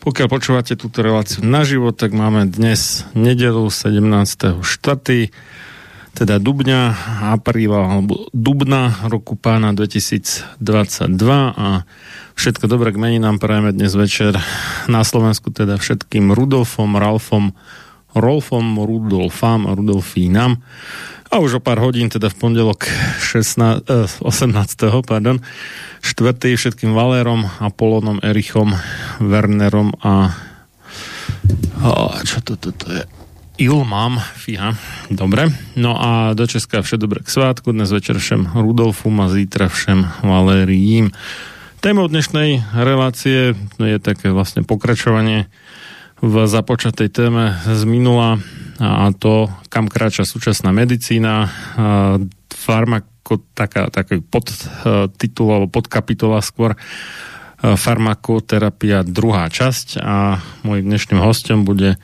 Pokiaľ počúvate túto reláciu naživo, tak máme dnes nedelu 17.4., teda dubňa, apríla alebo dubna roku pána 2022 a všetko dobré k meninám prajeme dnes večer na Slovensku, teda všetkým Rudolfom, Ralfom, Rolfom, Rudolfám Rudolfínam. A už o pár hodín, teda v pondelok 16, eh, 18. Pardon, štvrtý všetkým Valérom, Apolonom, Erichom, Wernerom a oh, čo to, to, to je? Ilmam, fíha. Dobre. No a do Česka vše dobré k svátku. Dnes večer všem Rudolfum a zítra všem Valérijím. Témou dnešnej relácie je také vlastne pokračovanie v započatej téme z minula a to, kam kráča súčasná medicína, farmak ako taká, taká podtitul alebo podkapitola skôr e, farmakoterapia druhá časť a môjim dnešným hostom bude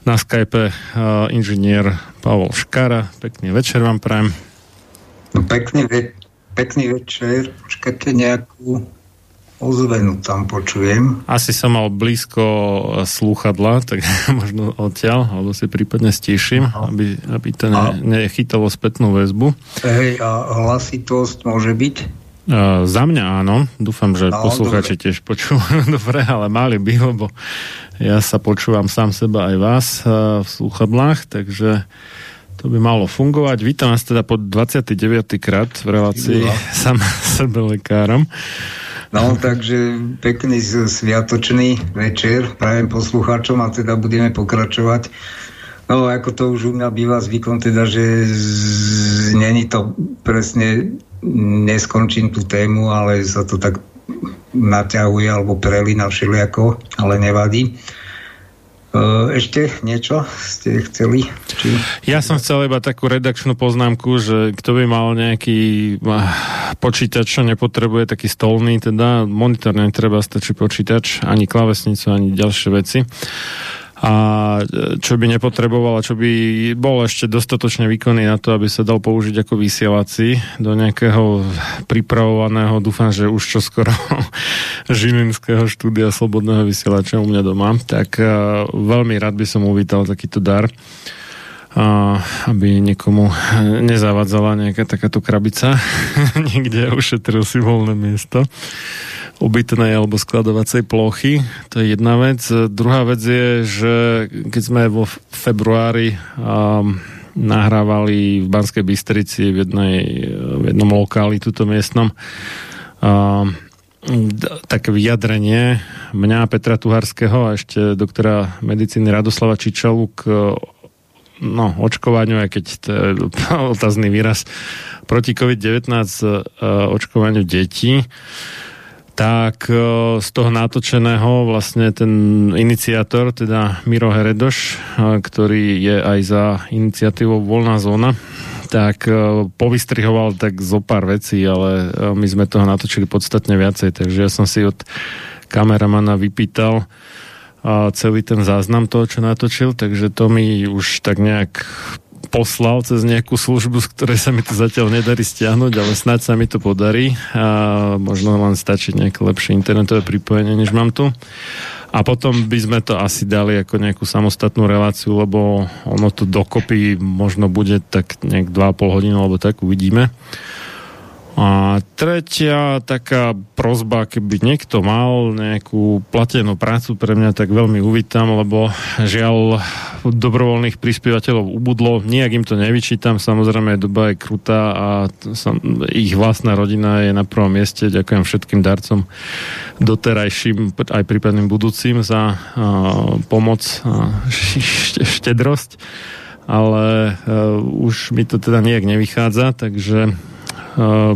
na Skype uh, inžinier Pavol Škara. Pekný večer vám prajem. No, pekný, ve- pekný večer. Počkajte nejakú ozvenu tam počujem. Asi som mal blízko slúchadla, tak možno odtiaľ, alebo si prípadne stíšim, aby, aby to ne, nechytalo spätnú väzbu. Hej, a hlasitosť môže byť? Uh, za mňa áno, dúfam, že no, poslucháči tiež počúvajú dobre, ale mali by, lebo ja sa počúvam sám seba aj vás uh, v slúchadlách, takže to by malo fungovať. Vítam vás teda po 29. krát v relácii no. sám sebe lekárom. No, takže pekný sviatočný večer prajem poslucháčom a teda budeme pokračovať. No, ako to už u mňa býva zvykom, teda, že z... není to presne, neskončím tú tému, ale sa to tak naťahuje alebo prelína všelijako, ale nevadí. Eh, ešte niečo ste chceli? Či... Ja som chcel iba takú redakčnú poznámku, že kto by mal nejaký eh, počítač, čo nepotrebuje, taký stolný, teda monitor netreba, stačí počítač, ani klavesnicu, ani ďalšie veci. A a čo by nepotreboval a čo by bol ešte dostatočne výkonný na to, aby sa dal použiť ako vysielací do nejakého pripravovaného, dúfam, že už čo skoro žilinského štúdia Slobodného vysielača u mňa doma, tak veľmi rád by som uvítal takýto dar a aby niekomu nezavadzala nejaká takáto krabica. Niekde ušetril si voľné miesto obytnej alebo skladovacej plochy. To je jedna vec. Druhá vec je, že keď sme vo februári um, nahrávali v Banskej Bystrici v, jednej, v jednom lokáli, túto miestnom, um, také vyjadrenie mňa Petra Tuharského a ešte doktora medicíny Radoslava Čičalu k no, očkovaniu, aj keď to je otázny výraz, proti COVID-19 uh, očkovaniu detí, tak uh, z toho natočeného vlastne ten iniciátor, teda Miro Heredoš, uh, ktorý je aj za iniciatívou Voľná zóna, tak povystrihoval tak zo pár vecí, ale my sme toho natočili podstatne viacej, takže ja som si od kameramana vypýtal celý ten záznam toho, čo natočil, takže to mi už tak nejak poslal cez nejakú službu, z ktorej sa mi to zatiaľ nedarí stiahnuť, ale snáď sa mi to podarí a možno len stačí nejaké lepšie internetové pripojenie, než mám tu. A potom by sme to asi dali ako nejakú samostatnú reláciu, lebo ono tu dokopy možno bude tak nejak 2,5 hodiny, alebo tak uvidíme. A tretia taká prozba, keby niekto mal nejakú platenú prácu pre mňa, tak veľmi uvítam, lebo žiaľ dobrovoľných prispievateľov ubudlo. Nijak im to nevyčítam, samozrejme doba je krutá a sam, ich vlastná rodina je na prvom mieste. Ďakujem všetkým darcom doterajším, aj prípadným budúcim za uh, pomoc a štedrosť ale uh, už mi to teda nejak nevychádza, takže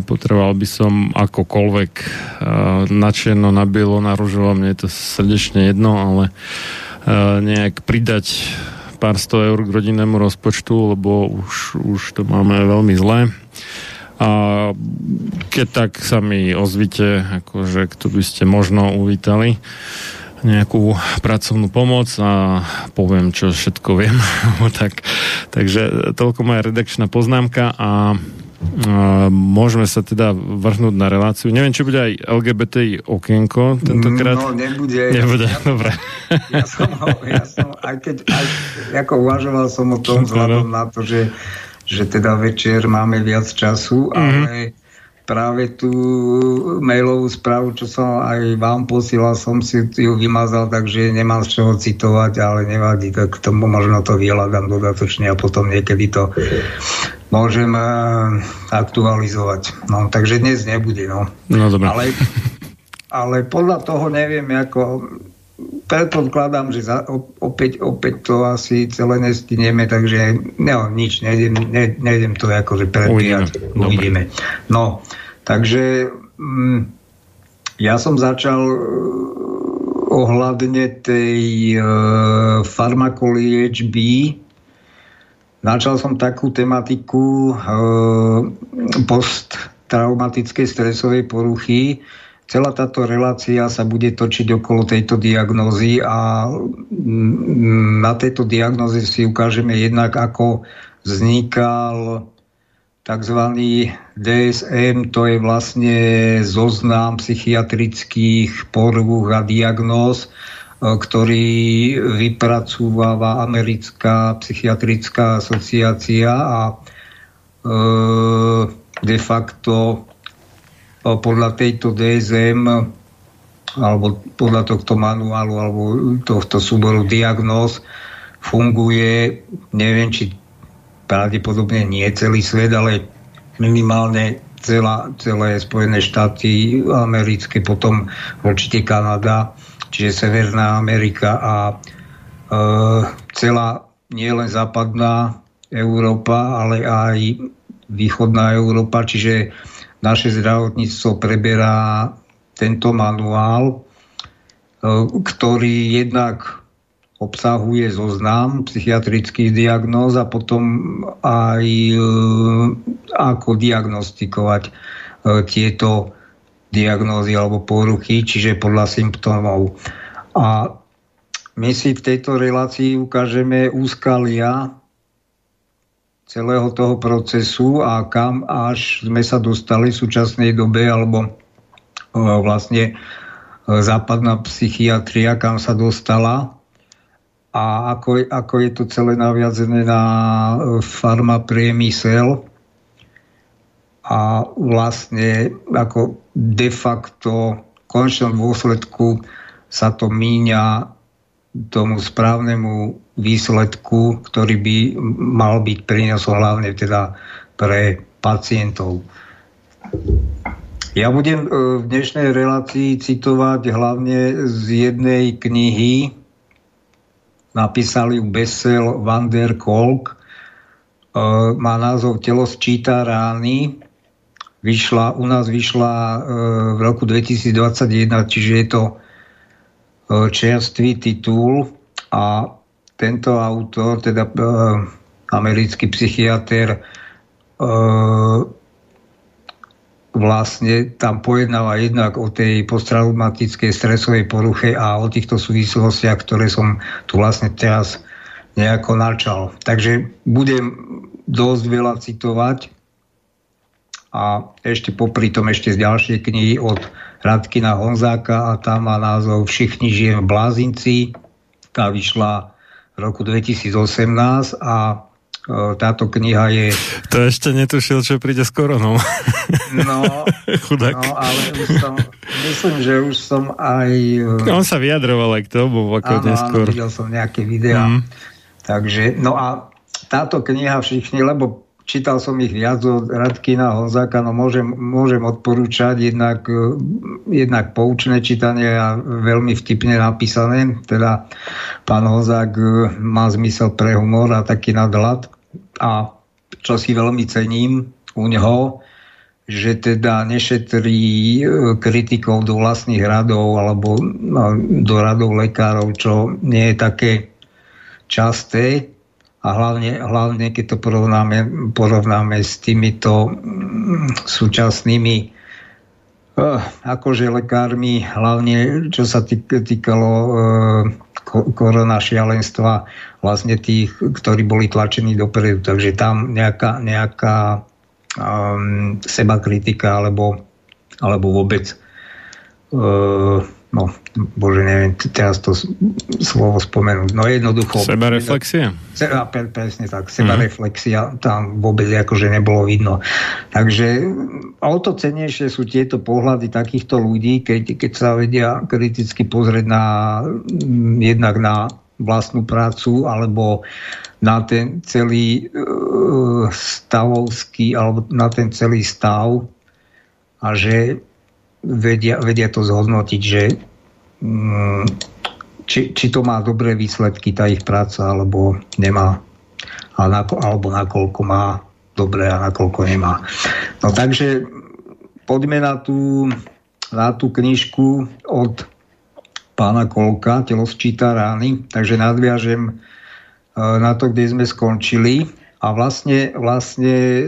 potreboval by som akokoľvek načierno, na bielo, na rúžovo, mne je to srdečne jedno, ale nejak pridať pár sto eur k rodinnému rozpočtu, lebo už, už to máme veľmi zlé. A keď tak sa mi ozvite, akože kto by ste možno uvítali nejakú pracovnú pomoc a poviem, čo všetko viem. tak, takže toľko moja redakčná poznámka a môžeme sa teda vrhnúť na reláciu. Neviem, či bude aj LGBT okienko tentokrát. No, nebude. Nebude, ja, dobre. Ja som, ja som, aj keď, aj, ako uvažoval som o tom vzhľadom na to, že, že teda večer máme viac času, mm-hmm. ale práve tú mailovú správu, čo som aj vám posielal, som si ju vymazal, takže nemám z čoho citovať, ale nevadí, tak k tomu možno to vyhľadám dodatočne a potom niekedy to môžem uh, aktualizovať. No, takže dnes nebude, no. No, dobre. Ale, ale podľa toho neviem, ako predpokladám, že za, opäť, opäť to asi celé nestinieme, takže no, nič, nejdem, ne, nejdem to akože predbíjať. Uvidíme. Uvidíme. No, takže mm, ja som začal uh, ohľadne tej uh, farmakoliečby Začal som takú tematiku uh, posttraumatickej stresovej poruchy, Celá táto relácia sa bude točiť okolo tejto diagnózy a mm, na tejto diagnóze si ukážeme jednak, ako vznikal tzv. DSM, to je vlastne zoznam psychiatrických porúch a diagnóz, e, ktorý vypracúvala americká psychiatrická asociácia a e, de facto podľa tejto DSM alebo podľa tohto manuálu alebo tohto súboru diagnóz funguje, neviem, či pravdepodobne nie celý svet, ale minimálne celá, celé Spojené štáty americké, potom určite Kanada, čiže Severná Amerika a e, celá nielen západná Európa, ale aj východná Európa, čiže naše zdravotníctvo preberá tento manuál, e, ktorý jednak obsahuje zoznam psychiatrických diagnóz a potom aj e, ako diagnostikovať e, tieto diagnózy alebo poruchy, čiže podľa symptómov. A my si v tejto relácii ukážeme úskalia celého toho procesu a kam až sme sa dostali v súčasnej dobe, alebo vlastne západná psychiatria, kam sa dostala. A ako, ako je to celé naviazené na farmapriemysel a vlastne ako de facto v končnom dôsledku sa to míňa tomu správnemu výsledku, ktorý by mal byť prínosom hlavne teda pre pacientov. Ja budem e, v dnešnej relácii citovať hlavne z jednej knihy, napísali ju Bessel van der Kolk, e, má názov Telo sčíta rány, vyšla, u nás vyšla e, v roku 2021, čiže je to čerstvý titul a tento autor, teda e, americký psychiatr, e, vlastne tam pojednáva jednak o tej posttraumatickej stresovej poruche a o týchto súvislostiach, ktoré som tu vlastne teraz nejako načal. Takže budem dosť veľa citovať a ešte popri tom ešte z ďalšej knihy od Radkina Honzáka a tam má názov Všichni žijem v Blázinci. Tá vyšla roku 2018 a e, táto kniha je... To ešte netušil, čo príde s koronou. No, Chudák. no ale už som, myslím, že už som aj... E, no, on sa vyjadroval aj k tomu, ako áno, neskôr. Áno, videl som nejaké videá. Mm. Takže, no a táto kniha všichni, lebo čítal som ich viac od Radkina Honzáka, no môžem, môžem odporúčať jednak, e, jednak poučné čítanie a veľmi vtipne napísané. Teda pán Honzák e, má zmysel pre humor a taký nadhľad. A čo si veľmi cením u neho, že teda nešetrí e, kritikov do vlastných radov alebo no, do radov lekárov, čo nie je také časté, a hlavne, hlavne keď to porovnáme, porovnáme s týmito mm, súčasnými uh, akože lekármi, hlavne čo sa týkalo uh, korona šialenstva, vlastne tých, ktorí boli tlačení dopredu. Takže tam nejaká, nejaká um, seba kritika alebo, alebo vôbec uh, no, bože, neviem teraz to slovo spomenúť. No jednoducho... Sebareflexia? Seba, presne tak, sebareflexia mm. tam vôbec akože nebolo vidno. Takže o to cenejšie sú tieto pohľady takýchto ľudí, keď, keď sa vedia kriticky pozrieť na jednak na vlastnú prácu alebo na ten celý uh, stavovský alebo na ten celý stav a že vedia, vedia to zhodnotiť, že mm, či, či to má dobré výsledky, tá ich práca, alebo nemá. Alebo nakoľko má dobré a nakoľko nemá. No takže poďme na tú, na tú knižku od pána Kolka, Telo sčíta rány, takže nadviažem e, na to, kde sme skončili a vlastne, vlastne e,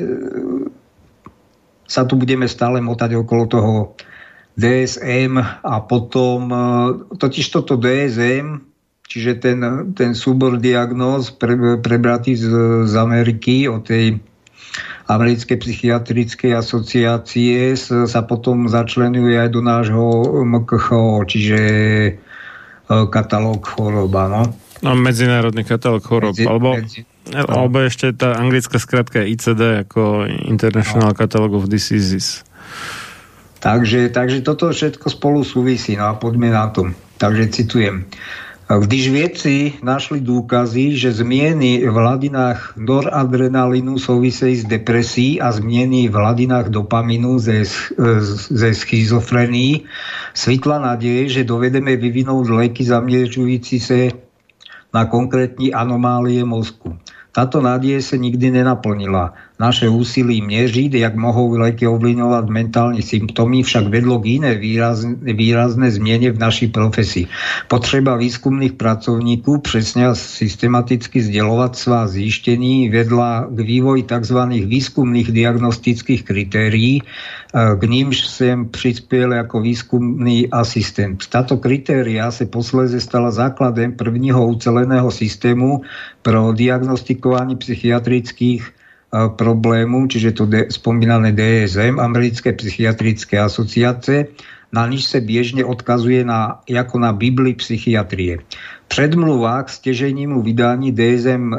sa tu budeme stále motať okolo toho DSM a potom e, totiž toto DSM, čiže ten, ten súbor diagnóz pre, prebratý z, z Ameriky o tej Americkej psychiatrickej asociácie sa potom začlenuje aj do nášho MKHO, čiže e, katalóg chorob, no. No, medzinárodný katalóg chorob, medzi, alebo, medzi, no. alebo ešte tá anglická skratka ICD ako International no. Catalog of Diseases. Takže, takže toto všetko spolu súvisí. No a poďme na to. Takže citujem. Když viedci našli dôkazy, že zmieny v hladinách noradrenalinu souvisejí s depresí a zmieny v hladinách dopaminu ze, ze schizofrenii, svitla nádej, že dovedeme vyvinúť leky zamiežujúci sa na konkrétní anomálie mozku. Táto nádej sa nikdy nenaplnila. Naše úsilí miežiť, jak mohou léky ovlivňovať mentálne symptómy, však vedlo k iné výrazne, výrazné zmiene v našej profesii. Potreba výskumných pracovníkov presne a systematicky zdieľovať svá zjištení vedla k vývoji tzv. výskumných diagnostických kritérií, k nímž sem prispiel ako výskumný asistent. Táto kritéria sa posledne stala základem prvního uceleného systému pro diagnostikovanie psychiatrických problému, čiže to de, spomínané DSM, Americké psychiatrické asociácie, na nič sa biežne odkazuje na, ako na Bibli psychiatrie predmluvách s težením vydání DSM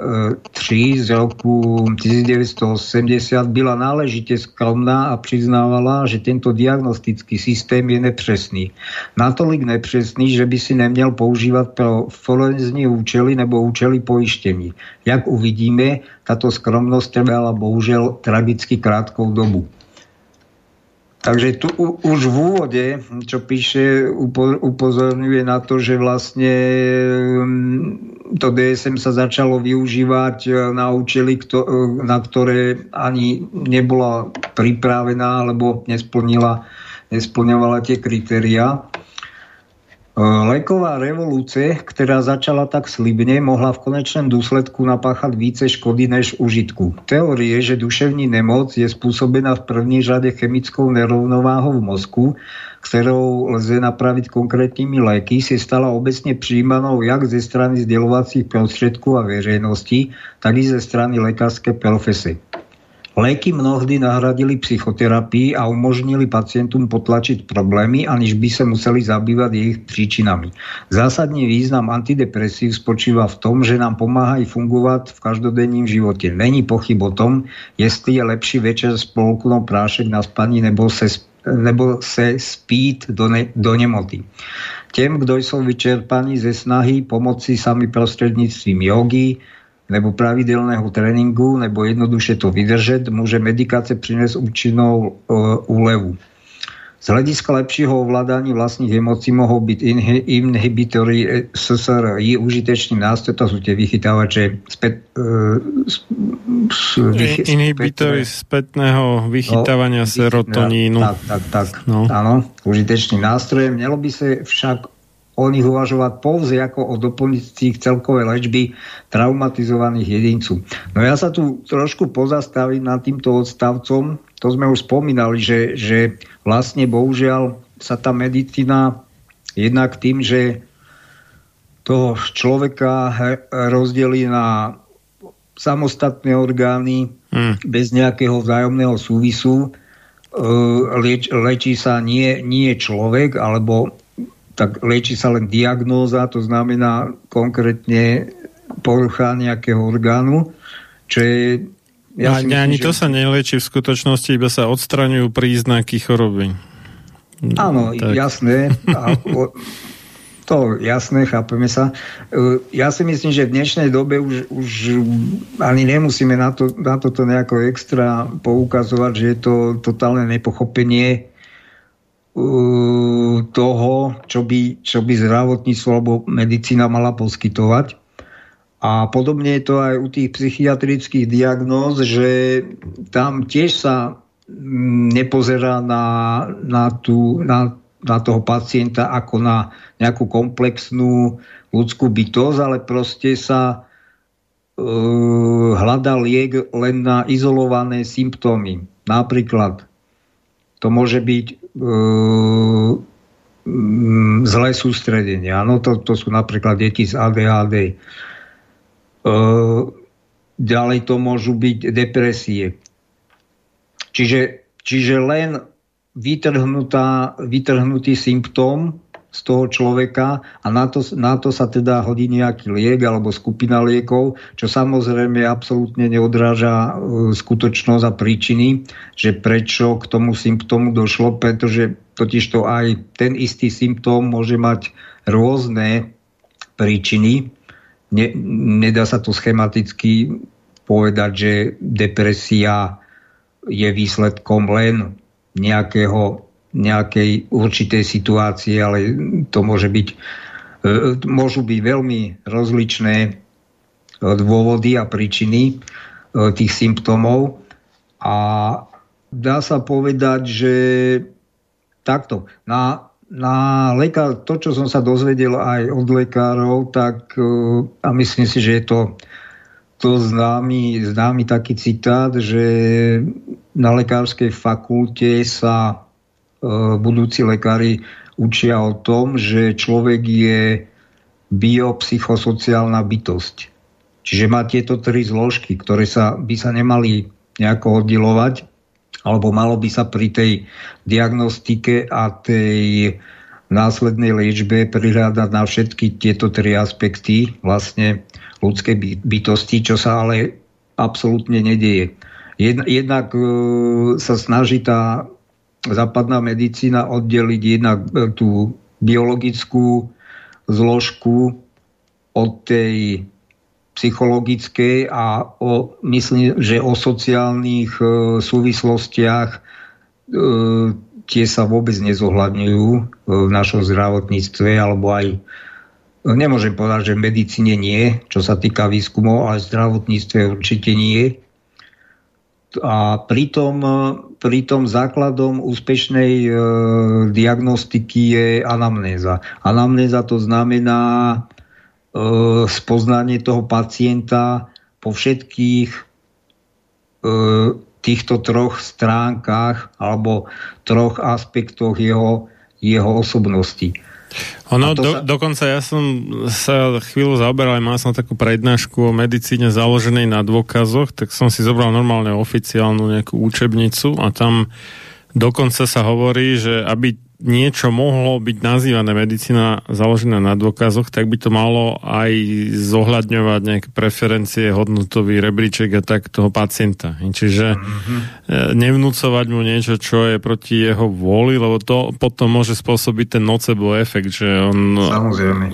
3 z roku 1980 byla náležite skromná a přiznávala, že tento diagnostický systém je nepřesný. Natolik nepřesný, že by si neměl používat pro forenzní účely nebo účely pojištění. Jak uvidíme, tato skromnosť trvala bohužel tragicky krátkou dobu. Takže tu už v úvode, čo píše, upozorňuje na to, že vlastne mm, to DSM sa začalo využívať e, na účely, e, na ktoré ani nebola pripravená alebo nesplnila, nesplňovala tie kritéria. Leková revolúcia, ktorá začala tak slibne, mohla v konečnom dôsledku napáchať více škody než užitku. Teórie, že duševní nemoc je spôsobená v první řade chemickou nerovnováhou v mozku, ktorou lze napraviť konkrétnymi léky, si stala obecne přijímanou jak ze strany zdieľovacích prostredkov a verejnosti, tak i ze strany lekárskej profesy. Léky mnohdy nahradili psychoterapii a umožnili pacientom potlačiť problémy, aniž by sa museli zabývať ich príčinami. Zásadný význam antidepresív spočíva v tom, že nám pomáhajú fungovať v každodenním živote. Není pochyb o tom, jestli je lepší večer spolknúť prášek na spaní nebo se, nebo se spít do, ne, do nemoty. Tiem, kdo sú vyčerpaní ze snahy pomoci sami prostredníctvím jogy, nebo pravidelného tréninku, nebo jednoduše to vydržet, môže medikácie priniesť účinnou e, úlevu. Z hľadiska lepšieho ovládania vlastných emócií mohou byť inhibitory e, SSRI užitečný nástroj, to sú tie vychytávače spät, e, inhibitory spätného vychytávania no, serotonínu. Tak, tak, tak. No. Áno, užitečný nástroj. Mělo by sa však o nich uvažovať pouze ako o doplnicích celkovej ležby traumatizovaných jedincov. No ja sa tu trošku pozastavím nad týmto odstavcom. To sme už spomínali, že, že vlastne bohužiaľ sa tá medicína jednak tým, že toho človeka rozdelí na samostatné orgány hmm. bez nejakého vzájomného súvisu. E, lieč, lečí sa nie, nie človek, alebo tak lieči sa len diagnóza, to znamená konkrétne porucha nejakého orgánu, čo je ja ani, myslím, ani že... to sa nelieči v skutočnosti, iba sa odstraňujú príznaky choroby. Áno, tak. jasné. A, o, to jasné, chápeme sa. E, ja si myslím, že v dnešnej dobe už, už ani nemusíme na, to, na toto nejako extra poukazovať, že je to totálne nepochopenie toho, čo by, čo by zdravotníctvo alebo medicína mala poskytovať. A podobne je to aj u tých psychiatrických diagnóz, že tam tiež sa mm, nepozerá na, na, tú, na, na toho pacienta ako na nejakú komplexnú ľudskú bytosť, ale proste sa uh, hľadá liek len na izolované symptómy. Napríklad to môže byť zlé sústredenie. Áno, to, to sú napríklad deti z ADHD. Uh, ďalej to môžu byť depresie. Čiže, čiže len vytrhnutý symptóm z toho človeka a na to, na to sa teda hodí nejaký liek alebo skupina liekov, čo samozrejme absolútne neodráža e, skutočnosť a príčiny, že prečo k tomu symptómu došlo, pretože totiž to aj ten istý symptóm môže mať rôzne príčiny. Ne, nedá sa to schematicky povedať, že depresia je výsledkom len nejakého nejakej určitej situácie, ale to môže byť, e, môžu byť veľmi rozličné e, dôvody a príčiny e, tých symptómov. A dá sa povedať, že takto, na, na lekár, to, čo som sa dozvedel aj od lekárov, tak a myslím si, že je to, to známy, známy taký citát, že na lekárskej fakulte sa budúci lekári učia o tom, že človek je biopsychosociálna bytosť. Čiže má tieto tri zložky, ktoré sa, by sa nemali nejako oddelovať, alebo malo by sa pri tej diagnostike a tej následnej liečbe prihľadať na všetky tieto tri aspekty vlastne ľudskej bytosti, čo sa ale absolútne nedieje. Jednak e, sa snaží tá západná medicína oddeliť jednak e, tú biologickú zložku od tej psychologickej a o, myslím, že o sociálnych e, súvislostiach e, tie sa vôbec nezohľadňujú e, v našom zdravotníctve alebo aj nemôžem povedať, že v medicíne nie, čo sa týka výskumov, ale v zdravotníctve určite nie. A pritom, pritom základom úspešnej e, diagnostiky je anamnéza. Anamnéza to znamená E, spoznanie toho pacienta po všetkých e, týchto troch stránkach alebo troch aspektoch jeho, jeho osobnosti. Ono, do, sa... dokonca ja som sa chvíľu zaoberal, mal som takú prednášku o medicíne založenej na dôkazoch, tak som si zobral normálne oficiálnu nejakú učebnicu a tam dokonca sa hovorí, že aby niečo mohlo byť nazývané medicína založená na dôkazoch, tak by to malo aj zohľadňovať nejaké preferencie, hodnotový rebríček a tak toho pacienta. Čiže mm-hmm. nevnúcovať mu niečo, čo je proti jeho vôli, lebo to potom môže spôsobiť ten nocebo efekt, že on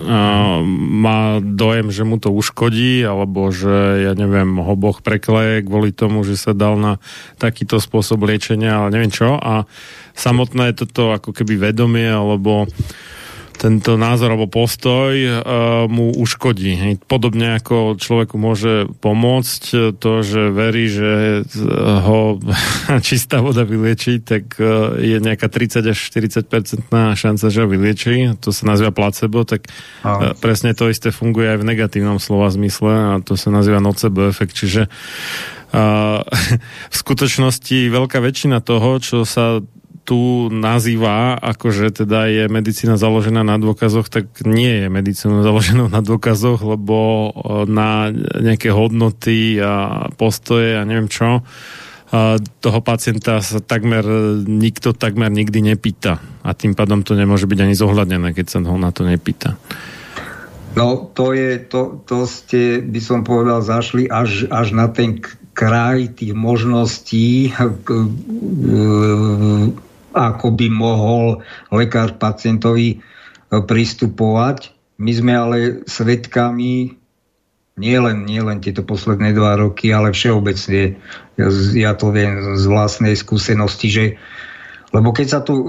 A, má dojem, že mu to uškodí, alebo že, ja neviem, ho Boh prekleje kvôli tomu, že sa dal na takýto spôsob liečenia, ale neviem čo. A samotné toto ako keby vedomie alebo tento názor alebo postoj uh, mu uškodí. Hej. Podobne ako človeku môže pomôcť to, že verí, že ho čistá voda vylieči, tak uh, je nejaká 30 až 40% šanca, že ho vylieči. To sa nazýva placebo, tak uh, presne to isté funguje aj v negatívnom slova zmysle a to sa nazýva nocebo efekt. Čiže v skutočnosti veľká väčšina toho, čo sa tu nazýva, akože teda je medicína založená na dôkazoch, tak nie je medicína založená na dôkazoch, lebo na nejaké hodnoty a postoje a neviem čo, a toho pacienta sa takmer nikto takmer nikdy nepýta. A tým pádom to nemôže byť ani zohľadnené, keď sa ho na to nepýta. No, to je, to, to ste, by som povedal, zašli až, až na ten kraj tých možností ako by mohol lekár pacientovi e, pristupovať. My sme ale svetkami nielen nie len tieto posledné dva roky, ale všeobecne. Ja, ja to viem z vlastnej skúsenosti, že lebo keď sa tu uh,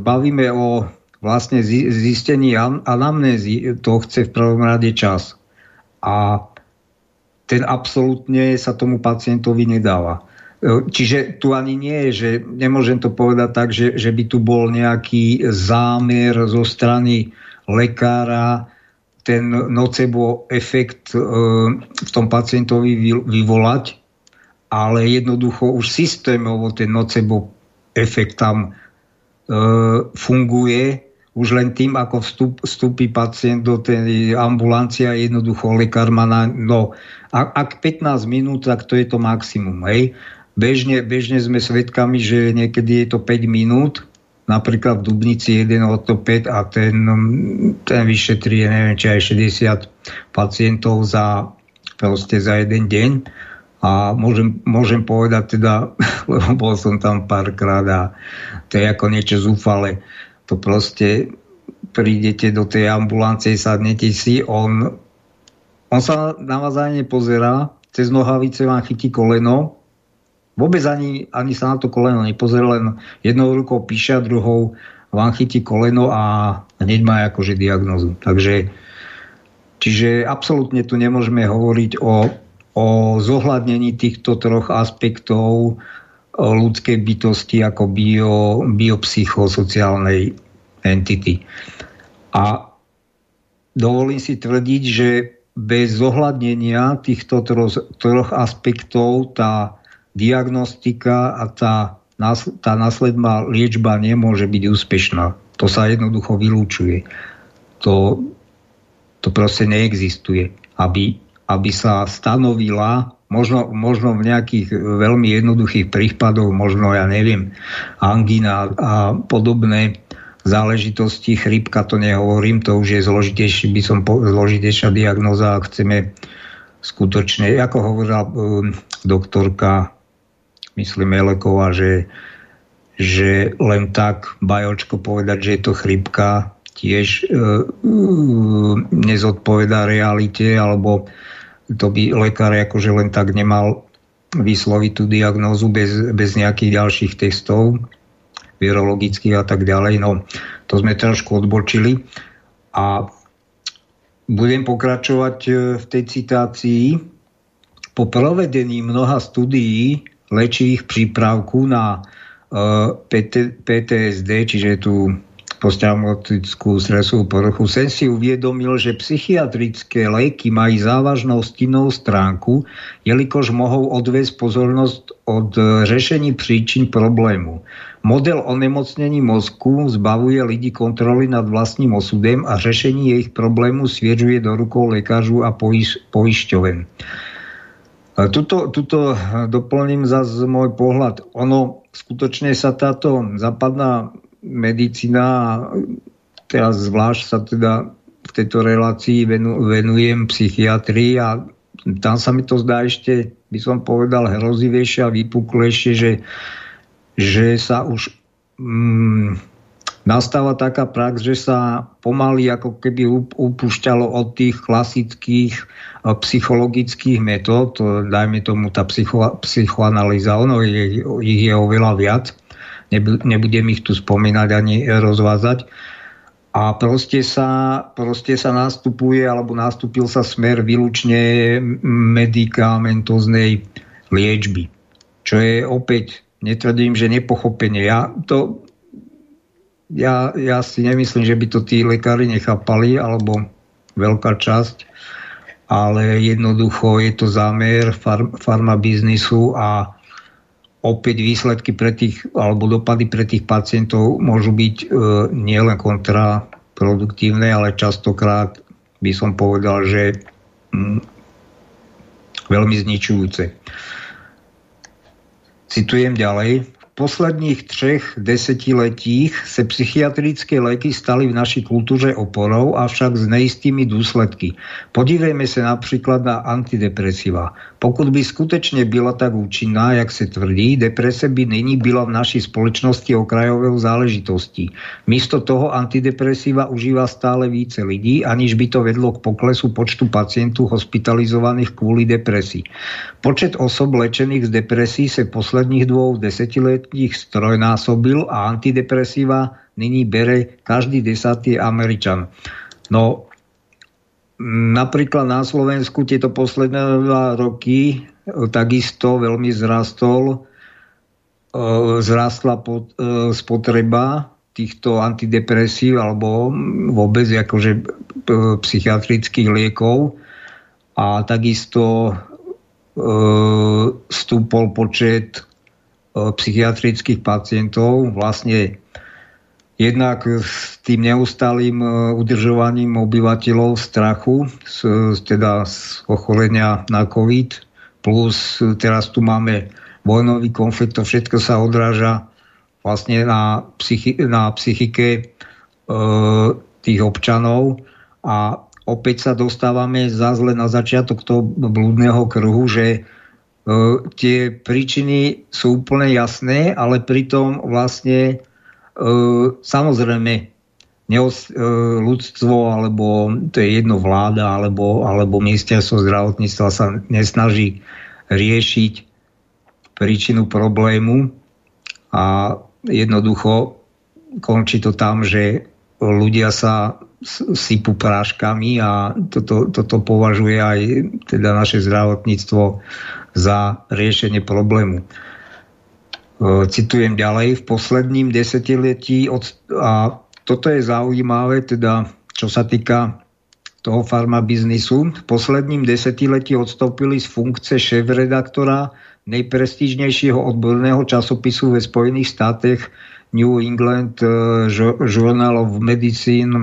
bavíme o vlastne zistení anamnézy, to chce v prvom rade čas. A ten absolútne sa tomu pacientovi nedáva. Čiže tu ani nie je, že nemôžem to povedať tak, že, že by tu bol nejaký zámer zo strany lekára ten nocebo efekt v tom pacientovi vyvolať, ale jednoducho už systémovo ten nocebo efekt tam funguje už len tým, ako vstup, vstúpi pacient do tej ambulancie jednoducho lekár má na... No, ak 15 minút, tak to je to maximum, hej. Bežne, bežne sme svedkami, že niekedy je to 5 minút, napríklad v Dubnici jeden ortoped a ten, ten vyšetrí, neviem, či aj 60 pacientov za, proste za jeden deň. A môžem, môžem povedať teda, lebo bol som tam párkrát a to je ako niečo zúfale. To proste prídete do tej ambulancie, sadnete si, on, on sa na vás ani nepozerá, cez nohavice vám chytí koleno Vôbec ani, ani sa na to koleno nepozrie, len jednou rukou píše a druhou vám chytí koleno a hneď má akože diagnozu. Takže čiže absolútne tu nemôžeme hovoriť o, o zohľadnení týchto troch aspektov ľudskej bytosti ako bio, biopsychosociálnej entity. A dovolím si tvrdiť, že bez zohľadnenia týchto troch, troch aspektov tá diagnostika a tá, tá následná liečba nemôže byť úspešná. To sa jednoducho vylúčuje. To, to proste neexistuje. Aby, aby sa stanovila možno, možno v nejakých veľmi jednoduchých prípadoch, možno ja neviem, angina a podobné záležitosti, chrípka to nehovorím, to už je zložitejší, by som po, zložitejšia diagnoza, ak chceme skutočne, ako hovorila um, doktorka, myslím Eleková, že, že len tak bajočko povedať, že je to chrípka, tiež uh, uh, nezodpovedá realite, alebo to by lekár akože len tak nemal vysloviť tú diagnózu bez, bez nejakých ďalších testov virologických a tak ďalej. No, to sme trošku odbočili. A budem pokračovať e, v tej citácii. Po provedení mnoha studií lečivých prípravku na uh, e, PT, PTSD, čiže tú posttraumatickú stresovú poruchu, sen si uvedomil, že psychiatrické léky majú závažnou stinnou stránku, jelikož mohou odviesť pozornosť od řešení príčin problému. Model onemocnení mozku zbavuje lidi kontroly nad vlastním osudem a řešení jejich problému sviežuje do rukou lekářů a poiš- poišťoven. Tuto, tuto doplním za môj pohľad. Ono skutočne sa táto západná medicína, teraz zvlášť sa teda v tejto relácii venu, venujem psychiatrii a tam sa mi to zdá ešte, by som povedal, hrozivejšie a vypuklejšie, že že sa už mm, nastáva taká prax, že sa pomaly ako keby upúšťalo od tých klasických eh, psychologických metód, dajme tomu tá psycho, psychoanalýza, ono je, ich je oveľa viac, nebudem ich tu spomínať ani rozvázať. A proste sa, proste sa nastupuje, alebo nastúpil sa smer výlučne medikamentoznej liečby. Čo je opäť netvrdím, že nepochopenie. Ja, to, ja, ja si nemyslím, že by to tí lekári nechápali, alebo veľká časť, ale jednoducho je to zámer far, farmabiznisu a opäť výsledky pre tých, alebo dopady pre tých pacientov môžu byť e, nielen kontraproduktívne, ale častokrát by som povedal, že mm, veľmi zničujúce. Citujem ďalej posledních třech desetiletích se psychiatrické léky staly v naší kultuře oporou, avšak s nejistými důsledky. Podívejme se například na antidepresiva. Pokud by skutečně byla tak účinná, jak se tvrdí, deprese by nyní byla v naší společnosti okrajovou záležitostí. Místo toho antidepresiva užívá stále více lidí, aniž by to vedlo k poklesu počtu pacientů hospitalizovaných kvůli depresí. Počet osob lečených z depresí se posledních dvou desetiletí ich strojnásobil a antidepresíva nyní bere každý desatý Američan. No, napríklad na Slovensku tieto posledné dva roky e, takisto veľmi zrastol, e, zrastla e, spotreba týchto antidepresív alebo vôbec akože psychiatrických liekov a takisto stúpol počet psychiatrických pacientov. Vlastne jednak s tým neustálým e, udržovaním obyvateľov strachu, z, teda z ochorenia na COVID, plus teraz tu máme vojnový konflikt, to všetko sa odráža vlastne na, psychi- na psychike e, tých občanov. A opäť sa dostávame zazle na začiatok toho blúdneho kruhu, že E, tie príčiny sú úplne jasné, ale pritom vlastne e, samozrejme neos, e, ľudstvo, alebo to je jedno vláda, alebo, alebo ministerstvo zdravotníctva sa nesnaží riešiť príčinu problému a jednoducho končí to tam, že ľudia sa sypú práškami a toto, toto považuje aj teda naše zdravotníctvo za riešenie problému. citujem ďalej, v posledním desetiletí od, a toto je zaujímavé, teda čo sa týka toho farmabiznisu. V posledním desetiletí odstúpili z funkce šéf-redaktora nejprestížnejšieho odborného časopisu ve Spojených státech New England Journal of Medicine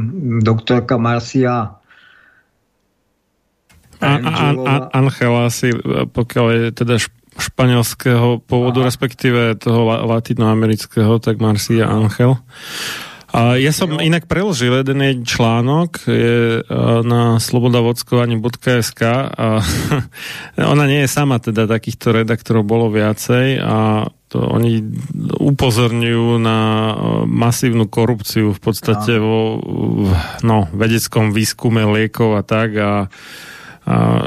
doktorka Marcia Angela si, pokiaľ je teda španielského pôvodu, Aha. respektíve toho latinoamerického, tak Marcia Angel. A ja som inak preložil jeden jej článok je na slobodavodskovaní.sk a ona nie je sama, teda takýchto redaktorov bolo viacej a to oni upozorňujú na masívnu korupciu v podstate vo no, vedeckom výskume liekov a tak a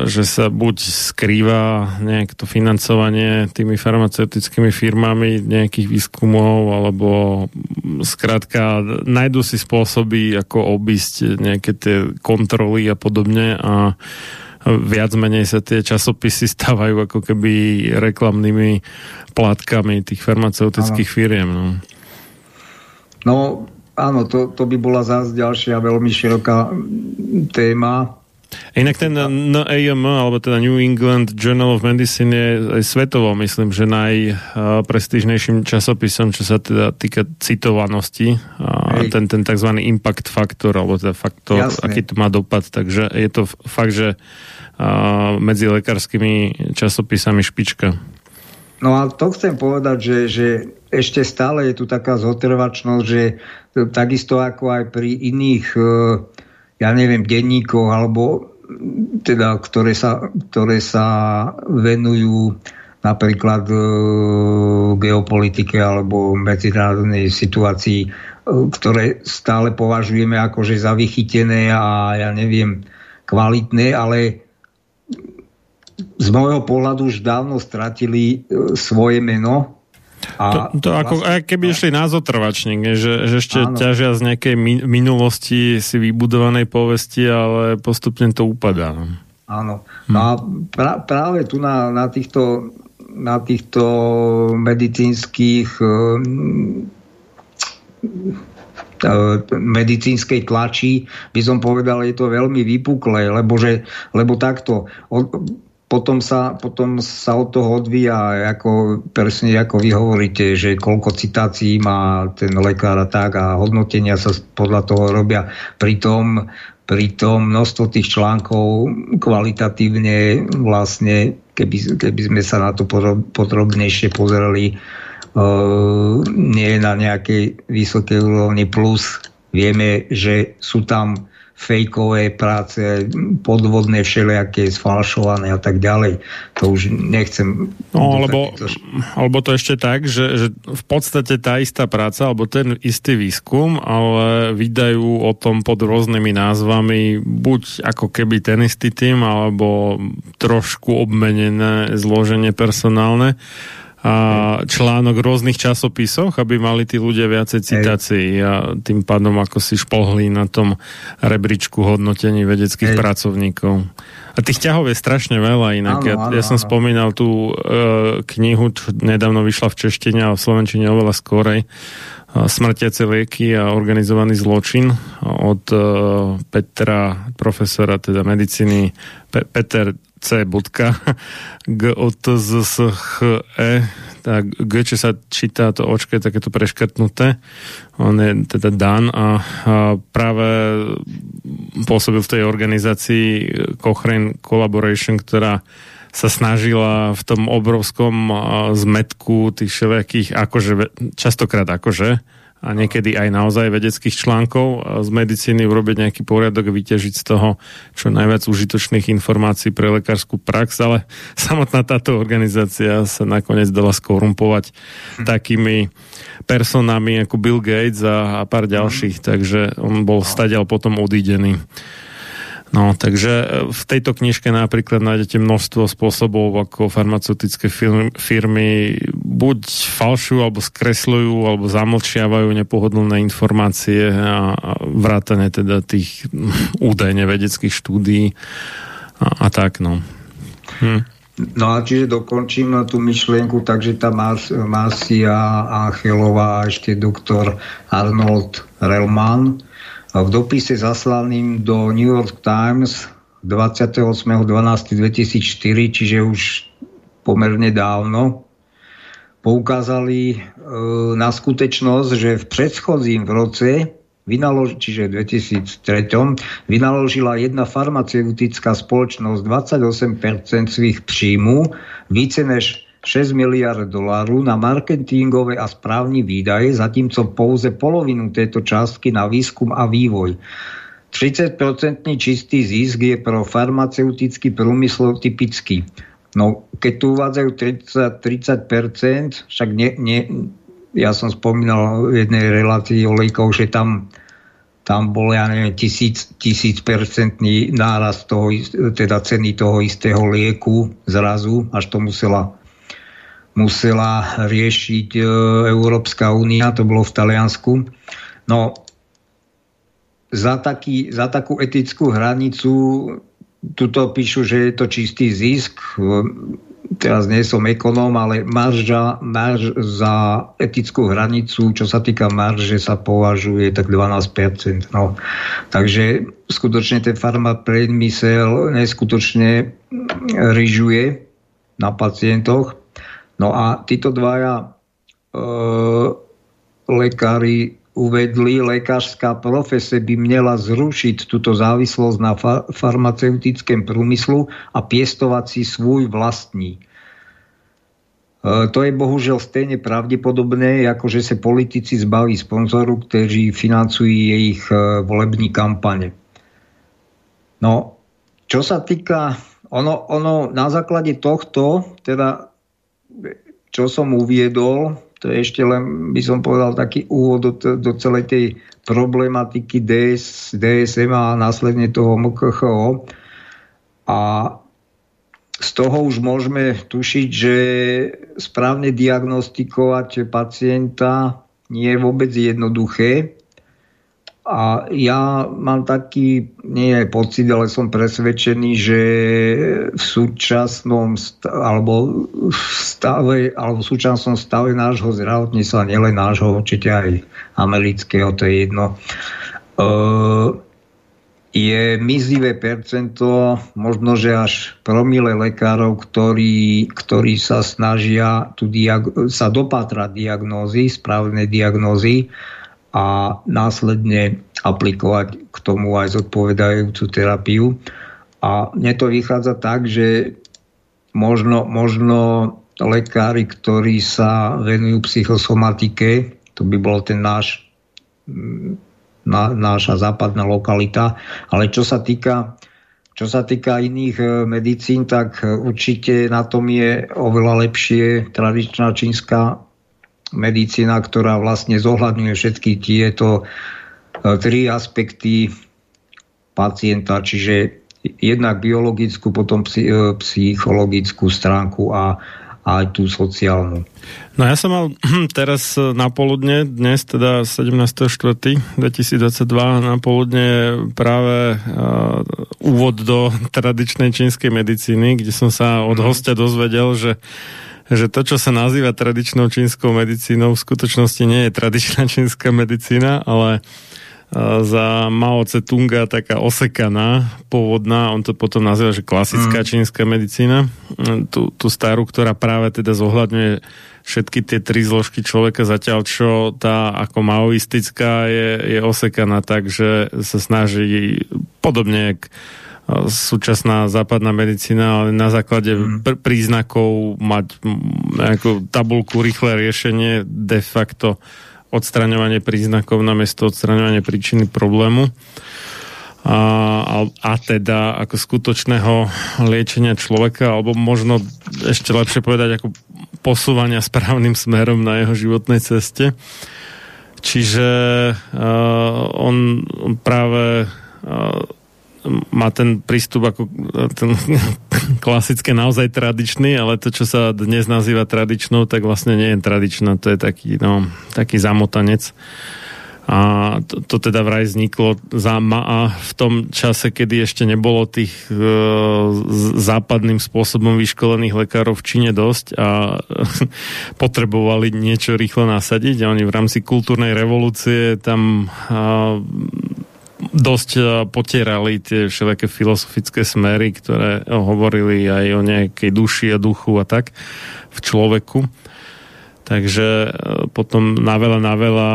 že sa buď skrýva nejak to financovanie tými farmaceutickými firmami nejakých výskumov, alebo skrátka nájdú si spôsoby, ako obísť nejaké tie kontroly a podobne a viac menej sa tie časopisy stávajú ako keby reklamnými plátkami tých farmaceutických ano. firiem. No. no áno, to, to by bola zás ďalšia veľmi široká téma, Inak ten NAM, alebo teda New England Journal of Medicine je aj svetovo, myslím, že najprestížnejším časopisom, čo sa teda týka citovanosti. A ten, ten tzv. impact faktor, alebo teda faktor, Jasne. aký to má dopad. Takže je to fakt, že medzi lekárskymi časopisami špička. No a to chcem povedať, že, že ešte stále je tu taká zotrvačnosť, že takisto ako aj pri iných ja neviem, denníkov alebo teda, ktoré sa, ktoré sa venujú napríklad e, geopolitike alebo medzinárodnej situácii, e, ktoré stále považujeme akože za vychytené a ja neviem, kvalitné, ale z môjho pohľadu už dávno stratili e, svoje meno a to, to vlastne, ako, keby išli na zotrvačník, že, že ešte áno. ťažia z nejakej minulosti si vybudovanej povesti, ale postupne to upadá. No. Áno. Hm. No a pra, práve tu na, na týchto na týchto medicínskych hm, medicínskej tlači by som povedal, je to veľmi vypuklé, lebo, že, lebo takto potom sa, potom sa od toho odvíja, ako, presne ako vy hovoríte, že koľko citácií má ten lekár a tak a hodnotenia sa podľa toho robia. Pritom, pritom množstvo tých článkov kvalitatívne vlastne, keby, keby sme sa na to podrobnejšie pozreli, uh, nie je na nejakej vysokej úrovni plus vieme, že sú tam fejkové práce, podvodné všelijaké, sfalšované a tak ďalej. To už nechcem... No, alebo, alebo to ešte tak, že, že v podstate tá istá práca, alebo ten istý výskum, ale vydajú o tom pod rôznymi názvami buď ako keby ten istý tým, alebo trošku obmenené zloženie personálne článok v rôznych časopisoch, aby mali tí ľudia viacej citácií a tým pádom ako si špohli na tom rebríčku hodnotení vedeckých Hej. pracovníkov. A tých ťahov je strašne veľa inak. Áno, ja, áno, ja som áno. spomínal tú e, knihu, čo nedávno vyšla v češtine a v slovenčine oveľa skorej. Smrtiace lieky a organizovaný zločin od e, Petra, profesora teda medicíny Pe- Peter C. G o T Z S H E tak G, sa číta to očko, je takéto preškrtnuté. On je teda Dan a, a práve pôsobil v tej organizácii Cochrane Collaboration, ktorá sa snažila v tom obrovskom zmetku tých všelijakých, akože, častokrát akože, a niekedy aj naozaj vedeckých článkov z medicíny urobiť nejaký poriadok, vyťažiť z toho čo najviac užitočných informácií pre lekárskú prax, ale samotná táto organizácia sa nakoniec dala skorumpovať hm. takými personami ako Bill Gates a, a pár ďalších, takže on bol stadiaľ potom odídený. No, takže e, v tejto knižke napríklad nájdete množstvo spôsobov, ako farmaceutické firmy buď falšujú, alebo skresľujú, alebo zamlčiavajú nepohodlné informácie a vrátane teda tých údajne vedeckých štúdií a, a tak, no. Hm. No a čiže dokončím tú myšlienku, takže tá Marcia Angelová a ešte doktor Arnold Relman v dopise zaslaným do New York Times 28.12.2004, čiže už pomerne dávno, poukázali e, na skutečnosť, že v predchodzím v roce čiže v 2003, vynaložila jedna farmaceutická spoločnosť 28% svých príjmu, více než 6 miliard dolárov na marketingové a správne výdaje, zatímco pouze polovinu tejto částky na výskum a vývoj. 30% čistý zisk je pro farmaceutický průmysl typický. No, keď tu uvádzajú 30, 30% však nie, nie, ja som spomínal v jednej relácii olejkov, že tam, tam bol, ja neviem, tisíc, tisíc percentný náraz toho, teda ceny toho istého lieku zrazu, až to musela musela riešiť e, Európska únia, to bolo v Taliansku. No, za, taký, za takú etickú hranicu tuto píšu, že je to čistý zisk teraz nie som ekonóm, ale marža, marž za etickú hranicu, čo sa týka marže, sa považuje tak 12%. No. Takže skutočne ten farmapriemysel neskutočne ryžuje na pacientoch. No a títo dvaja e, lekári uvedli, lekárska profese by mala zrušiť túto závislosť na fa- farmaceutickom prúmyslu a piestovať si svoj vlastní. E, to je bohužiaľ stejne pravdepodobné, ako že sa politici zbaví sponzoru, kteří financujú ich e, volební kampane. No, čo sa týka, ono, ono na základe tohto, teda čo som uviedol, to je ešte len, by som povedal, taký úvod do, do celej tej problematiky DS, DSM a následne toho MKHO. A z toho už môžeme tušiť, že správne diagnostikovať pacienta nie je vôbec jednoduché. A ja mám taký, nie je pocit, ale som presvedčený, že v súčasnom st- alebo v stave, alebo v súčasnom stave nášho zdravotníctva, nielen nášho, určite aj amerického, to je jedno, uh, je mizivé percento, možno, že až promile lekárov, ktorí, ktorí sa snažia tu diag- sa dopatrať diagnózy, správne diagnózy a následne aplikovať k tomu aj zodpovedajúcu terapiu. A mne to vychádza tak, že možno, možno lekári, ktorí sa venujú psychosomatike, to by bol ten náš, na, náša západná lokalita, ale čo sa týka čo sa týka iných e, medicín, tak určite na tom je oveľa lepšie tradičná čínska medicína, ktorá vlastne zohľadňuje všetky tieto e, tri aspekty pacienta, čiže jednak biologickú, potom e, psychologickú stránku a aj tú sociálnu. No ja som mal teraz na poludne, dnes teda 17.4.2022 na poludne práve uh, úvod do tradičnej čínskej medicíny, kde som sa od mhm. hostia dozvedel, že že to, čo sa nazýva tradičnou čínskou medicínou, v skutočnosti nie je tradičná čínska medicína, ale za Mao Tse-tunga taká osekaná, pôvodná, on to potom nazýva, že klasická mm. čínska medicína, tú, tú starú, ktorá práve teda zohľadňuje všetky tie tri zložky človeka, zatiaľ čo tá ako maoistická je, je osekaná tak, že sa snaží podobne, jak súčasná západná medicína, ale na základe mm. pr- príznakov mať nejakú tabulku, rýchle riešenie, de facto odstraňovanie príznakov namiesto odstraňovania príčiny problému. A, a, a teda ako skutočného liečenia človeka, alebo možno ešte lepšie povedať, ako posúvania správnym smerom na jeho životnej ceste. Čiže uh, on, on práve uh, má ten prístup ako ten klasické naozaj tradičný, ale to, čo sa dnes nazýva tradičnou, tak vlastne nie je tradičná, to je taký, no, taký zamotanec. A to, to teda vraj vzniklo za a v tom čase, kedy ešte nebolo tých e, západným spôsobom vyškolených lekárov v Číne dosť a potrebovali niečo rýchlo nasadiť a oni v rámci kultúrnej revolúcie tam dosť e, potierali tie všelijaké filozofické smery, ktoré hovorili aj o nejakej duši a duchu a tak v človeku. Takže e, potom na veľa, na veľa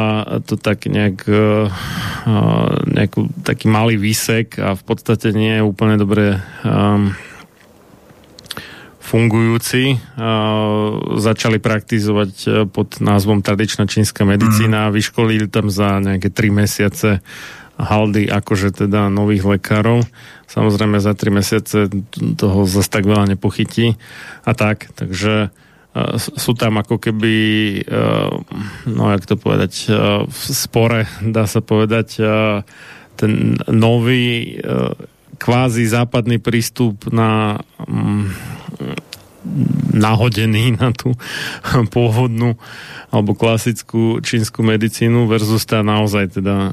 to tak nejak e, nejakú, taký malý výsek a v podstate nie je úplne dobre um, fungujúci. Uh, začali praktizovať pod názvom tradičná čínska medicína. A vyškolili tam za nejaké tri mesiace haldy akože teda nových lekárov. Samozrejme za tri mesiace toho zase tak veľa nepochytí a tak, takže sú tam ako keby, no jak to povedať, v spore, dá sa povedať, ten nový kvázi západný prístup na mm, nahodený na tú pôvodnú alebo klasickú čínsku medicínu versus tá naozaj teda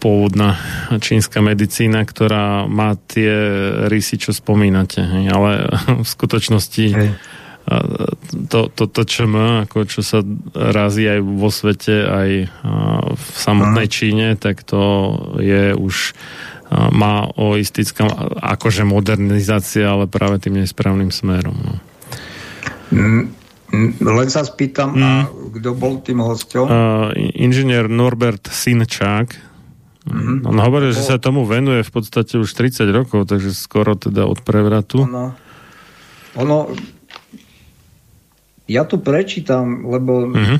pôvodná čínska medicína, ktorá má tie rysy, čo spomínate. Ale v skutočnosti Hej to, to, to čo má, ako čo sa razí aj vo svete, aj v samotnej Číne, tak to je už má oistická akože modernizácia, ale práve tým nesprávnym smerom. No. Mm, len sa spýtam, mm. a kto bol tým hostom? Uh, inžinier Norbert Sinčák. Mm-hmm. On hovorí, že sa tomu venuje v podstate už 30 rokov, takže skoro teda od prevratu. Ono, ono ja to prečítam, lebo uh-huh.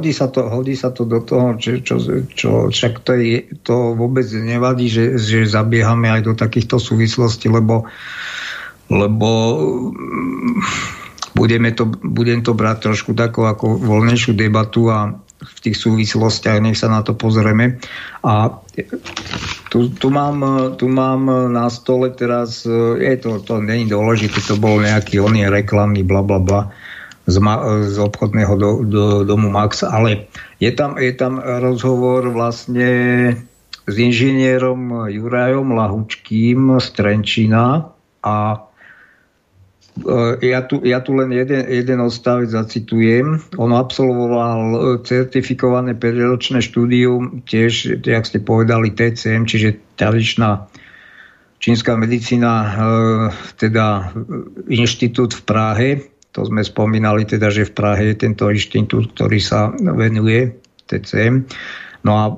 hodí, sa to, hodí sa to do toho, čo, čo, čo však to, je, to vôbec nevadí, že, že zabiehame aj do takýchto súvislostí, lebo, lebo budeme to, budem to brať trošku takú ako voľnejšiu debatu a v tých súvislostiach, nech sa na to pozrieme. A tu, tu, mám, tu mám na stole teraz, je to, to není dôležité, to bol nejaký oný reklamný bla bla bla z, z obchodného do, do, domu Max, ale je tam, je tam rozhovor vlastne s inžinierom Jurajom Lahučkým z Trenčína a ja tu, ja tu len jeden, jeden odstavec zacitujem. On absolvoval certifikované 5-ročné štúdium, tiež, jak ste povedali, TCM, čiže tradičná čínska medicína, e, teda inštitút v Prahe, to sme spomínali teda, že v Prahe je tento inštitút, ktorý sa venuje TCM. No a e,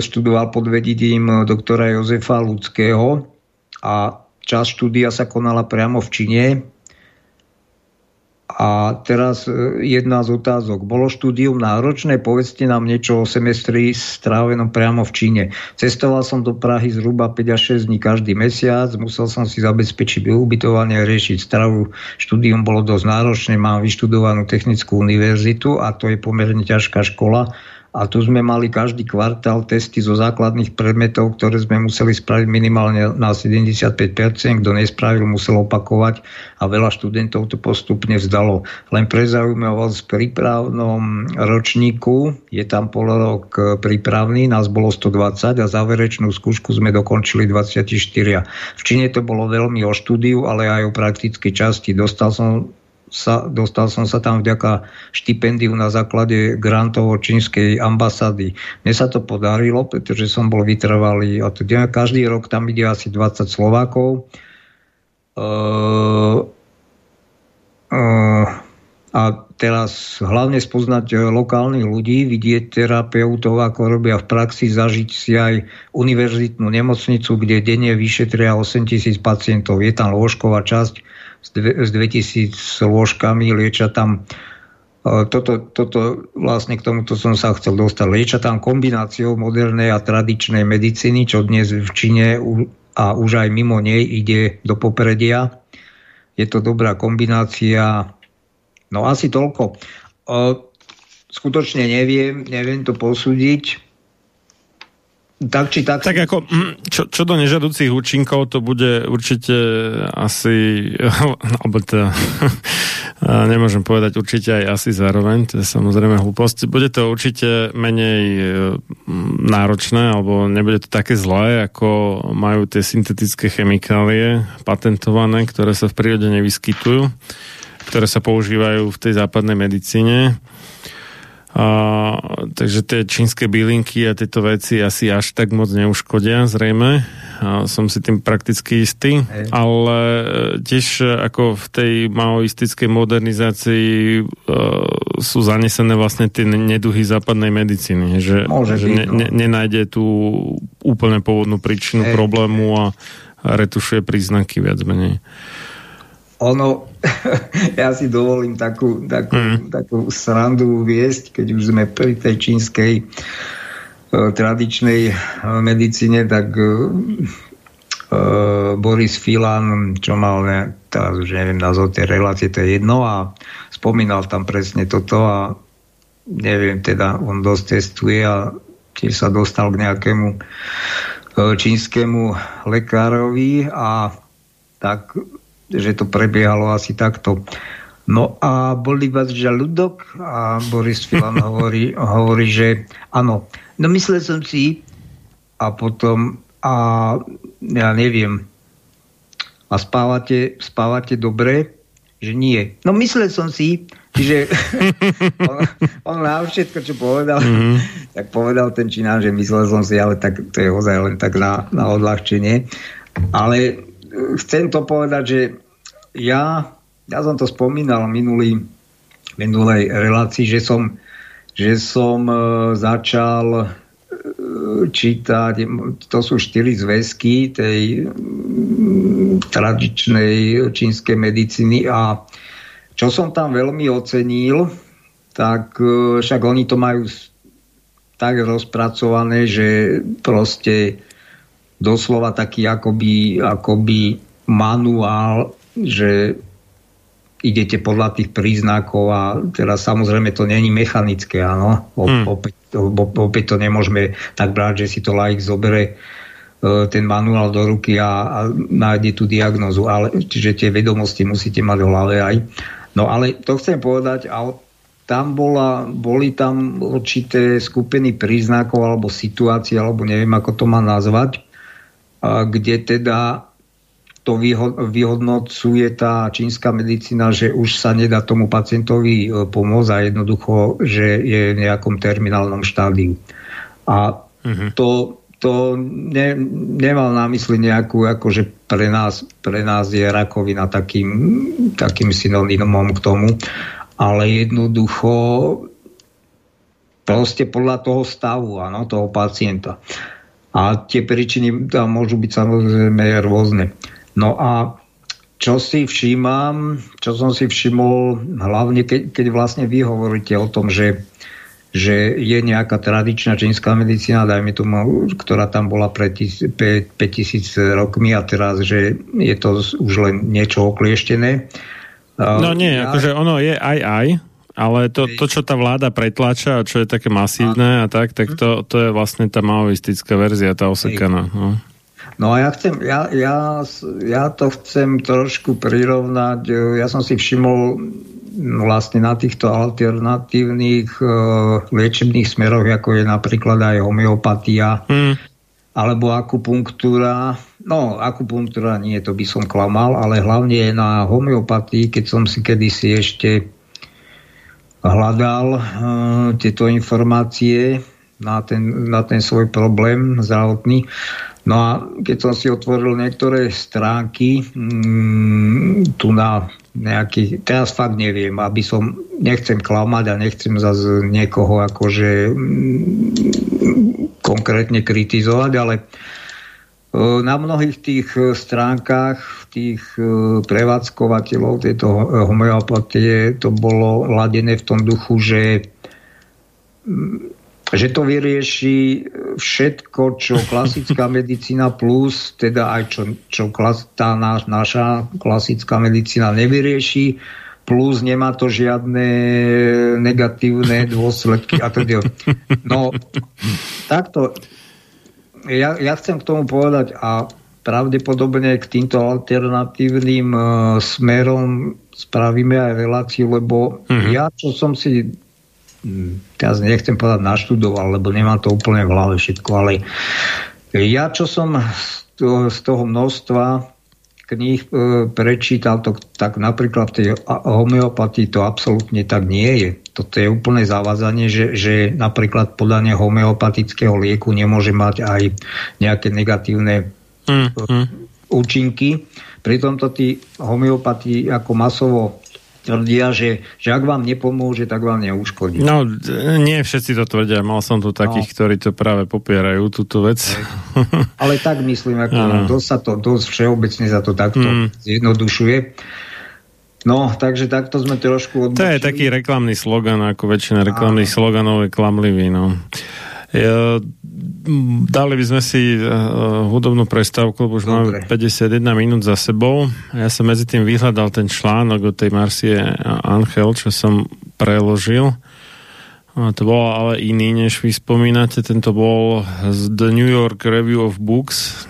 študoval pod vedením doktora Jozefa Ľudského a časť štúdia sa konala priamo v Číne a teraz e, jedna z otázok. Bolo štúdium náročné? Povedzte nám niečo o semestri strávenom priamo v Číne. Cestoval som do Prahy zhruba 5 až 6 dní každý mesiac. Musel som si zabezpečiť ubytovanie, riešiť stravu. Štúdium bolo dosť náročné. Mám vyštudovanú technickú univerzitu a to je pomerne ťažká škola a tu sme mali každý kvartál testy zo základných predmetov, ktoré sme museli spraviť minimálne na 75%. Kto nespravil, musel opakovať a veľa študentov to postupne vzdalo. Len pre zaujímavosť v prípravnom ročníku je tam pol rok prípravný, nás bolo 120 a záverečnú skúšku sme dokončili 24. V Číne to bolo veľmi o štúdiu, ale aj o praktickej časti. Dostal som sa, dostal som sa tam vďaka štipendiu na základe grantov čínskej ambasády. Mne sa to podarilo, pretože som bol vytrvalý. A teda každý rok tam ide asi 20 Slovákov. Uh, uh, a teraz hlavne spoznať lokálnych ľudí, vidieť terapeutov, ako robia v praxi, zažiť si aj univerzitnú nemocnicu, kde denne vyšetria 8 tisíc pacientov. Je tam lôžková časť, s 2000 lôžkami, liečia tam e, toto, toto vlastne k tomuto som sa chcel dostať. Liečia tam kombináciou modernej a tradičnej medicíny, čo dnes v Číne a už aj mimo nej ide do popredia. Je to dobrá kombinácia. No asi toľko. E, skutočne neviem, neviem to posúdiť tak či tak. Tak ako, mm, čo, čo do nežadúcich účinkov, to bude určite asi, alebo to, A nemôžem povedať určite aj asi zároveň, to je samozrejme hlúposť. Bude to určite menej e, náročné, alebo nebude to také zlé, ako majú tie syntetické chemikálie patentované, ktoré sa v prírode nevyskytujú, ktoré sa používajú v tej západnej medicíne. A, takže tie čínske bylinky a tieto veci asi až tak moc neuškodia, zrejme. A som si tým prakticky istý. Hej. Ale e, tiež ako v tej maoistickej modernizácii uh, sú zanesené vlastne tie neduhy západnej medicíny. Že, Môže že byť, ne, no. ne, nenájde tú úplne pôvodnú príčinu Hej. problému a retušuje príznaky viac menej. Ono, ja si dovolím takú, takú, mm. takú srandu viesť, keď už sme pri tej čínskej e, tradičnej e, medicíne, tak e, e, Boris Filan, čo mal, ne, teraz už neviem názov tej relácie, to je jedno a spomínal tam presne toto a neviem, teda on dosť testuje a tiež sa dostal k nejakému e, čínskemu lekárovi a tak že to prebiehalo asi takto. No a boli vás žalúdok a Boris Filan hovorí, hovorí, že áno. No myslel som si a potom a ja neviem a spávate, spávate dobre, že nie. No myslel som si, že on, on na všetko, čo povedal, mm-hmm. tak povedal ten Čínán, že myslel som si, ale tak to je ozaj len tak na, na odľahčenie. Ale chcem to povedať, že ja, ja som to spomínal minulý, minulej relácii, že som, že som e, začal e, čítať, to sú štyri zväzky tej tradičnej čínskej medicíny a čo som tam veľmi ocenil, tak e, však oni to majú tak rozpracované, že proste doslova taký akoby, akoby manuál, že idete podľa tých príznakov a teraz samozrejme to není mechanické, áno. Hmm. opäť, opäť to nemôžeme tak brať, že si to laik zobere e, ten manuál do ruky a, a nájde tú diagnózu. Ale, čiže tie vedomosti musíte mať v hlave aj. No ale to chcem povedať, a tam bola, boli tam určité skupiny príznakov alebo situácií, alebo neviem, ako to má nazvať, kde teda to vyho- vyhodnocuje tá čínska medicína, že už sa nedá tomu pacientovi e, pomôcť a jednoducho, že je v nejakom terminálnom štádiu. A to, to ne, nemal na mysli nejakú, akože pre nás, pre nás je rakovina takým, takým synonymom k tomu, ale jednoducho proste podľa toho stavu, áno, toho pacienta. A tie príčiny tam môžu byť samozrejme rôzne. No a čo si všímam, čo som si všimol, hlavne keď, keď vlastne vy hovoríte o tom, že, že je nejaká tradičná čínska medicína, dajme tomu, ktorá tam bola pred tis- pe- 5000 rokmi a teraz, že je to už len niečo oklieštené. No nie, Ja- akože ono je aj aj, ale to, to, čo tá vláda pretláča a čo je také masívne a tak, tak to, to je vlastne tá maoistická verzia, tá osekaná. No. No a ja chcem, ja, ja, ja to chcem trošku prirovnať, e, ja som si všimol vlastne na týchto alternatívnych e, liečebných smeroch, ako je napríklad aj homeopatia, Hm. alebo akupunktúra. No, akupunktúra nie, to by som klamal, ale hlavne na homeopatii, keď som si kedysi ešte hľadal uh, tieto informácie na ten, na ten svoj problém zdravotný. No a keď som si otvoril niektoré stránky mm, tu na nejaký, teraz fakt neviem, aby som, nechcem klamať a nechcem zase niekoho akože mm, konkrétne kritizovať, ale e, na mnohých tých e, stránkach tých e, prevádzkovateľov tejto ho- homeopatie to bolo ladené v tom duchu, že mm, že to vyrieši všetko, čo klasická medicína plus, teda aj čo, čo klas, tá náš, naša klasická medicína nevyrieši, plus nemá to žiadne negatívne dôsledky a teda. No, takto, ja, ja chcem k tomu povedať a pravdepodobne k týmto alternatívnym e, smerom spravíme aj reláciu, lebo uh-huh. ja, čo som si hm, teraz nechcem povedať naštudoval, lebo nemám to úplne v hlave všetko, ale ja, čo som z toho množstva kníh e, prečítal, to, tak napríklad v tej homeopatii to absolútne tak nie je. Toto je úplné zavázanie, že, že napríklad podanie homeopatického lieku nemôže mať aj nejaké negatívne mm, mm. účinky. Pritom to tí homeopati ako masovo tvrdia, že, že ak vám nepomôže, tak vám neuškodí. No, nie všetci to tvrdia. Mal som tu takých, no. ktorí to práve popierajú, túto vec. Ale tak myslím, ako no. dosť sa to, dosť všeobecne za to takto mm. zjednodušuje. No, takže takto sme trošku odbočili. To je taký reklamný slogan, ako väčšina reklamných sloganov je klamlivý, no. Ja, dali by sme si uh, hudobnú prestávku, lebo už Dobre. máme 51 minút za sebou. Ja som medzi tým vyhľadal ten článok od tej Marcie Angel, čo som preložil. To bol ale iný, než vy spomínate. Tento bol z The New York Review of Books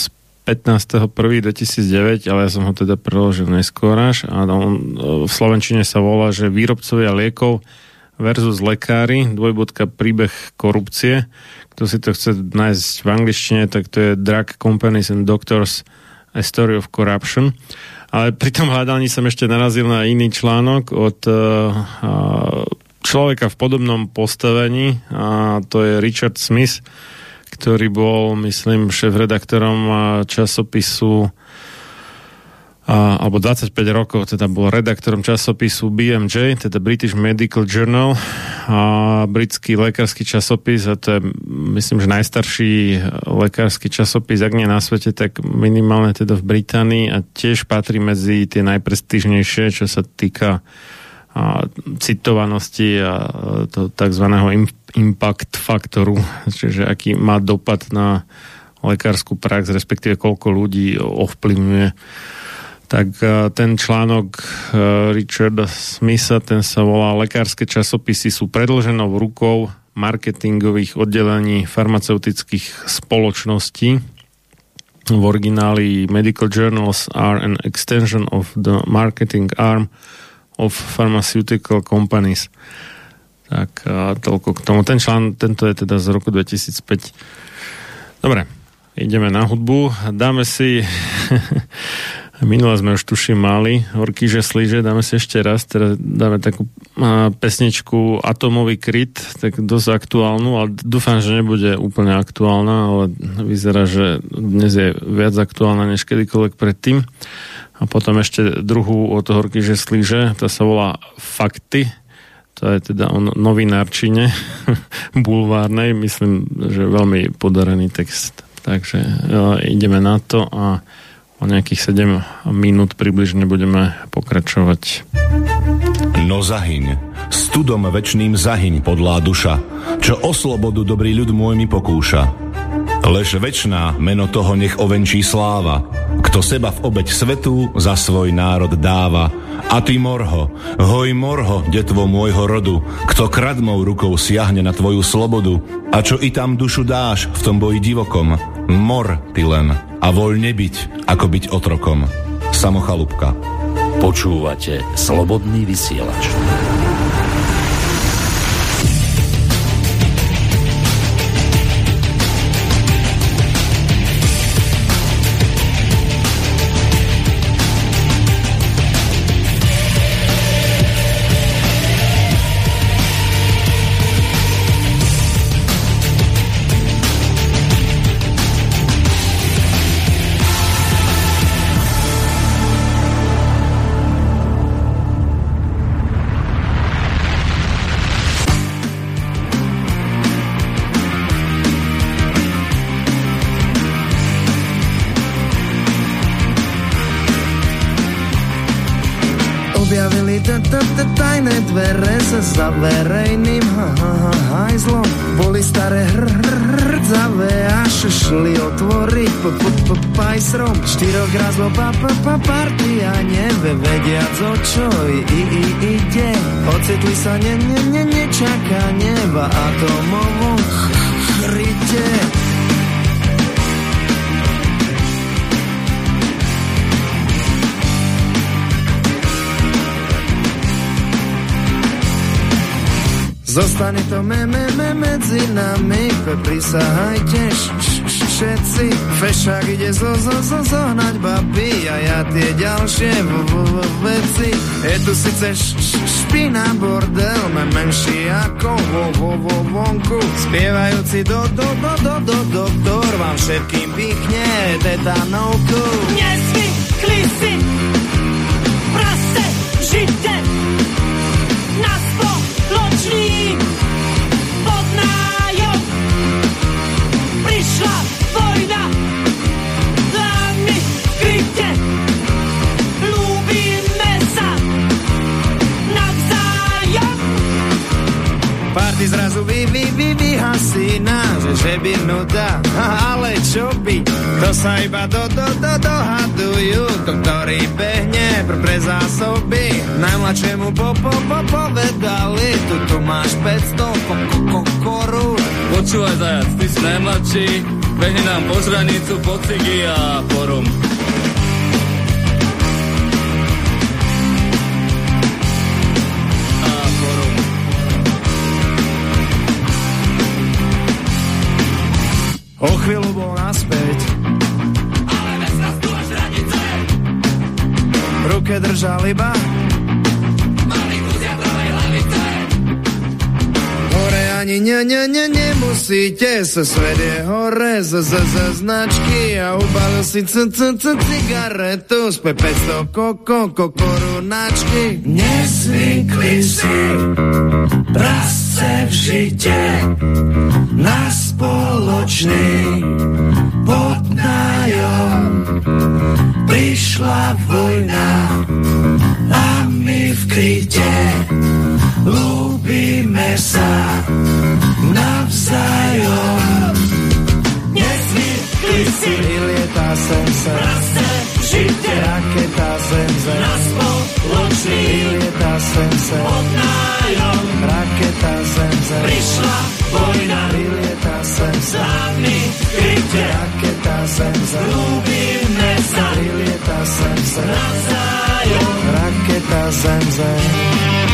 z 15.1.2009, ale ja som ho teda preložil neskôr až. A on, v Slovenčine sa volá, že výrobcovia liekov versus lekári, dvojbodka príbeh korupcie. Kto si to chce nájsť v angličtine, tak to je Drug Companies and Doctors A Story of Corruption. Ale pri tom hľadaní som ešte narazil na iný článok od uh, človeka v podobnom postavení a to je Richard Smith, ktorý bol, myslím, šéf-redaktorom časopisu a, alebo 25 rokov teda bol redaktorom časopisu BMJ, teda British Medical Journal a britský lekársky časopis a to je myslím, že najstarší lekársky časopis, ak nie na svete, tak minimálne teda v Británii a tiež patrí medzi tie najprestížnejšie, čo sa týka a, citovanosti a to tzv. impact faktoru, čiže aký má dopad na lekárskú prax, respektíve koľko ľudí ovplyvňuje tak e, ten článok e, Richarda Smitha, ten sa volá Lekárske časopisy sú predlženou rukou marketingových oddelení farmaceutických spoločností. V origináli Medical Journals are an extension of the marketing arm of pharmaceutical companies. Tak a toľko k tomu. Ten člán, tento je teda z roku 2005. Dobre, ideme na hudbu. Dáme si Minule sme už tuším mali horky, že slíže, dáme si ešte raz, teraz dáme takú a, pesničku Atomový kryt, tak dosť aktuálnu, ale dúfam, že nebude úplne aktuálna, ale vyzerá, že dnes je viac aktuálna než kedykoľvek predtým. A potom ešte druhú od horky, že slíže, to sa volá Fakty, to je teda o novinárčine bulvárnej, myslím, že veľmi podarený text. Takže jo, ideme na to a o nejakých 7 minút približne budeme pokračovať. No zahyň, studom večným zahyň podlá duša, čo o slobodu dobrý ľud môj mi pokúša. Lež večná meno toho nech ovenčí sláva, kto seba v obeď svetu za svoj národ dáva. A ty morho, hoj morho, detvo môjho rodu, kto kradmou rukou siahne na tvoju slobodu, a čo i tam dušu dáš v tom boji divokom, mor ty len a voľne byť, ako byť otrokom. Samochalúbka. Počúvate Slobodný vysielač. to pa, pa, pa partia neve Vediac o čo i, i, i ide. Ocitli sa ne, ne, ne, nečaká neba Atomovom chryte Zostane to meme me, me medzi nami, prisahaj tiež všetci. Fešák ide zo, zo, zo, zohnať baby a ja tie ďalšie v, v, v, veci. Je tu síce š, š, špina bordel, me menší ako vo, vo, vo vonku. Spievajúci do, do, do, do, do, doktor vám všetkým pichne tetanovku. Nezvykli si Party zrazu vy, vy, vy, vyhasína, že, že by nuda, ale čo by, to sa iba do, do, do, dohadujú, to, ktorý behne pre, pre zásoby. Najmladšiemu po, po, po, povedali, tu, tu máš 500 ko, ko, ko, korún. Počúvaj zajac, ty si najmladší, behni nám po žranicu, po cigy a porum. O chvíľu bol naspäť. Ruke držal iba Hore ani ne, ne, ne, nemusíte sa svet je hore z, z, z značky a ubalil si c, c, c, cigaretu z 500 koko, ko, korunačky. Nezvykli si prasce v žite na spoločný podnájom. Prišla vojna a my v kryte ľúbime sa navzájom. Nezvykli si vylietá sem sem prasce v žite raketa zem zem na spoločný vylietá sem sem podnájom raketa zem zem prišla vojna. Vylietá sem sem kryte. Raketa zem zem ľúbime sa vylietá sem sem navzájom. Raketa zem zem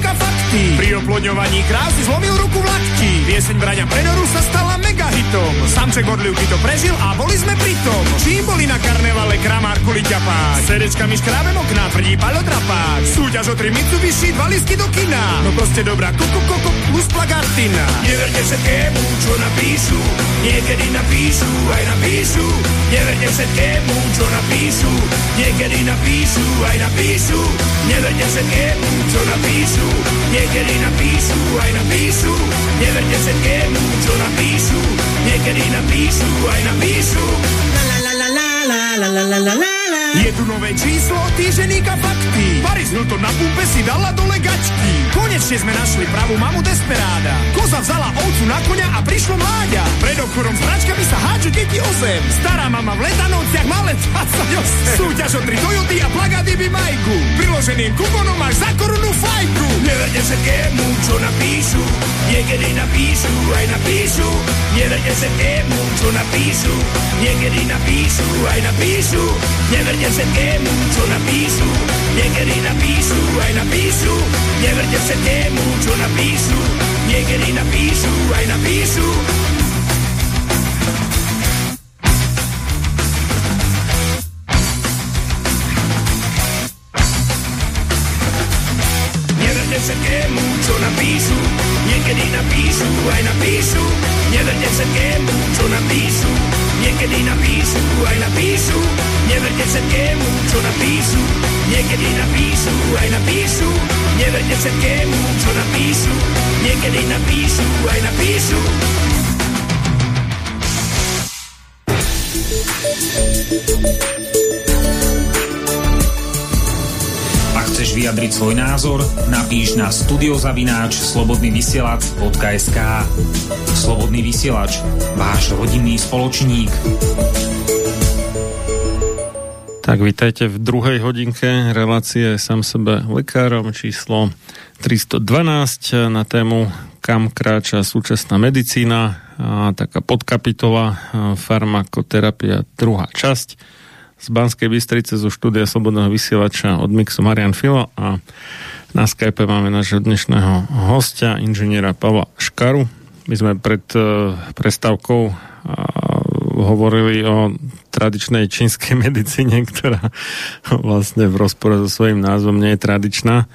Týženíka fakty. Pri oplodňovaní krásy zlomil ruku v lakti. Pieseň Braňa Predoru sa stala megahitom. Samček Bodlivky to prežil a boli sme pritom. Čím boli na karnevale kramár kuli ťapák? Sedečkami škrábem okná, tvrdí palodrapák. Súťaž o tri Mitsubishi, dva lisky do kina. No proste dobrá koko, koko plus plagartina. Neverte všetkému, čo napíšu. Niekedy napíšu, aj napíšu. Neverte všetkému, čo napíšu. Niekedy napíšu, aj napíšu. Neverte všetkému, čo napíšu. Niekedy napíšu, aj napíšu. Neverte všetkému, čo napíšu. Niekedy napíšu, aj napíšu. Je tu nové číslo týženíka fakty. Paris Hilton na pumpe si dala dole gačky. Konečne sme našli pravú mamu Desperáda. Koza vzala ovcu na koňa a prišlo mláďa. Pred obchodom s hračkami sa háču deti o zem. Stará mama v letanovciach má len 28. Súťaž o tri Toyoty a plagady by majku. Priloženým kuponom máš za korunu fajku. Neverte všetkému, čo napíšu. Niekedy napíšu, aj napíšu. Neverte všetkému, čo napíšu. Niekedy napíšu, aj napíšu. Neverte všetkému, čo napíšu. Niekedy napíšu, aj napíšu. Neverte všetkému, čo napíšu. Niekedy napíšu, aj napíšu. Neverte všetkému, čo napíšu. Niekedy napíšu, aj napíšu. Neverte všetkému, napíšu. všetkému, čo napíšu, niekedy napíšu, aj napíšu. Neverte všetkému, čo napíšu, niekedy napíšu, aj napíšu. Ak chceš vyjadriť svoj názor, napíš na studiozavináč slobodnyvysielac.sk Slobodný vysielač, váš rodinný spoločník. Tak vítajte v druhej hodinke relácie sám sebe lekárom číslo 312 na tému kam kráča súčasná medicína. A taká podkapitola farmakoterapia druhá časť. Z Banskej Bystrice zo štúdia Slobodného vysielača od Mixu Marian Filo. A na Skype máme nášho dnešného hostia, inžiniera Pavla Škaru. My sme pred uh, prestávkou hovorili o tradičnej čínskej medicíne, ktorá vlastne v rozpore so svojím názvom nie je tradičná.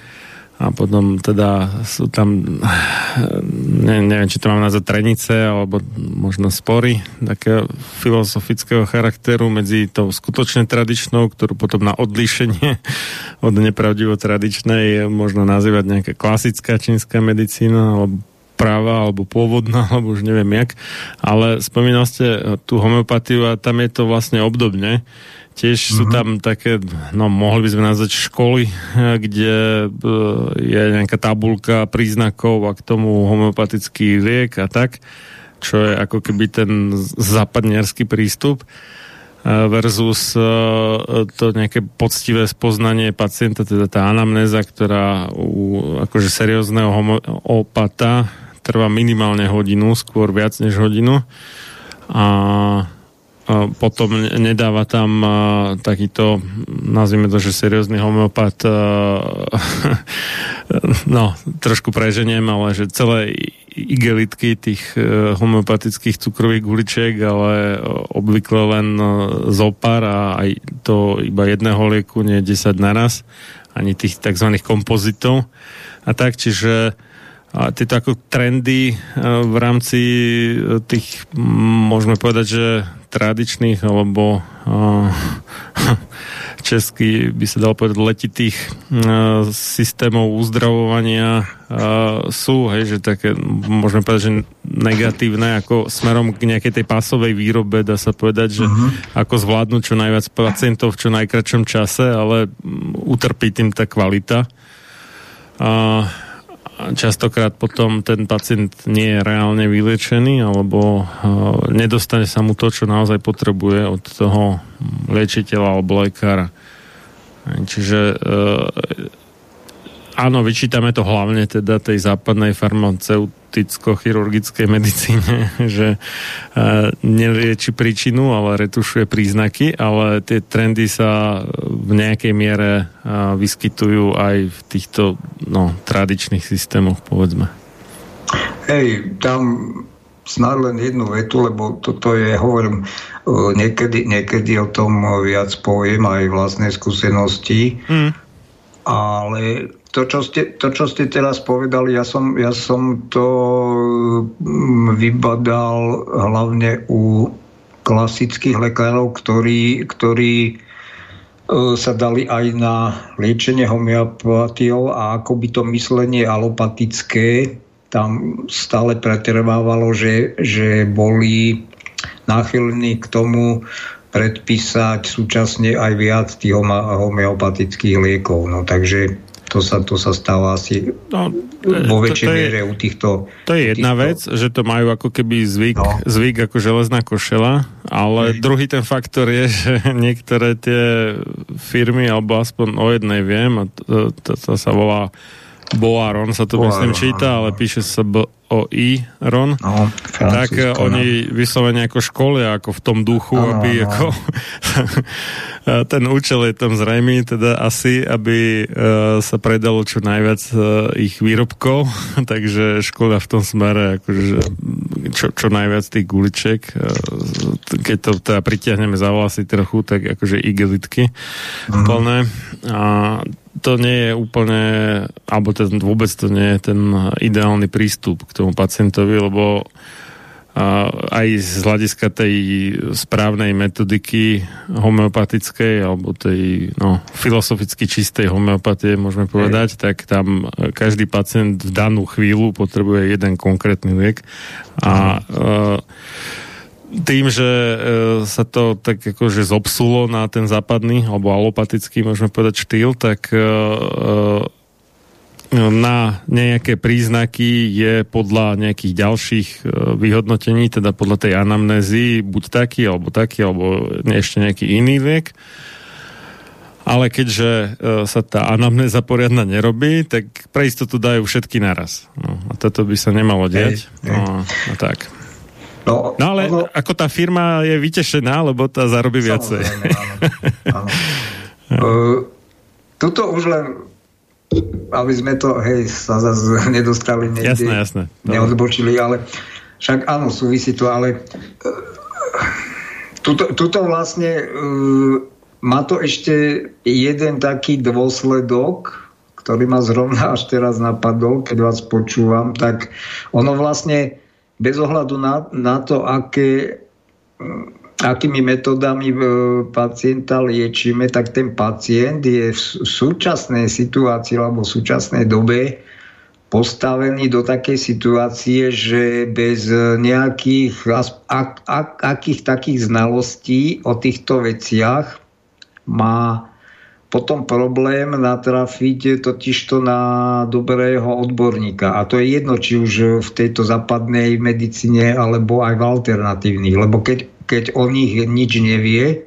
A potom teda sú tam ne, neviem, či to mám nazvať trenice alebo možno spory takého filozofického charakteru medzi tou skutočne tradičnou, ktorú potom na odlíšenie od nepravdivo tradičnej možno nazývať nejaká klasická čínska medicína alebo práva alebo pôvodná, alebo už neviem jak, ale spomínal ste tú homeopatiu a tam je to vlastne obdobne Tiež uh-huh. sú mhm. tam také, no mohli by sme nazvať školy, kde e, je nejaká tabulka príznakov a k tomu homeopatický liek a tak, čo je ako keby ten západniarský prístup versus to nejaké poctivé spoznanie pacienta, teda tá anamnéza, ktorá u akože seriózneho homeopata trvá minimálne hodinu, skôr viac než hodinu. A potom nedáva tam takýto, nazvime to, že seriózny homeopat no, trošku preženiem, ale že celé igelitky tých e, homeopatických cukrových guličiek, ale obvykle len e, zopár a aj to iba jedného lieku, nie 10 naraz, ani tých tzv. kompozitov. A tak, čiže a tieto ako trendy e, v rámci e, tých, môžeme povedať, že tradičných alebo uh, česky by sa dalo povedať letitých systémov uzdravovania sú, hej, že také, môžeme povedať, že negatívne ako smerom k nejakej tej pásovej výrobe, dá sa povedať, že uh-huh. ako zvládnuť čo najviac pacientov v čo najkračom čase, ale utrpí tým tá kvalita. Uh, častokrát potom ten pacient nie je reálne vylečený alebo uh, nedostane sa mu to, čo naozaj potrebuje od toho liečiteľa alebo lekára. Čiže uh, áno, vyčítame to hlavne teda tej západnej farmaceuticko-chirurgickej medicíne, že uh, nelieči príčinu, ale retušuje príznaky, ale tie trendy sa v nejakej miere uh, vyskytujú aj v týchto no, tradičných systémoch, povedzme. Hej, tam snad len jednu vetu, lebo toto je, hovorím, niekedy, niekedy o tom viac poviem aj vlastnej skúsenosti, mm. ale to, čo ste, to, čo ste teraz povedali, ja som, ja som to mm, vybadal hlavne u klasických lekárov, ktorí, ktorí e, sa dali aj na liečenie homeopatiou a ako by to myslenie alopatické tam stále pretrvávalo, že, že boli náchylní k tomu predpísať súčasne aj viac tých homeopatických liekov. No, takže to sa, to sa stáva asi no, vo väčšej miere u týchto... To je jedna týchto... vec, že to majú ako keby zvyk, no. zvyk ako železná košela, ale Hej. druhý ten faktor je, že niektoré tie firmy, alebo aspoň o jednej viem, a to, to, to sa volá Boaron sa to Boaron, myslím číta, ale píše sa B o I Ron, no, tak eh, no. oni vyslovene ako školia, ako v tom duchu, no, aby no. ako ten účel je tam zrejmý, teda asi, aby uh, sa predalo čo najviac uh, ich výrobkov, takže školia v tom smere, akože čo, čo najviac tých guličiek, uh, keď to teda pritiahneme za vlasy trochu, tak akože igelitky mm. plné. A to nie je úplne, alebo ten, vôbec to nie je ten ideálny prístup k tomu pacientovi, lebo a aj z hľadiska tej správnej metodiky homeopatickej alebo tej no, filozoficky čistej homeopatie, môžeme povedať, tak tam každý pacient v danú chvíľu potrebuje jeden konkrétny liek. A uh, tým, že e, sa to tak akože zobsulo na ten západný alebo alopatický, môžeme povedať, štýl, tak e, na nejaké príznaky je podľa nejakých ďalších e, vyhodnotení, teda podľa tej anamnézy, buď taký, alebo taký, alebo ešte nejaký iný liek. Ale keďže e, sa tá anamnéza poriadna nerobí, tak pre istotu dajú všetky naraz. No, a toto by sa nemalo diať. No, no tak. No, no ale ono... ako tá firma je vytešená, lebo tá zarobí viacej. Áno, áno. uh, tuto už len aby sme to, hej, sa zase nedostali niekde, jasné, jasné. neodbočili, ale však áno, súvisí to, ale uh, tuto, tuto vlastne uh, má to ešte jeden taký dôsledok, ktorý ma zrovna až teraz napadol, keď vás počúvam, tak ono vlastne bez ohľadu na, na to, aké akými metodami e, pacienta liečíme, tak ten pacient je v súčasnej situácii alebo v súčasnej dobe postavený do takej situácie, že bez nejakých ak, ak, akých takých znalostí o týchto veciach má potom problém natrafiť totižto na dobrého odborníka. A to je jedno, či už v tejto západnej medicíne, alebo aj v alternatívnych. Lebo keď keď o nich nič nevie,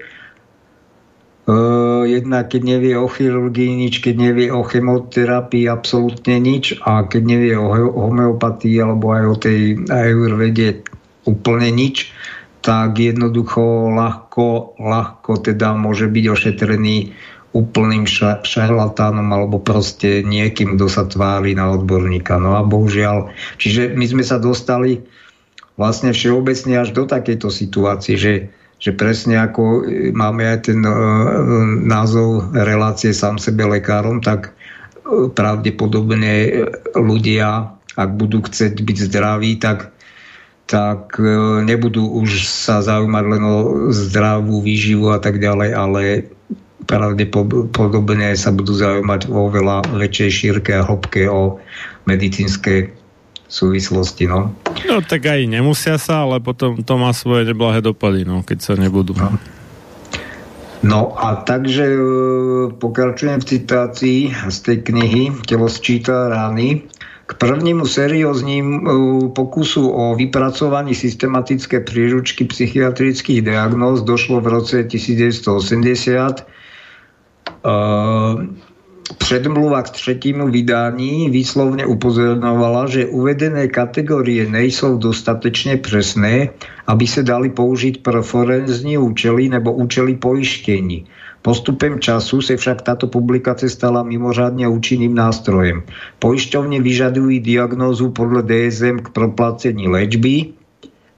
uh, jedna keď nevie o chirurgii nič, keď nevie o chemoterapii absolútne nič a keď nevie o homeopatii alebo aj o tej ajurvede úplne nič, tak jednoducho ľahko, ľahko teda môže byť ošetrený úplným ša- šarlatánom alebo proste niekým, kto sa tvári na odborníka. No a bohužiaľ, čiže my sme sa dostali vlastne všeobecne až do takejto situácie, že, že presne ako e, máme aj ten uh, názov relácie sám sebe lekárom, tak uh, pravdepodobne ľudia, ak budú chcieť byť zdraví, tak tak nebudú už sa zaujímať len o zdravú výživu a tak ďalej, ale pravdepodobne sa budú zaujímať vo veľa väčšej šírke a hĺbke o medicínske súvislosti. No. no tak aj nemusia sa, ale potom to má svoje neblahé dopady, no, keď sa nebudú. No. No a takže e, pokračujem v citácii z tej knihy Telo sčíta rány. K prvnímu seriózním e, pokusu o vypracovaní systematické príručky psychiatrických diagnóz došlo v roce 1980 predmluva k tretiemu vydání výslovne upozorňovala, že uvedené kategórie nejsou dostatečne presné, aby se dali použiť pro forenzní účely nebo účely pojištění. Postupem času se však táto publikace stala mimořádne účinným nástrojem. Pojišťovne vyžadujú diagnózu podľa DSM k proplacení léčby,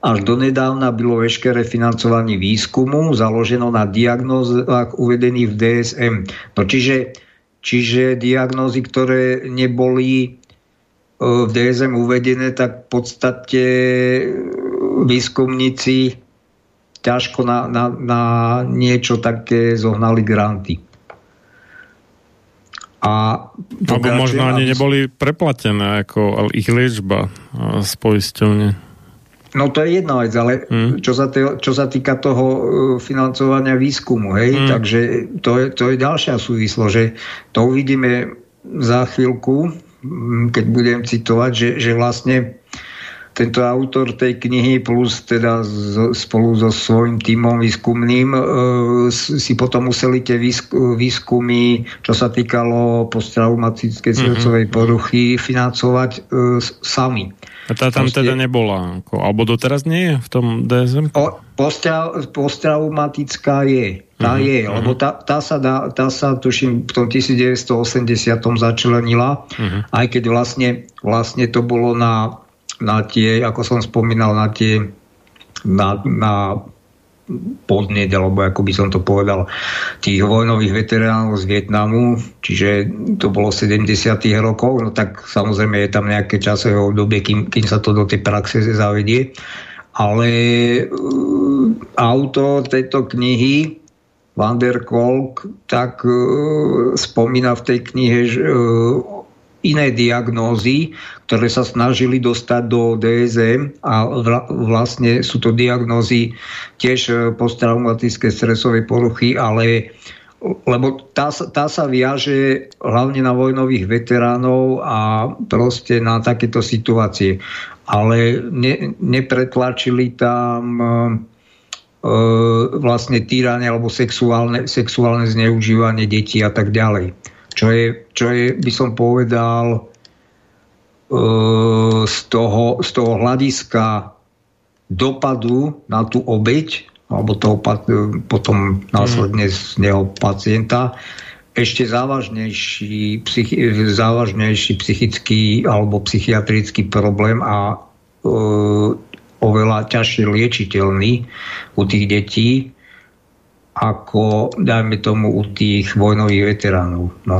až donedávna bylo veškeré financovanie výskumu založeno na diagnózach uvedených v DSM. No čiže Čiže diagnózy, ktoré neboli e, v DSM uvedené, tak v podstate e, výskumníci ťažko na, na, na niečo také zohnali granty. A Alebo možno ani neboli preplatené ako ich liečba z poisťovne. No to je jedna vec, ale mm. čo, sa te, čo sa týka toho uh, financovania výskumu, hej, mm. takže to je, to je ďalšia súvislo, že to uvidíme za chvíľku, keď budem citovať, že, že vlastne tento autor tej knihy plus teda z, spolu so svojím tímom výskumným e, si potom museli tie výsk, výskumy, čo sa týkalo posttraumatickej srdcovej mm-hmm. poruchy, financovať e, sami. A tá tam Proste... teda nebola? Ako, alebo doteraz nie je v tom DSM? O, posttraumatická je. Tá uh-huh, je, uh-huh. lebo tá, tá, sa dá, tá sa tuším v tom 1980 začlenila, uh-huh. aj keď vlastne, vlastne to bolo na, na tie, ako som spomínal, na tie na, na podnieť, alebo ako by som to povedal, tých vojnových veteránov z Vietnamu, čiže to bolo 70. rokov, no tak samozrejme je tam nejaké časové obdobie, kým, kým sa to do tej praxe zavedie. Ale uh, autor tejto knihy Van der Kolk tak uh, spomína v tej knihe že, uh, iné diagnózy, ktoré sa snažili dostať do DSM a vlastne sú to diagnózy tiež e, posttraumatické stresové poruchy, ale lebo tá, tá sa viaže hlavne na vojnových veteránov a proste na takéto situácie. Ale ne, nepretlačili tam e, e vlastne týranie alebo sexuálne, sexuálne zneužívanie detí a tak ďalej čo je, čo je by som povedal, z toho, z toho hľadiska dopadu na tú obeď, alebo toho potom následne z neho pacienta, ešte závažnejší, psychi- závažnejší psychický alebo psychiatrický problém a e, oveľa ťažšie liečiteľný u tých detí, ako, dajme tomu, u tých vojnových veteránov. No.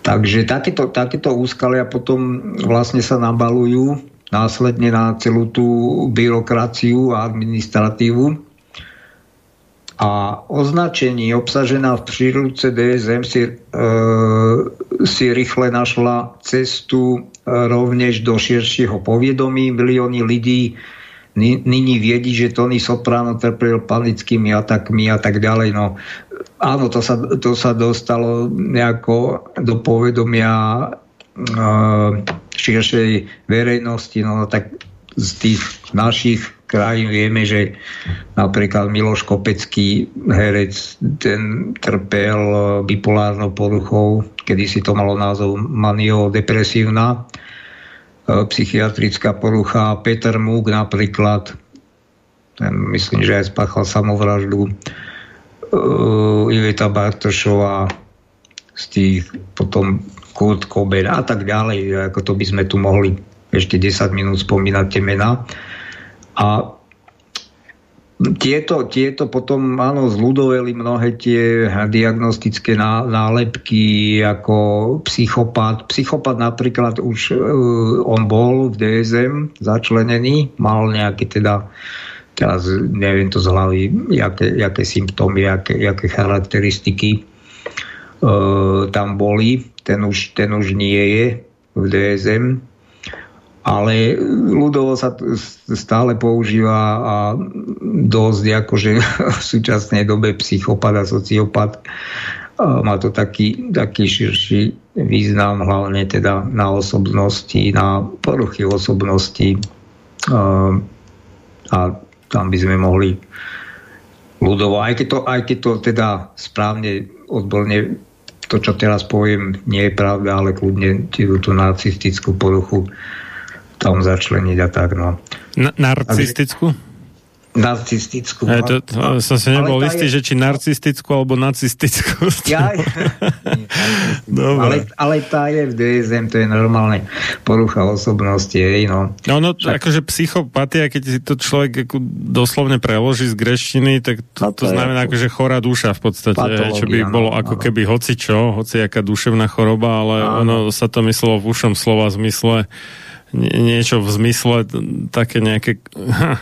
Takže takéto, takéto úskalia potom vlastne sa nabalujú následne na celú tú byrokraciu a administratívu. A označenie obsažená v príručce DSM si, e, si rýchle našla cestu e, rovnež do širšieho povedomí. Milióny ľudí nyní viedi, že Tony Soprano trpel panickými atakmi a tak ďalej. No, áno, to sa, to sa dostalo nejako do povedomia uh, širšej verejnosti, no tak z tých našich krajín vieme, že napríklad Miloš Kopecký, herec, ten trpel bipolárnou poruchou, kedy si to malo názov manio-depresívna. E, psychiatrická porucha. Peter Múk napríklad, myslím, že aj spáchal samovraždu. Uh, Iveta Bartošová z tých potom Kurt Cobain a tak ďalej. Ako to by sme tu mohli ešte 10 minút spomínať tie mená. A tieto, tieto potom áno, zľudoveli mnohé tie diagnostické nálepky ako psychopat. Psychopat napríklad už uh, on bol v DSM začlenený, mal nejaké teda teraz neviem to z hlavy, jaké symptómy, jaké, charakteristiky uh, tam boli. Ten už, ten už nie je v DSM ale ľudovo sa stále používa a dosť akože v súčasnej dobe psychopat a sociopat. Má to taký, taký širší význam, hlavne teda na osobnosti, na poruchy osobnosti. A tam by sme mohli ľudovo, aj keď to, aj keď to teda správne odborne to, čo teraz poviem, nie je pravda, ale kľudne tú narcistickú poruchu tam začleniť a tak. No. Na, narcistickú? Narcistickú. Ja, to, to, som si nebol istý, je... že či narcistickú alebo nacistickú. Ja, ale, ale tá je v DSM, to je normálne porucha osobnosti. Jej, no. No, no Však... akože psychopatia, keď si to človek doslovne preloží z greštiny, tak to, no, to, znamená akože chorá duša v podstate, čo by no, bolo ako no. keby hoci čo, hoci aká duševná choroba, ale no. ono sa to myslelo v ušom slova zmysle niečo v zmysle také nejaké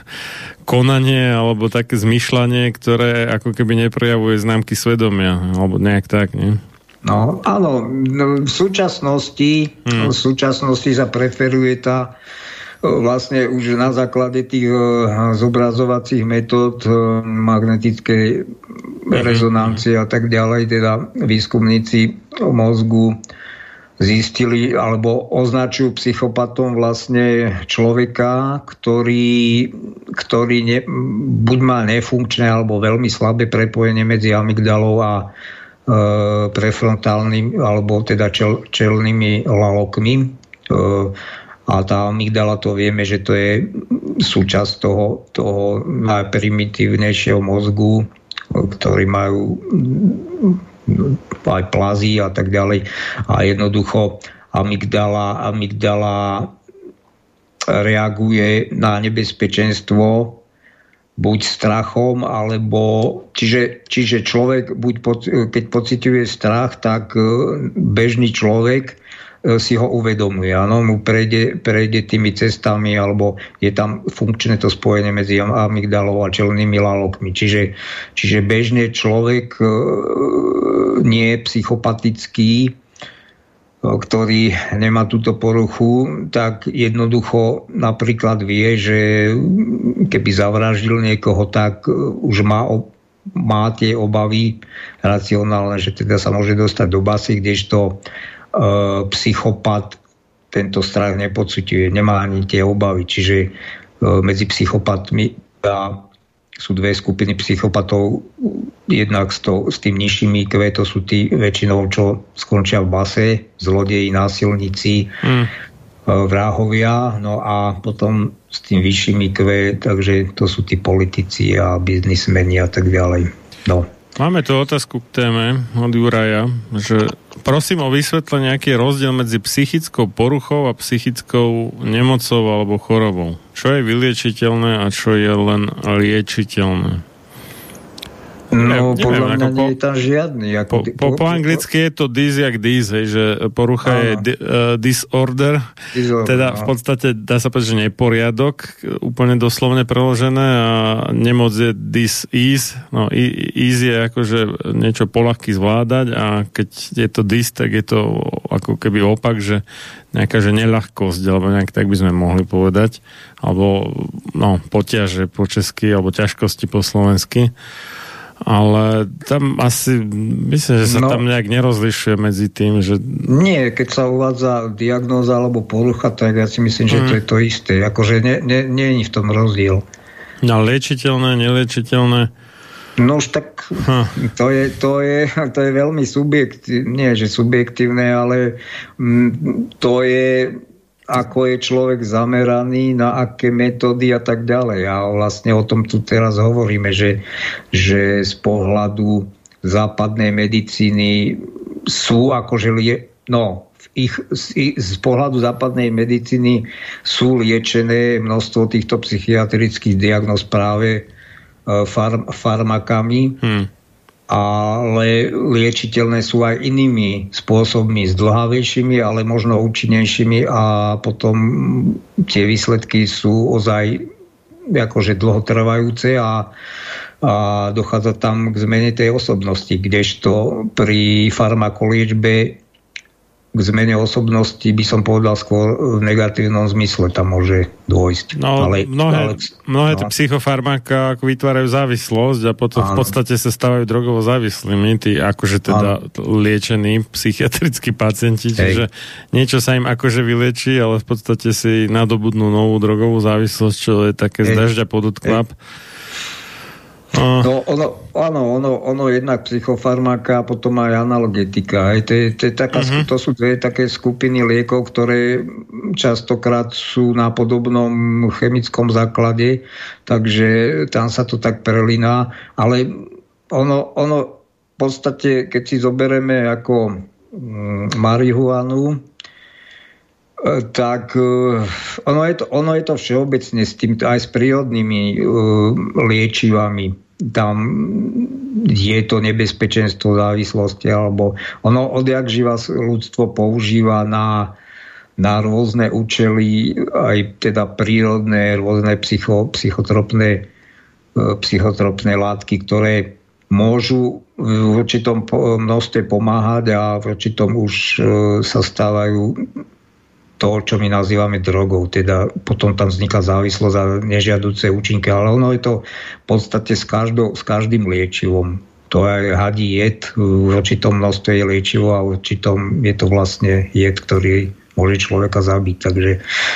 konanie alebo také zmyšľanie, ktoré ako keby neprejavuje známky svedomia, alebo nejak tak, nie? No, áno, no, v súčasnosti, hmm. v súčasnosti sa preferuje tá vlastne už na základe tých zobrazovacích metód magnetickej hmm. rezonancie a tak ďalej, teda výskumníci mozgu zistili alebo označujú psychopatom vlastne človeka, ktorý, ktorý ne, buď má nefunkčné alebo veľmi slabé prepojenie medzi amygdalou a e, prefrontálnym alebo teda čel, čelnými lalokmi. E, a tá amygdala to vieme, že to je súčasť toho, toho najprimitívnejšieho mozgu, ktorý majú aj plazy a tak ďalej. A jednoducho amygdala, amygdala reaguje na nebezpečenstvo buď strachom, alebo čiže, čiže človek, buď keď pociťuje strach, tak e, bežný človek si ho uvedomuje. Áno, mu prejde, prejde tými cestami, alebo je tam funkčné to spojenie medzi amygdalou a čelnými lalokmi. Čiže, čiže bežne človek e, nie je psychopatický, e, ktorý nemá túto poruchu, tak jednoducho napríklad vie, že keby zavraždil niekoho, tak e, už má, má tie obavy racionálne, že teda sa môže dostať do basy, kdežto E, psychopat tento strach nepocituje, nemá ani tie obavy. Čiže e, medzi psychopatmi sú dve skupiny psychopatov. Jednak s, to, s tým nižšími IQ, to sú tí väčšinou, čo skončia v base, zlodeji, násilníci, mm. vrahovia, no a potom s tým vyšším IQ, takže to sú tí politici a biznismeni a tak ďalej. No. Máme tu otázku k téme od Juraja, že prosím o vysvetlenie, aký je rozdiel medzi psychickou poruchou a psychickou nemocou alebo chorobou. Čo je vyliečiteľné a čo je len liečiteľné? No, ja, podľa mňa nie je tam žiadny. Ako, po, po, po anglicky je to dis jak dis, hej, že porucha áno. je di, uh, disorder, disorder, teda v podstate dá sa povedať, že neporiadok, úplne doslovne preložené a nemoc je dis-ease, no ease je akože niečo polahky zvládať a keď je to dis, tak je to ako keby opak, že nejaká že neľahkosť, alebo nejak tak by sme mohli povedať, alebo no, poťaže po česky, alebo ťažkosti po slovensky ale tam asi, myslím, že sa no, tam nejak nerozlišuje medzi tým, že... Nie, keď sa uvádza diagnóza alebo porucha, tak ja si myslím, že mm. to je to isté. Akože nie, nie, nie je v tom rozdiel. No, liečiteľné, neliečiteľné. No už tak huh. to, je, to, je, to je veľmi subjektívne, nie že subjektívne, ale mm, to je ako je človek zameraný, na aké metódy a tak ďalej. A vlastne o tom tu teraz hovoríme, že, že z pohľadu západnej medicíny sú akože no, ich, z, z pohľadu západnej medicíny sú liečené množstvo týchto psychiatrických diagnóz práve e, farm, farmakami. Hmm ale liečiteľné sú aj inými spôsobmi, zdlhavejšími, ale možno účinnejšími a potom tie výsledky sú ozaj akože dlhotrvajúce a, a dochádza tam k zmene tej osobnosti, kdežto pri farmakoliečbe k zmene osobnosti by som povedal skôr v negatívnom zmysle tam môže dôjsť. No, ale, mnohé, ale, mnohé no. psychofarmaka ako vytvárajú závislosť a potom áno. v podstate sa stávajú drogovo závislými, tí akože teda áno. liečení psychiatrickí pacienti, čiže Hej. niečo sa im akože vylečí, ale v podstate si nadobudnú novú drogovú závislosť, čo je také Hej. z dažďa pod odklap. No, ono, áno, ono, ono jednak psychofarmaka a potom aj analgetika. Aj to, je, to, je taká, uh-huh. to sú dve také skupiny liekov, ktoré častokrát sú na podobnom chemickom základe, takže tam sa to tak prelína. Ale ono, ono v podstate, keď si zoberieme ako mm, marihuanu, tak uh, ono, je to, ono je to všeobecne s tým, aj s prírodnými uh, liečivami. Tam je to nebezpečenstvo závislosti, alebo ono odjak živa ľudstvo používa na, na rôzne účely, aj teda prírodné, rôzne psycho, psychotropné, e, psychotropné látky, ktoré môžu v určitom množstve pomáhať a v určitom už e, sa stávajú to, čo my nazývame drogou. Teda potom tam vzniká závislosť a nežiaduce účinky. Ale ono je to v podstate s, každou, s každým liečivom. To je hadí jed, v určitom množstve je liečivo a v určitom je to vlastne jed, ktorý môže človeka zabiť. Takže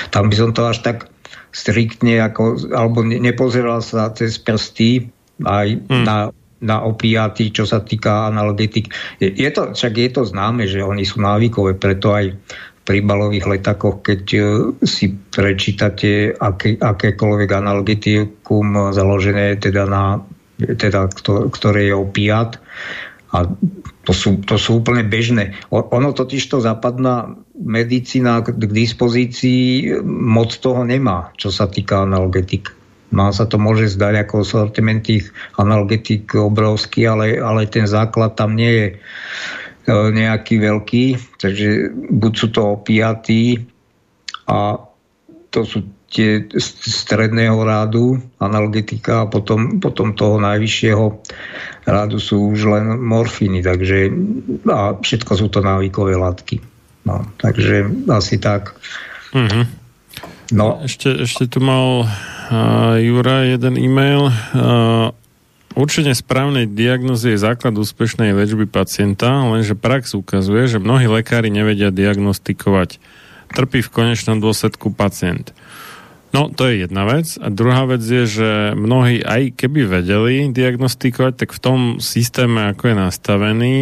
tam by som to až tak striktne, ako, alebo nepozeral sa cez prsty aj hmm. na na opiaty, čo sa týka analgetik. Je, je to, však je to známe, že oni sú návykové, preto aj príbalových letakoch, keď e, si prečítate aké, akékoľvek analgetikum založené teda na teda, ktoré je opiat a to sú, to sú úplne bežné. Ono totiž to západná medicína k dispozícii moc toho nemá, čo sa týka analgetik. Má sa to môže zdať ako sortiment tých analgetik obrovský, ale, ale ten základ tam nie je nejaký veľký, takže buď sú to opiaty a to sú tie stredného rádu analgetika a potom, potom toho najvyššieho rádu sú už len morfíny, takže a všetko sú to návykové látky. No, takže asi tak. Mm-hmm. No. Ešte, ešte tu mal uh, Jura jeden e-mail. Uh, Určenie správnej diagnozy je základ úspešnej liečby pacienta, lenže prax ukazuje, že mnohí lekári nevedia diagnostikovať. Trpí v konečnom dôsledku pacient. No, to je jedna vec. A druhá vec je, že mnohí aj keby vedeli diagnostikovať, tak v tom systéme, ako je nastavený,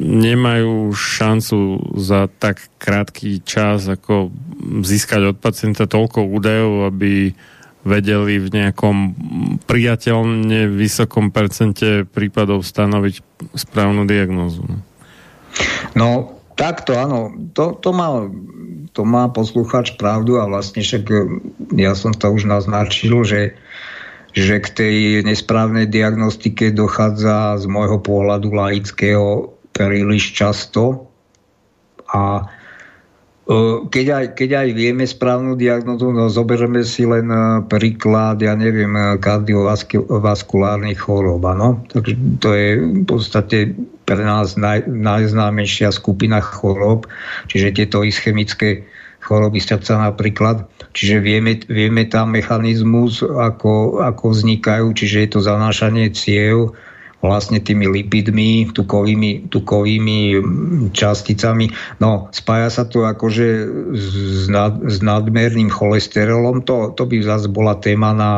nemajú šancu za tak krátky čas, ako získať od pacienta toľko údajov, aby vedeli v nejakom priateľne vysokom percente prípadov stanoviť správnu diagnózu. No, takto áno. To, to má to má poslucháč pravdu a vlastne však e, ja som to už naznačil, že, že k tej nesprávnej diagnostike dochádza z môjho pohľadu laického príliš často a keď aj, keď aj vieme správnu diagnozu, no zoberieme si len e, príklad, ja neviem, e, kardiovaskulárnych chorób, no. Takže to je v podstate pre nás naj, najznámejšia skupina chorób, čiže tieto ischemické choroby srdca napríklad. Čiže vieme, vieme tam mechanizmus, ako, ako vznikajú, čiže je to zanášanie ciev, vlastne tými lipidmi, tukovými, tukovými časticami. No, spája sa to akože s, nad, s nadmerným cholesterolom. To, to by zase bola téma na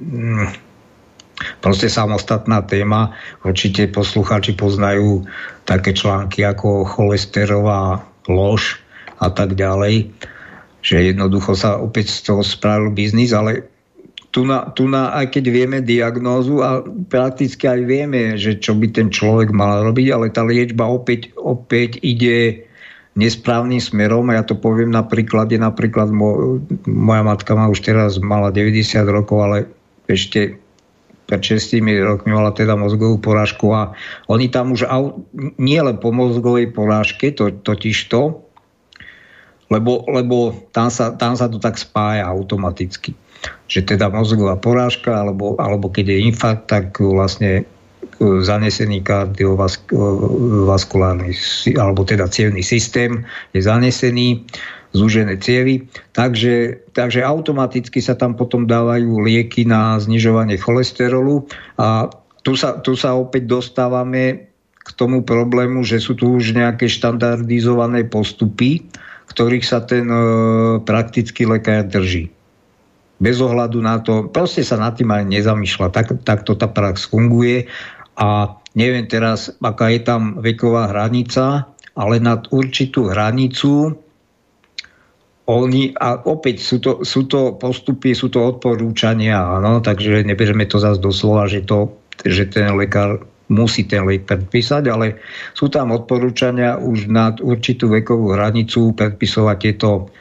mm, proste samostatná téma. Určite poslucháči poznajú také články ako cholesterová lož a tak ďalej, že jednoducho sa opäť z toho spravil biznis, ale tu na, tu na, aj keď vieme diagnózu a prakticky aj vieme, že čo by ten človek mal robiť, ale tá liečba opäť, opäť ide nesprávnym smerom. A ja to poviem na príklade, napríklad mo, moja matka má už teraz mala 90 rokov, ale ešte pred 6 rokmi mala teda mozgovú porážku a oni tam už nie len po mozgovej porážke, to, totiž to, lebo, lebo tam, sa, tam sa to tak spája automaticky že teda mozgová porážka, alebo, alebo keď je infarkt, tak vlastne e, zanesený kardiovaskulárny, alebo teda cievný systém je zanesený, zúžené cievy, takže, takže automaticky sa tam potom dávajú lieky na znižovanie cholesterolu. A tu sa, tu sa opäť dostávame k tomu problému, že sú tu už nejaké štandardizované postupy, ktorých sa ten e, praktický lekár drží bez ohľadu na to, proste sa nad tým aj nezamýšľa. Tak, takto tá prax funguje a neviem teraz, aká je tam veková hranica, ale nad určitú hranicu oni, a opäť sú to, sú to postupy, sú to odporúčania, áno, takže neberieme to zase doslova, že, to, že ten lekár musí ten liek predpísať, ale sú tam odporúčania už nad určitú vekovú hranicu predpisovať tieto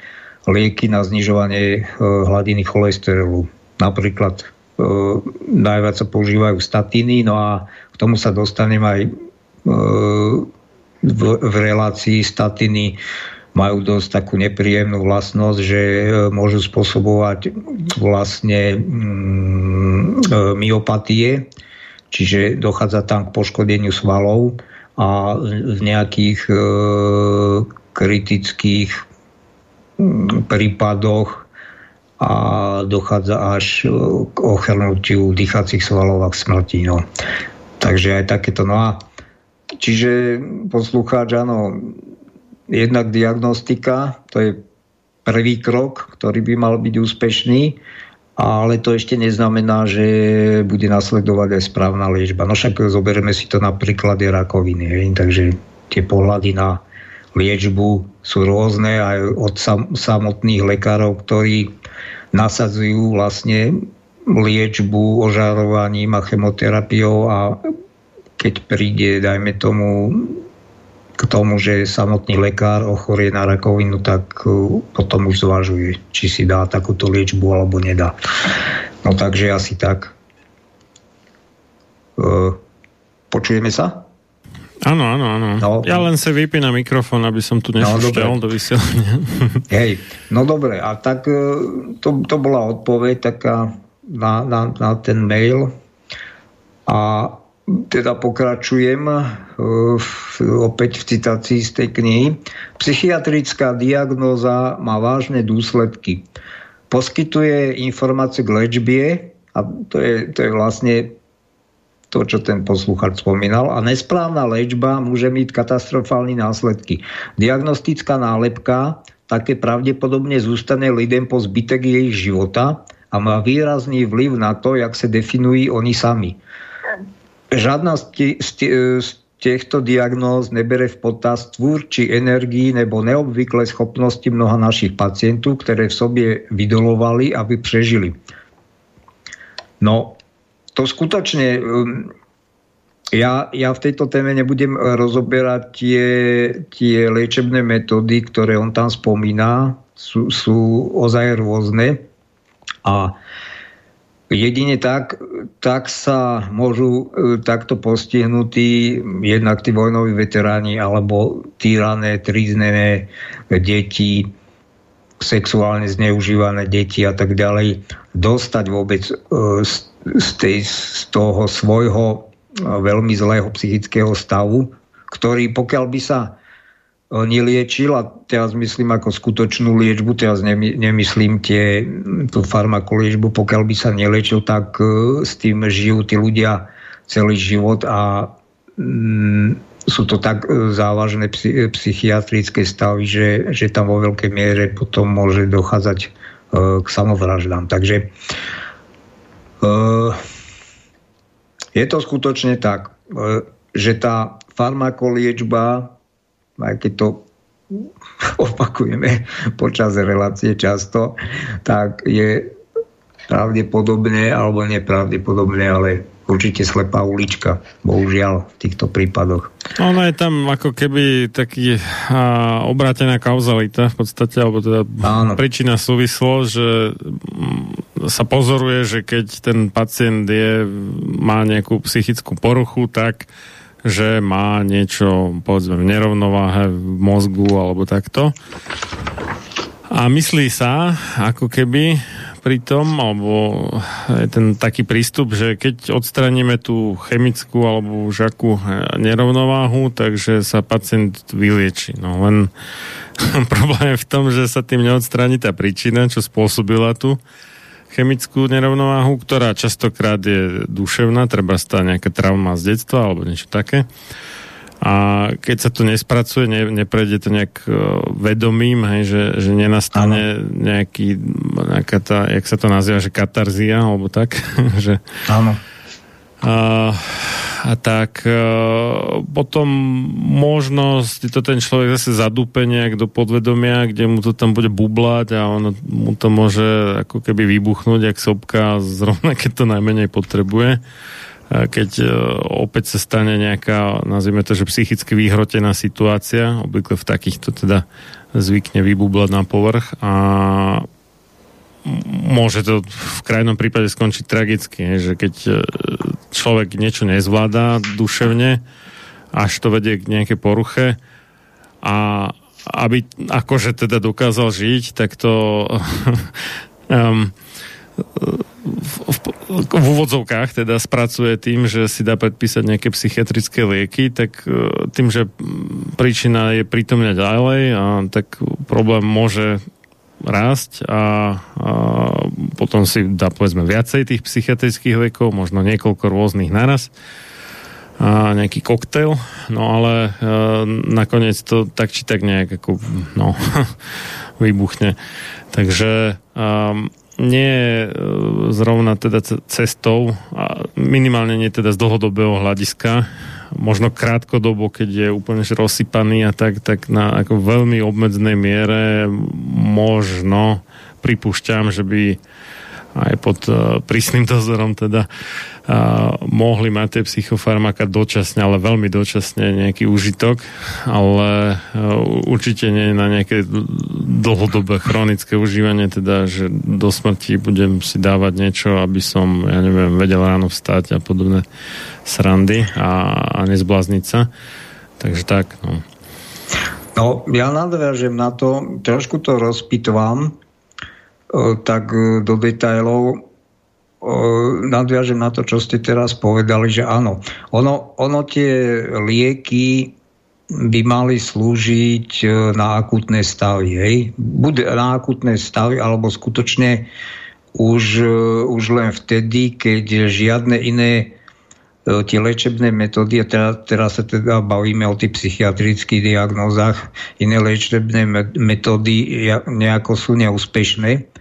lieky na znižovanie e, hladiny cholesterolu. Napríklad e, najviac sa používajú statiny, no a k tomu sa dostanem aj e, v, v relácii statiny majú dosť takú nepríjemnú vlastnosť, že môžu spôsobovať vlastne mm, myopatie, čiže dochádza tam k poškodeniu svalov a v nejakých kritických prípadoch a dochádza až k ochrnutiu dýchacích svalov a k smrti. No. Takže aj takéto. No a čiže poslucháč, áno, jednak diagnostika, to je prvý krok, ktorý by mal byť úspešný, ale to ešte neznamená, že bude nasledovať aj správna liečba. No však zoberieme si to na príklade rakoviny. Hej? Takže tie pohľady na liečbu sú rôzne aj od sam, samotných lekárov, ktorí nasadzujú vlastne liečbu ožarovaním a chemoterapiou a keď príde, dajme tomu, k tomu, že samotný lekár ochorie na rakovinu, tak uh, potom už zvažuje, či si dá takúto liečbu alebo nedá. No takže asi tak. Uh, počujeme sa? Áno, áno, áno. No. Ja len sa vypínam mikrofón, aby som tu nešušťal dobre. do vysielania. Hej, no dobre, a tak e, to, to bola odpoveď taká na, na, na ten mail a teda pokračujem e, opäť v citácii z tej knihy. Psychiatrická diagnóza má vážne dôsledky. Poskytuje informácie k liečbie a to je, to je vlastne to, čo ten posluchač spomínal. A nesprávna liečba môže mít katastrofálne následky. Diagnostická nálepka také pravdepodobne zůstane lidem po zbytek jejich života a má výrazný vliv na to, jak se definují oni sami. Žádná z, ti- z, ti- z těchto diagnóz nebere v potaz tvůrčí energii nebo neobvyklé schopnosti mnoha našich pacientů, které v sobě vydolovali, aby přežili. No, to skutočne... Um, ja, ja v tejto téme nebudem eh, rozoberať tie, tie liečebné metódy, ktoré on tam spomína. Sú, sú ozaj rôzne. A jedine tak, tak sa môžu e, takto postihnutí jednak tí vojnoví veteráni alebo týrané, tríznené deti, sexuálne zneužívané deti a tak ďalej, dostať vôbec e, z, z, tej, z toho svojho e, veľmi zlého psychického stavu, ktorý pokiaľ by sa e, neliečil, a teraz myslím ako skutočnú liečbu, teraz nemy- nemyslím tie, tú farmakoliečbu, pokiaľ by sa neliečil, tak e, s tým žijú tí ľudia celý život a mm, sú to tak závažné psy- psychiatrické stavy, že, že tam vo veľkej miere potom môže dochádzať k samovraždám. Takže e, je to skutočne tak, e, že tá farmakoliečba, aj keď to opakujeme počas relácie často, tak je pravdepodobne, alebo nepravdepodobne, ale určite slepá ulička, bohužiaľ v týchto prípadoch. Ono je tam ako keby taký a, obrátená kauzalita v podstate, alebo teda Áno. príčina súvislo, že mm, sa pozoruje, že keď ten pacient je, má nejakú psychickú poruchu, tak že má niečo, povedzme, v nerovnováhe v mozgu alebo takto. A myslí sa, ako keby pri tom, alebo je ten taký prístup, že keď odstraníme tú chemickú alebo už akú nerovnováhu, takže sa pacient vylieči. No len problém je v tom, že sa tým neodstráni tá príčina, čo spôsobila tú chemickú nerovnováhu, ktorá častokrát je duševná, treba stá nejaká trauma z detstva alebo niečo také. A keď sa to nespracuje, ne, neprejde to nejak uh, hej, že, že nenastane ano. nejaký, nejaká tá, jak sa to nazýva, že katarzia, alebo tak, že Áno. A, a tak a, potom možno si to ten človek zase zadúpe nejak do podvedomia, kde mu to tam bude bublať a ono mu to môže ako keby vybuchnúť jak sopka zrovna keď to najmenej potrebuje. A keď e, opäť sa stane nejaká, nazvime to, že psychicky vyhrotená situácia, obvykle v takýchto teda zvykne vybublať na povrch a môže to v krajnom prípade skončiť tragicky, že keď e, človek niečo nezvláda duševne, až to vedie k nejakej poruche a aby akože teda dokázal žiť, tak to um, v, v, v úvodzovkách teda spracuje tým, že si dá predpísať nejaké psychiatrické lieky, tak e, tým, že príčina je prítomne ďalej, a tak problém môže rásť a, a potom si dá povedzme viacej tých psychiatrických liekov, možno niekoľko rôznych naraz a nejaký koktail, no ale e, nakoniec to tak či tak nejak ako, no, vybuchne. Takže um, nie je e, zrovna teda cestou, a minimálne nie teda z dlhodobého hľadiska, možno krátkodobo, keď je úplne rozsypaný a tak, tak na ako veľmi obmedzenej miere možno pripúšťam, že by aj pod uh, prísnym dozorom teda uh, mohli mať tie psychofarmaka dočasne, ale veľmi dočasne nejaký užitok, ale uh, určite nie na nejaké dlhodobé chronické užívanie, teda, že do smrti budem si dávať niečo, aby som, ja neviem, vedel ráno vstať a podobné srandy a, a nezblázniť sa. Takže tak, no. No, ja nadviažem na to, trošku to rozpitovám, tak e, do detajlov nadviažem na to, čo ste teraz povedali, že áno, ono, ono tie lieky by mali slúžiť e, na akutné stavy. Hej? Bude na akutné stavy, alebo skutočne už, e, už len vtedy, keď žiadne iné e, tie liečebné metódy, a teraz, teraz sa teda bavíme o tých psychiatrických diagnózach, iné liečebné metódy nejako sú neúspešné,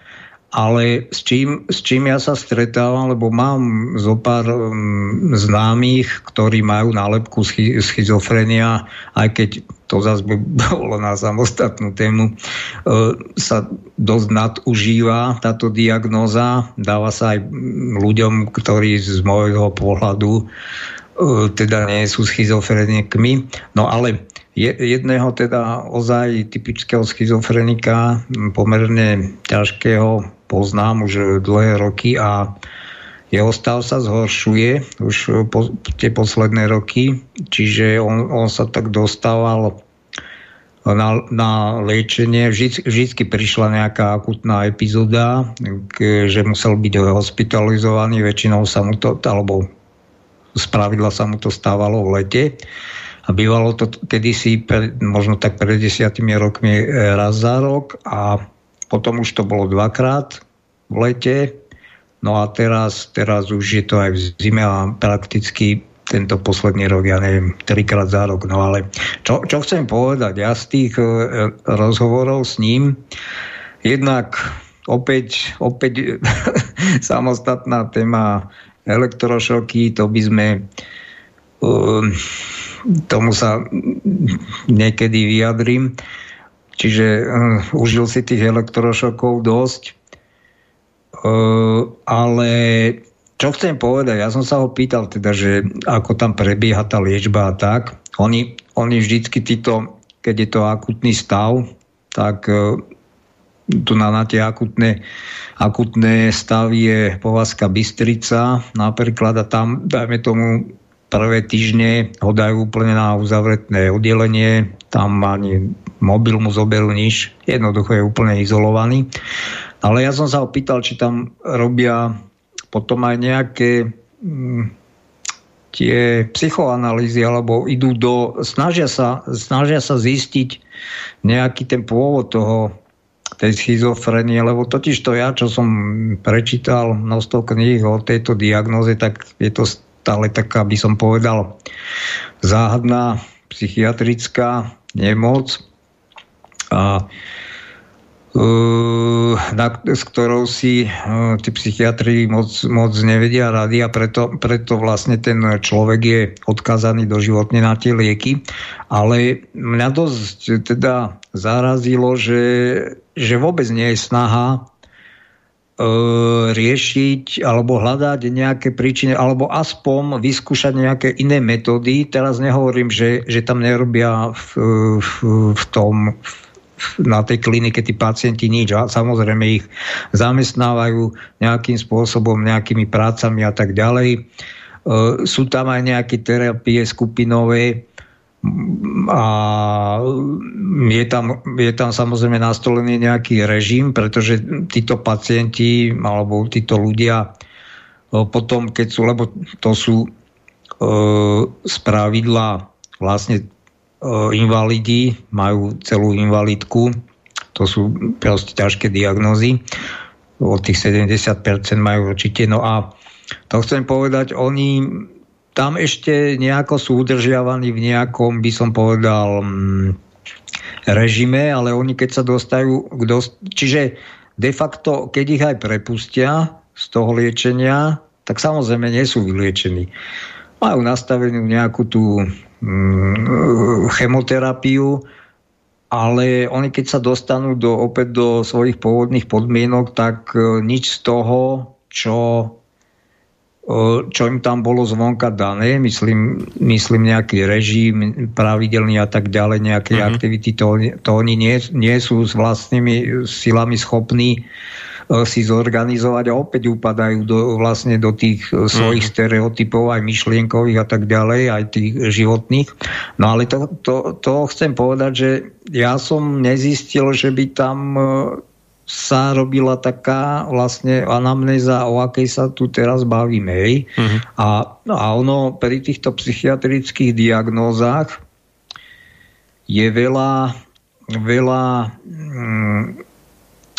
ale s čím, s čím ja sa stretávam, lebo mám zo pár um, známych, ktorí majú nálepku schi- schizofrenia, aj keď to zase by bolo na samostatnú tému, uh, sa dosť nadužíva táto diagnóza. Dáva sa aj ľuďom, ktorí z môjho pohľadu uh, teda nie sú schizofrenikmi. No ale jedného teda ozaj typického schizofrenika, pomerne ťažkého, poznám už dlhé roky a jeho stav sa zhoršuje už po, tie posledné roky, čiže on, on sa tak dostával na, na liečenie. Vždy, prišla nejaká akutná epizóda, že musel byť hospitalizovaný, väčšinou sa mu to, alebo z pravidla sa mu to stávalo v lete. A bývalo to kedysi, pred, možno tak pred desiatimi rokmi e, raz za rok a potom už to bolo dvakrát v lete. No a teraz, teraz už je to aj v zime a prakticky tento posledný rok, ja neviem, trikrát za rok. No ale čo, čo chcem povedať, ja z tých e, rozhovorov s ním jednak opäť, opäť samostatná téma elektrošoky, to by sme um, tomu sa niekedy vyjadrím. Čiže uh, užil si tých elektrošokov dosť. Uh, ale čo chcem povedať, ja som sa ho pýtal teda, že ako tam prebieha tá liečba a tak. Oni, oni vždycky títo, keď je to akutný stav, tak uh, tu na, na tie akutné, akutné stavy je povazka Bystrica napríklad a tam, dajme tomu, prvé týždne ho dajú úplne na uzavretné oddelenie, tam ani mobil mu zoberú nič, jednoducho je úplne izolovaný. Ale ja som sa ho pýtal, či tam robia potom aj nejaké mm, tie psychoanalýzy, alebo idú do, snažia sa, snažia sa zistiť nejaký ten pôvod toho, tej schizofrenie, lebo totiž to ja, čo som prečítal množstvo kníh o tejto diagnoze, tak je to stále taká, by som povedal, záhadná psychiatrická nemoc, a, uh, na, s ktorou si uh, tí psychiatri moc, moc nevedia rady a preto, preto vlastne ten človek je odkazaný doživotne na tie lieky. Ale mňa dosť teda zarazilo, že, že vôbec nie je snaha E, riešiť alebo hľadať nejaké príčiny alebo aspoň vyskúšať nejaké iné metódy. Teraz nehovorím, že, že tam nerobia v, v, v tom na tej klinike tí pacienti nič. A samozrejme ich zamestnávajú nejakým spôsobom, nejakými prácami a tak ďalej. E, sú tam aj nejaké terapie skupinové, a je tam, je tam samozrejme nastolený nejaký režim, pretože títo pacienti alebo títo ľudia potom, keď sú, lebo to sú e, z pravidla vlastne e, invalidi, majú celú invalidku, to sú proste ťažké diagnózy, od tých 70% majú určite, no a to chcem povedať, oni tam ešte nejako sú udržiavaní v nejakom, by som povedal, mm, režime, ale oni keď sa dostajú. Čiže de facto, keď ich aj prepustia z toho liečenia, tak samozrejme nie sú vyliečení. Majú nastavenú nejakú tú chemoterapiu, ale oni keď sa dostanú do, opäť do svojich pôvodných podmienok, tak e, nič z toho, čo čo im tam bolo zvonka dané, myslím, myslím nejaký režim pravidelný a tak ďalej, nejaké mm-hmm. aktivity, to, to oni nie, nie sú s vlastnými silami schopní si zorganizovať a opäť upadajú do, vlastne do tých e, svojich mm. stereotypov aj myšlienkových a tak ďalej, aj tých životných. No ale to, to, to chcem povedať, že ja som nezistil, že by tam e, sa robila taká vlastne anamnéza, o akej sa tu teraz bavíme. Hej? Uh-huh. A, no a ono pri týchto psychiatrických diagnózach je veľa, veľa mm,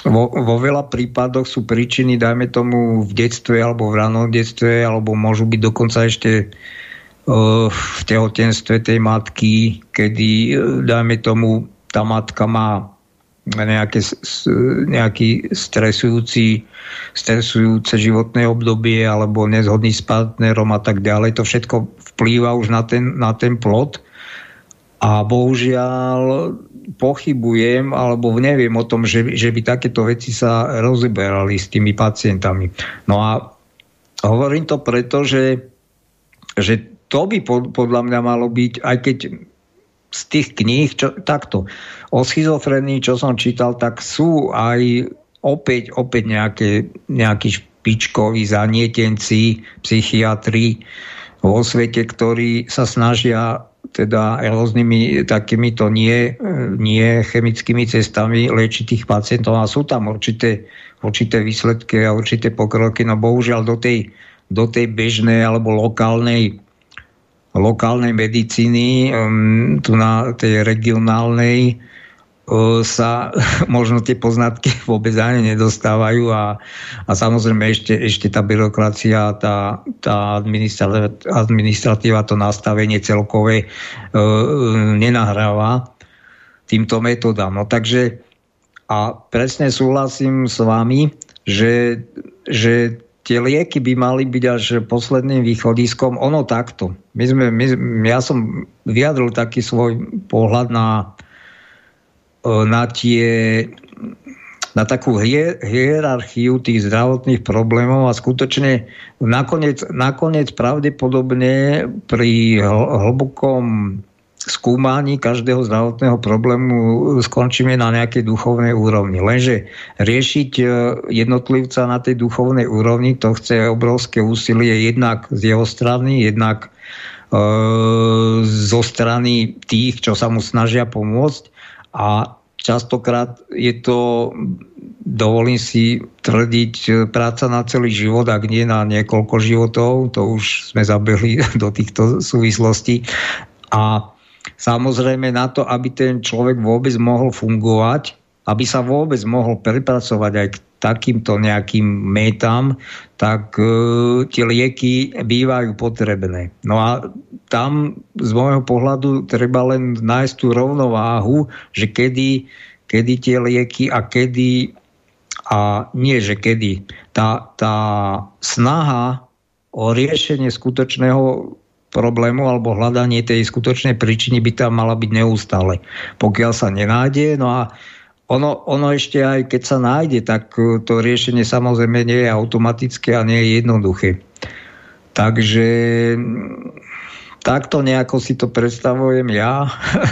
vo, vo veľa prípadoch sú príčiny, dajme tomu v detstve alebo v ranom detstve, alebo môžu byť dokonca ešte uh, v tehotenstve tej matky, kedy, uh, dajme tomu, tá matka má nejaké, nejaký stresujúci, stresujúce životné obdobie alebo nezhodný s partnerom a tak ďalej. To všetko vplýva už na ten, na ten plot a bohužiaľ pochybujem alebo neviem o tom, že, že by takéto veci sa rozeberali s tými pacientami. No a hovorím to preto, že, že to by podľa mňa malo byť, aj keď z tých kníh, čo, takto, o schizofrenii, čo som čítal, tak sú aj opäť, opäť nejaké, nejakí špičkoví zanietenci, psychiatri vo svete, ktorí sa snažia teda rôznymi takýmito nie, nie chemickými cestami liečiť tých pacientov a sú tam určité, určité výsledky a určité pokroky, no bohužiaľ do tej, do tej bežnej alebo lokálnej lokálnej medicíny, um, tu na tej regionálnej sa možno tie poznatky vôbec ani nedostávajú a, a samozrejme ešte, ešte tá byrokracia, tá, tá administratíva, to nastavenie celkové uh, nenahráva týmto metodám. No takže a presne súhlasím s vami, že, že tie lieky by mali byť až posledným východiskom. Ono takto. My sme, my, ja som vyjadril taký svoj pohľad na, e, na tie na takú hierarchiu tých zdravotných problémov a skutočne nakoniec, nakoniec pravdepodobne pri hlbokom skúmaní každého zdravotného problému skončíme na nejakej duchovnej úrovni. Lenže riešiť e, jednotlivca na tej duchovnej úrovni, to chce obrovské úsilie jednak z jeho strany, jednak e, zo strany tých, čo sa mu snažia pomôcť a častokrát je to dovolím si tvrdiť e, práca na celý život, ak nie na niekoľko životov, to už sme zabehli do týchto súvislostí. A Samozrejme na to, aby ten človek vôbec mohol fungovať, aby sa vôbec mohol prepracovať aj k takýmto nejakým métam, tak e, tie lieky bývajú potrebné. No a tam z môjho pohľadu treba len nájsť tú rovnováhu, že kedy, kedy tie lieky a kedy a nie, že kedy. Tá, tá snaha o riešenie skutočného problému alebo hľadanie tej skutočnej príčiny by tam mala byť neustále. Pokiaľ sa nenájde, no a ono, ono ešte aj keď sa nájde, tak e, to riešenie samozrejme nie je automatické a nie je jednoduché. Takže takto nejako si to predstavujem ja,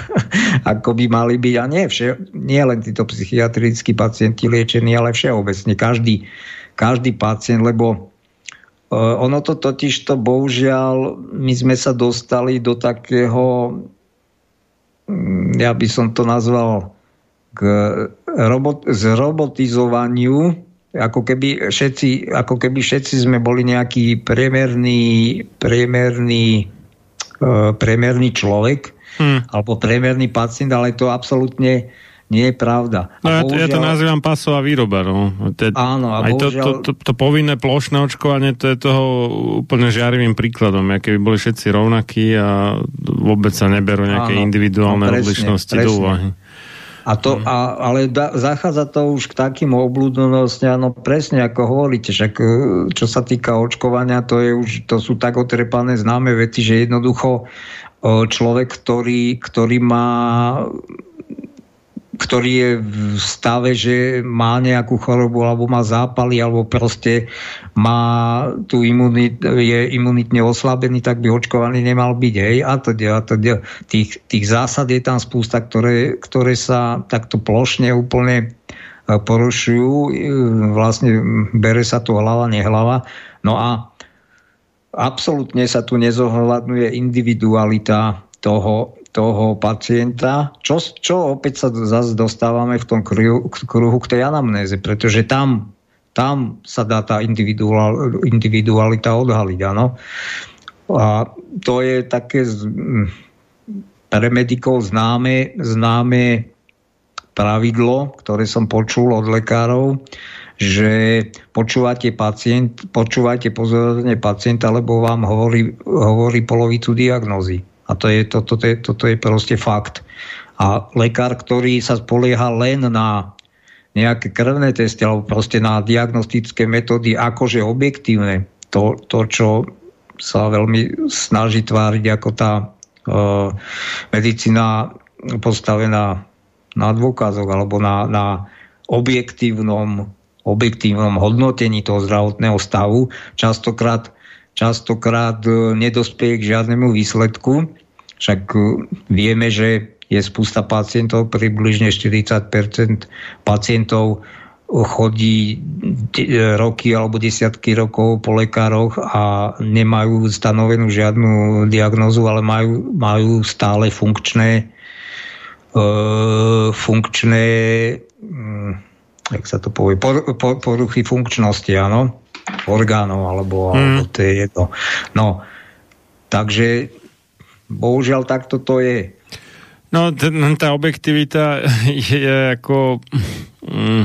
ako by mali byť. A nie, vše, nie len títo psychiatrickí pacienti liečení, ale všeobecne každý, každý pacient, lebo Eh, ono to totiž to bohužiaľ, my sme sa dostali do takého, mm, ja by som to nazval, k robot, zrobotizovaniu, ako keby všetci, ako keby všetci sme boli nejaký priemerný, priemerný, uh, priemerný človek, hmm. alebo priemerný pacient, ale to absolútne nie je pravda. No ja, bohužiaľ... ja to nazývam pasová výroba. No. To, Áno, a aj bohužiaľ... to, to, to, to povinné plošné očkovanie, to je toho úplne žiarivým príkladom. Ja keby boli všetci rovnakí a vôbec sa neberú nejaké Áno, individuálne no, presne, odlišnosti presne. do úvahy. A to, hmm. a, ale da, zachádza to už k takým oblúdnostiam, no presne ako hovoríte, však čo sa týka očkovania, to, je už, to sú tak otrepané známe veci, že jednoducho človek, ktorý, ktorý má ktorý je v stave, že má nejakú chorobu alebo má zápaly alebo proste má tú imunit, je imunitne oslabený, tak by očkovaný nemal byť. Hej? A to, a to, tých, tých zásad je tam spústa, ktoré, ktoré sa takto plošne úplne porušujú, e, vlastne bere sa tu hlava, nehlava. No a absolútne sa tu nezohľadňuje individualita toho, toho pacienta, čo, čo opäť sa zase dostávame v tom kruhu, k tej anamnéze, pretože tam, tam sa dá tá individual, individualita odhaliť, áno. A to je také pre medikov známe, známe pravidlo, ktoré som počul od lekárov, že počúvate, pacient, počúvate pozorne pacienta, lebo vám hovorí, hovorí polovicu diagnózy. A to je, to, to, to, je, toto je proste fakt. A lekár, ktorý sa spolieha len na nejaké krvné testy alebo proste na diagnostické metódy akože objektívne, to, to čo sa veľmi snaží tváriť ako tá uh, medicína postavená na dôkazoch alebo na, na objektívnom objektívnom hodnotení toho zdravotného stavu častokrát, častokrát e, nedospieje k žiadnemu výsledku. Však e, vieme, že je spústa pacientov, približne 40% pacientov chodí e, roky alebo desiatky rokov po lekároch a nemajú stanovenú žiadnu diagnózu, ale majú, majú stále funkčné funkčné jak sa to povie, por, por, poruchy funkčnosti, áno, orgánov, alebo, mm. alebo to je jedno. No, takže bohužiaľ takto to je. No, ten, tá objektivita je ako, mm,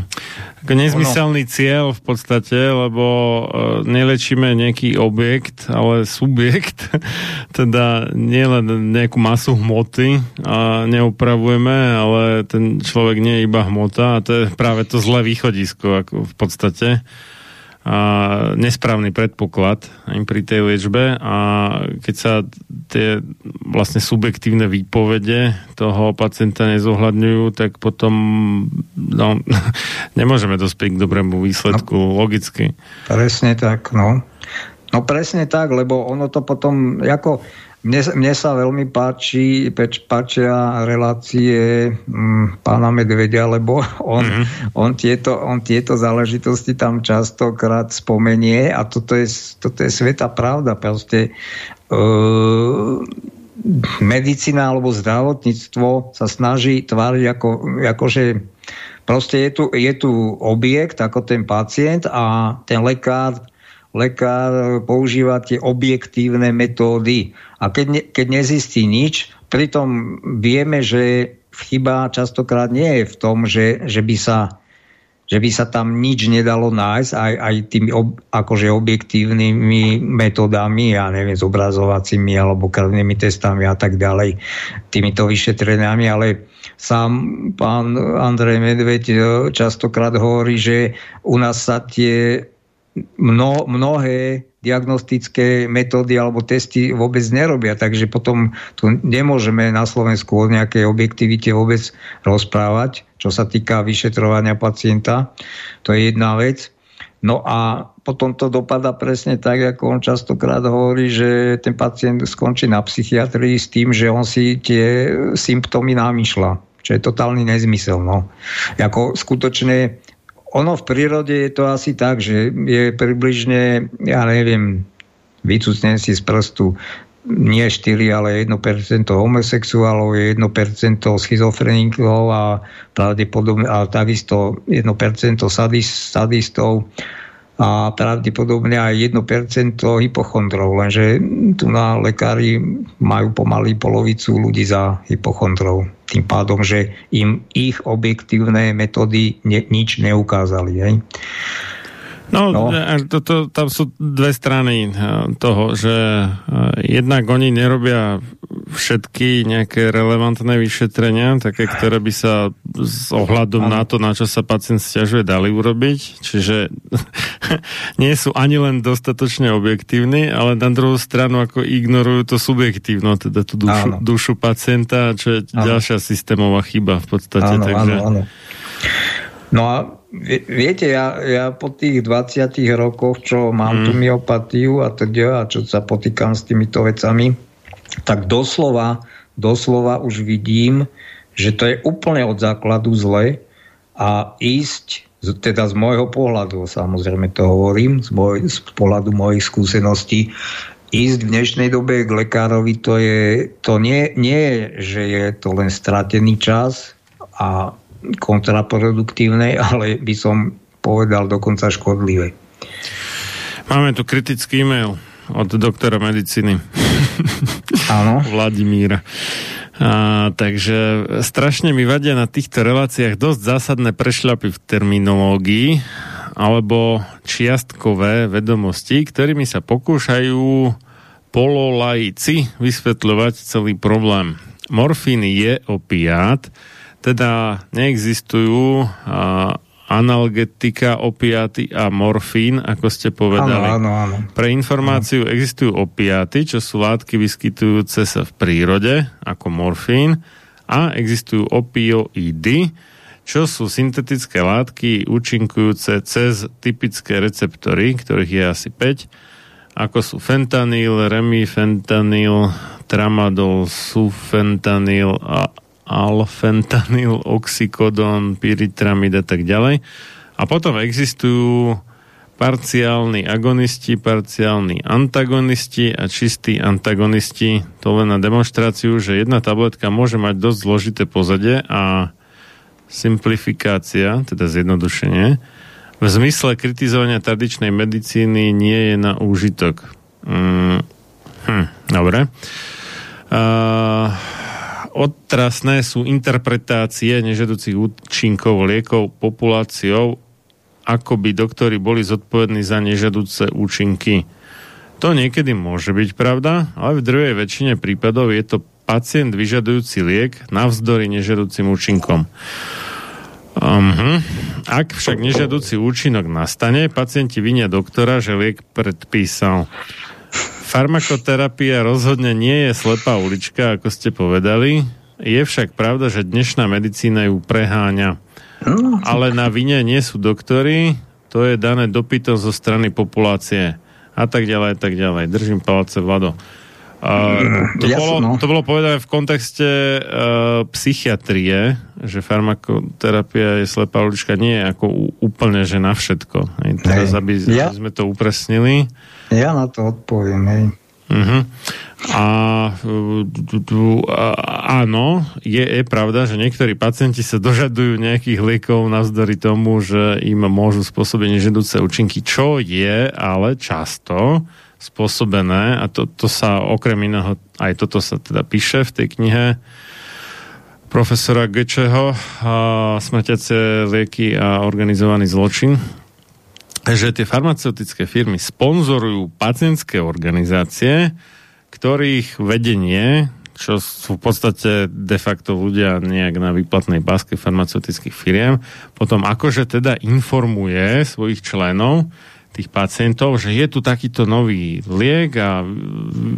ako nezmyselný ono. cieľ v podstate, lebo uh, nelečíme nejaký objekt, ale subjekt, teda nielen nejakú masu hmoty a neupravujeme, ale ten človek nie je iba hmota a to je práve to zlé východisko ako v podstate a nesprávny predpoklad im pri tej liečbe a keď sa tie vlastne subjektívne výpovede toho pacienta nezohľadňujú, tak potom no, nemôžeme dospieť k dobrému výsledku no, logicky. Presne tak, no. No presne tak, lebo ono to potom, ako mne, mne sa veľmi páči, peč, páčia relácie m, mm, pána Medvedia, lebo on, mm-hmm. on, tieto, on tieto záležitosti tam častokrát spomenie a toto je, toto je sveta pravda. Proste uh, medicína alebo zdravotníctvo sa snaží tváriť ako, akože proste je tu, je tu objekt ako ten pacient a ten lekár lekár používa tie objektívne metódy. A keď, ne, keď nezistí nič, pritom vieme, že chyba častokrát nie je v tom, že, že by sa že by sa tam nič nedalo nájsť aj, aj tými ob, akože objektívnymi metodami, ja neviem, zobrazovacími alebo krvnými testami a tak ďalej, týmito vyšetreniami, ale sám pán Andrej Medveď častokrát hovorí, že u nás sa tie mno, mnohé diagnostické metódy alebo testy vôbec nerobia, takže potom tu nemôžeme na Slovensku o nejakej objektivite vôbec rozprávať, čo sa týka vyšetrovania pacienta. To je jedna vec. No a potom to dopada presne tak, ako on častokrát hovorí, že ten pacient skončí na psychiatrii s tým, že on si tie symptómy namýšľa čo je totálny nezmysel. No. Jako skutočne ono v prírode je to asi tak, že je približne, ja neviem, vycúcnem si z prstu nie 4, ale 1% homosexuálov, 1% schizofrenikov a pravdepodobne, a takisto 1% sadist, sadistov a pravdepodobne aj 1% hypochondrov, lenže tu na lekári majú pomaly polovicu ľudí za hypochondrov. Tým pádom, že im ich objektívne metódy ne, nič neukázali. Hej. No, no. To, to, tam sú dve strany eh, toho, že jednak oni nerobia všetky nejaké relevantné vyšetrenia, také, ktoré by sa s ohľadom na to, na čo sa pacient stiažuje, dali urobiť. Čiže nie sú ani len dostatočne objektívni, ale na druhú stranu ako ignorujú to subjektívno, teda tú dušu, dušu pacienta, čo je áno. ďalšia systémová chyba v podstate. Áno, takže... áno, áno. No a viete, ja, ja po tých 20 rokoch, čo mám mm. tú myopatiu a teda, a čo sa potýkam s týmito vecami, tak doslova, doslova už vidím, že to je úplne od základu zle a ísť, teda z môjho pohľadu, samozrejme to hovorím, z, môj, z pohľadu mojich skúseností, ísť v dnešnej dobe k lekárovi, to, je, to nie, nie je, že je to len stratený čas a kontraproduktívne, ale by som povedal dokonca škodlivé. Máme tu kritický e-mail od doktora medicíny. Áno. Vladimíra. A, takže strašne mi vadia na týchto reláciách dosť zásadné prešľapy v terminológii alebo čiastkové vedomosti, ktorými sa pokúšajú pololaici vysvetľovať celý problém. Morfín je opiát, teda neexistujú a, analgetika, opiáty a morfín, ako ste povedali. Áno, áno, áno. Pre informáciu existujú opiáty, čo sú látky vyskytujúce sa v prírode, ako morfín, a existujú opioidy, čo sú syntetické látky účinkujúce cez typické receptory, ktorých je asi 5, ako sú fentanyl, remifentanil, tramadol, sufentanil a alfentanyl, oxykodon, pyritramid a tak ďalej. A potom existujú parciálni agonisti, parciálni antagonisti a čistí antagonisti. To len na demonstráciu, že jedna tabletka môže mať dosť zložité pozadie a simplifikácia, teda zjednodušenie, v zmysle kritizovania tradičnej medicíny nie je na úžitok. Mm, hm, dobre. Uh, otrasné sú interpretácie nežiaducich účinkov liekov populáciou, ako by doktori boli zodpovední za nežiaduce účinky. To niekedy môže byť pravda, ale v druhej väčšine prípadov je to pacient vyžadujúci liek navzdory nežiaducim účinkom. Um, ak však nežiaducí účinok nastane, pacienti vinia doktora, že liek predpísal. Farmakoterapia rozhodne nie je slepá ulička, ako ste povedali. Je však pravda, že dnešná medicína ju preháňa. Ale na vine nie sú doktory, to je dané dopytom zo strany populácie. A tak ďalej, a tak ďalej. Držím palce, Vlado. Uh, to, bolo, to bolo povedané v kontexte uh, psychiatrie, že farmakoterapia je slepá ulička, nie je ako úplne, že na všetko. Teraz, aby, aby sme to upresnili. Ja na to odpoviem, hej. Uh-huh. A, áno, je, je pravda, že niektorí pacienti sa dožadujú nejakých liekov navzdory tomu, že im môžu spôsobiť nežedúce účinky, čo je ale často spôsobené, a to, to sa okrem iného, aj toto sa teda píše v tej knihe profesora Gečeho a smrťace lieky a organizovaný zločin, že tie farmaceutické firmy sponzorujú pacientské organizácie, ktorých vedenie, čo sú v podstate de facto ľudia nejak na výplatnej páske farmaceutických firiem, potom akože teda informuje svojich členov, tých pacientov, že je tu takýto nový liek a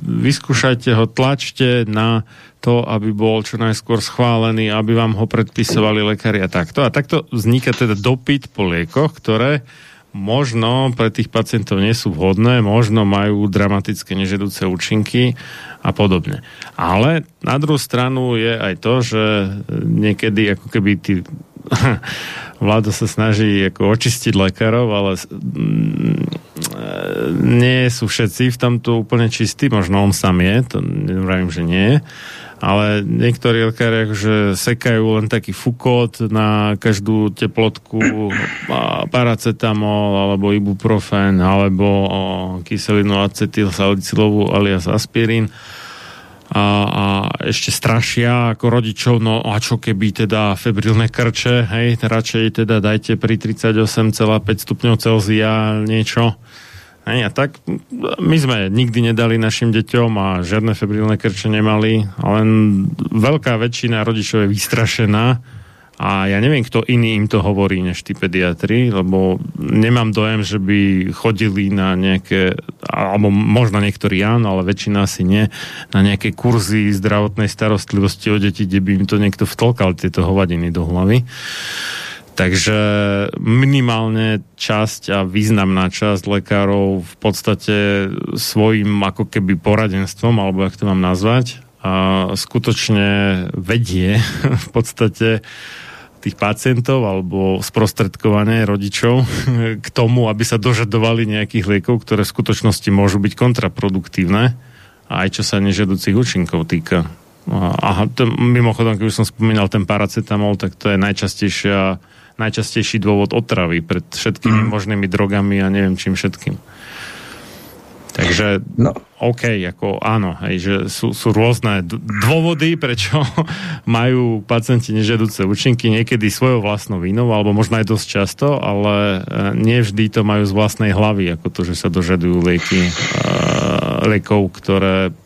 vyskúšajte ho, tlačte na to, aby bol čo najskôr schválený, aby vám ho predpisovali lekári a takto. A takto vzniká teda dopyt po liekoch, ktoré možno pre tých pacientov nie sú vhodné, možno majú dramatické nežedúce účinky a podobne. Ale na druhú stranu je aj to, že niekedy ako keby tí vláda sa snaží ako očistiť lekárov, ale mm, nie sú všetci v tomto úplne čistí, možno on sám je, to nevravím, že nie je, ale niektorí lekári akože sekajú len taký fukot na každú teplotku paracetamol alebo ibuprofen alebo kyselinu acetylsalicylovú alias aspirín a, a ešte strašia ako rodičov, no a čo keby teda febrilné krče, hej, radšej teda dajte pri 38,5 stupňov Celzia niečo. A tak my sme nikdy nedali našim deťom a žiadne febrilné krče nemali, len veľká väčšina rodičov je vystrašená a ja neviem, kto iný im to hovorí, než tí pediatri, lebo nemám dojem, že by chodili na nejaké, alebo možno niektorí áno, ale väčšina asi nie, na nejaké kurzy zdravotnej starostlivosti o deti, kde by im to niekto vtlkal tieto hovadiny do hlavy. Takže minimálne časť a významná časť lekárov v podstate svojim ako keby poradenstvom, alebo jak to mám nazvať, a skutočne vedie v podstate tých pacientov alebo sprostredkovanie rodičov k tomu, aby sa dožadovali nejakých liekov, ktoré v skutočnosti môžu byť kontraproduktívne aj čo sa nežiaducich účinkov týka. A to, mimochodom, keď už som spomínal ten paracetamol, tak to je najčastejšia, najčastejší dôvod otravy pred všetkými mm. možnými drogami a neviem čím všetkým. Takže no. OK, ako áno, hej, že sú, sú rôzne dôvody, prečo majú pacienti nežiaduce účinky, niekedy svojou vlastnou vinou, alebo možno aj dosť často, ale nie vždy to majú z vlastnej hlavy, ako to, že sa dožadujú lieky, uh, liekov, ktoré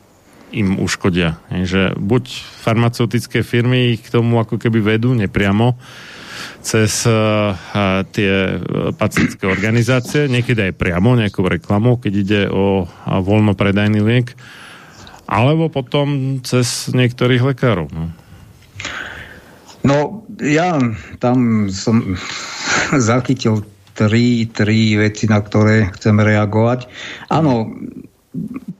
im uškodia. Hej, že buď farmaceutické firmy ich k tomu ako keby vedú nepriamo, cez uh, tie pacientské organizácie, niekedy aj priamo nejakou reklamou, keď ide o voľnopredajný liek, alebo potom cez niektorých lekárov. No. no, ja tam som zachytil tri, tri veci, na ktoré chcem reagovať. Áno,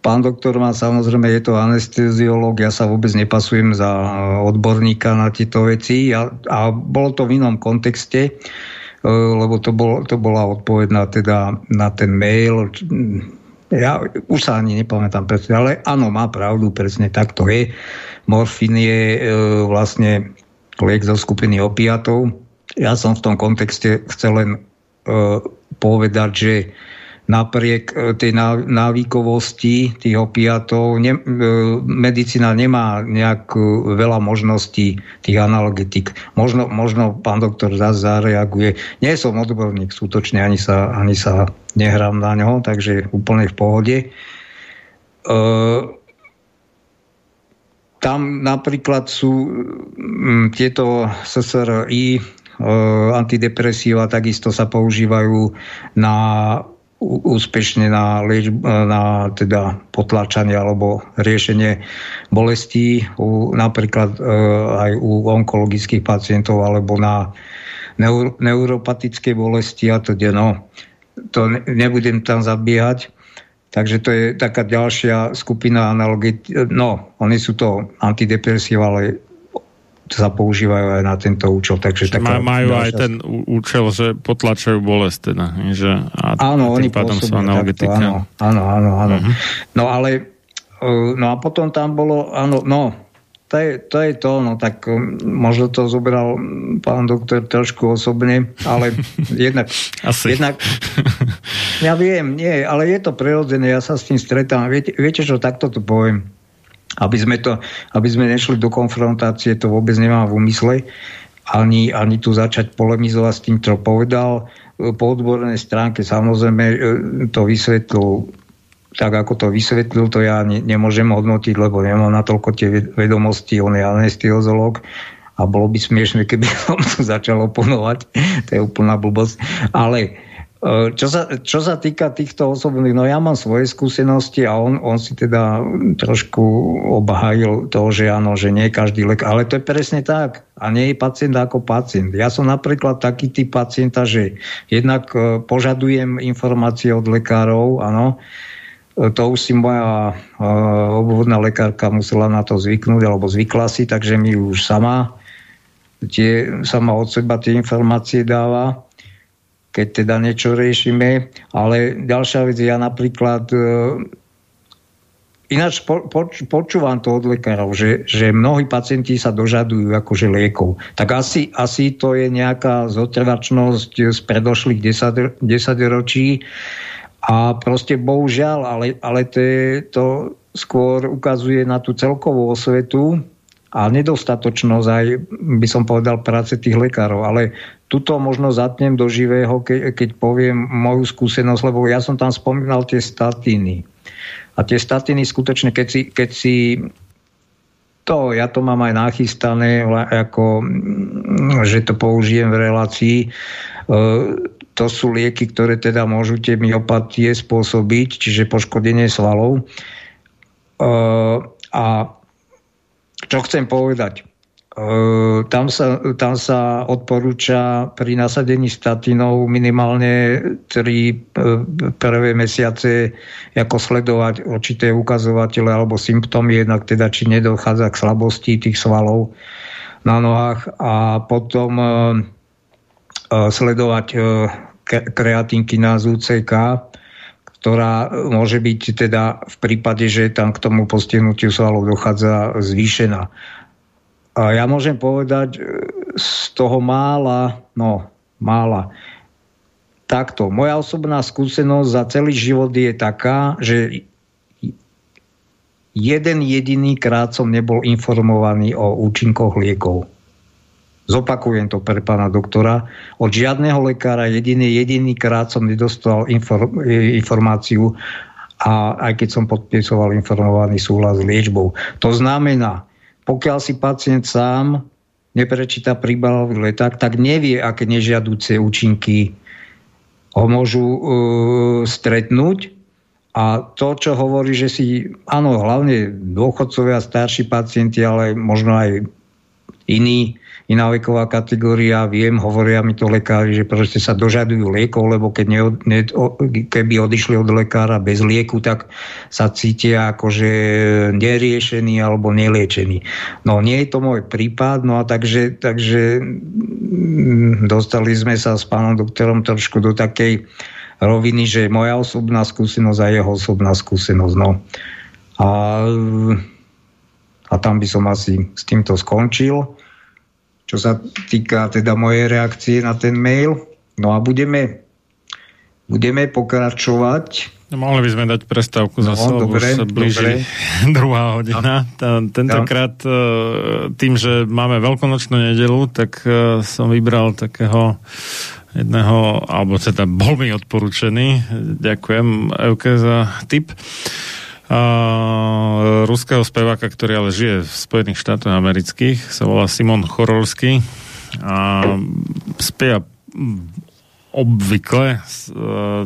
Pán doktor má samozrejme, je to anesteziológ, ja sa vôbec nepasujem za odborníka na tieto veci a, a bolo to v inom kontexte, e, lebo to, bol, to bola odpoveď na, teda, na ten mail. Ja už sa ani nepamätám presne, ale áno, má pravdu, presne tak to je. Morfín je e, vlastne liek zo skupiny opiatov. Ja som v tom kontexte chcel len e, povedať, že napriek e, tej návykovosti tých opiatov ne, e, medicína nemá nejak veľa možností tých analgetik. Možno, možno pán doktor zase zareaguje. Nie som odborník, skutočne ani sa, ani sa nehrám na ňo, takže úplne v pohode. E, tam napríklad sú tieto SSRI, e, antidepresíva takisto sa používajú na úspešne na, lieč, na teda potlačanie alebo riešenie bolestí u, napríklad e, aj u onkologických pacientov alebo na neur, neuropatické bolesti a to, no, to ne, nebudem tam zabiehať. Takže to je taká ďalšia skupina analogie. No, oni sú to antidepresíva, ale sa používajú aj na tento účel. Takže taká, majú aj ten účel, že potlačajú bolest teda. Že, a áno, oni sú analgetika. Áno, áno, áno. áno. Uh-huh. No ale e, no a potom tam bolo, áno, no, to je, to je to, no tak um, možno to zobral pán doktor trošku osobne, ale jednak, Asi. jednak ja viem, nie, ale je to prirodzené, ja sa s tým stretám. Viete, viete čo, takto to poviem aby sme, to, aby sme nešli do konfrontácie, to vôbec nemám v úmysle, ani, ani tu začať polemizovať s tým, čo povedal. Po odbornej stránke. Samozrejme e, to vysvetlil tak, ako to vysvetlil, to ja ne, nemôžem hodnotiť, lebo nemám natoľko tie vedomosti, on je anesteziolog a bolo by smiešne, keby som tu začal oponovať, to je úplná blbosť, ale E, čo sa, čo sa týka týchto osobných, no ja mám svoje skúsenosti a on, on si teda trošku obhajil to, že áno, že nie každý lekár, ale to je presne tak. A nie je pacient ako pacient. Ja som napríklad taký typ pacienta, že jednak e, požadujem informácie od lekárov, áno, e, to už si moja obvodná lekárka musela na to zvyknúť, alebo zvykla si, takže mi už sama tie, sama od seba tie informácie dáva keď teda niečo riešime. Ale ďalšia vec, ja napríklad e, ináč po, poč, počúvam to od lekárov, že, že mnohí pacienti sa dožadujú akože liekov. Tak asi, asi to je nejaká zotrvačnosť z predošlých 10, 10 ročí a proste bohužiaľ, ale, ale to, je, to skôr ukazuje na tú celkovú osvetu a nedostatočnosť aj, by som povedal, práce tých lekárov. Ale tuto možno zatnem do živého, ke, keď poviem moju skúsenosť, lebo ja som tam spomínal tie statiny. A tie statiny skutočne, keď si, keď si to, ja to mám aj nachystané, ako, že to použijem v relácii, e, to sú lieky, ktoré teda môžu tie myopatie spôsobiť, čiže poškodenie svalov. E, a čo chcem povedať? Ehm, tam sa, tam sa odporúča pri nasadení statinov minimálne tri ehm, prvé mesiace ako sledovať určité ukazovatele alebo symptómy, jednak teda či nedochádza k slabosti tých svalov na nohách a potom e, e, sledovať e, kreatinkinázu CK, ktorá môže byť teda v prípade, že tam k tomu postihnutiu svalov dochádza zvýšená. Ja môžem povedať z toho mála, no mála, takto. Moja osobná skúsenosť za celý život je taká, že jeden jediný krát som nebol informovaný o účinkoch liekov. Zopakujem to pre pána doktora. Od žiadneho lekára jediný, jediný krát som nedostal inform, informáciu a aj keď som podpisoval informovaný súhlas s liečbou. To znamená, pokiaľ si pacient sám neprečíta príbalový leták, tak nevie, aké nežiaduce účinky ho môžu uh, stretnúť. A to, čo hovorí, že si, áno, hlavne dôchodcovia, starší pacienti, ale možno aj iní, iná veková kategória, viem, hovoria mi to lekári, že proste sa dožadujú liekov, lebo keď ne, ne, keby odišli od lekára bez lieku, tak sa cítia akože neriešený alebo neliečený. No nie je to môj prípad, no a takže, takže mm, dostali sme sa s pánom doktorom trošku do takej roviny, že moja osobná skúsenosť a jeho osobná skúsenosť. No. A, a tam by som asi s týmto skončil čo sa týka teda mojej reakcie na ten mail. No a budeme, budeme pokračovať. No, mohli by sme dať prestávku no, zase, lebo sa blíži dobre. druhá hodina. Tá, tentokrát e, tým, že máme veľkonočnú nedelu, tak e, som vybral takého jedného, alebo teda bol mi odporúčený. Ďakujem Euke za tip uh, ruského speváka, ktorý ale žije v Spojených štátoch amerických, sa volá Simon Chorolsky a spieva obvykle uh,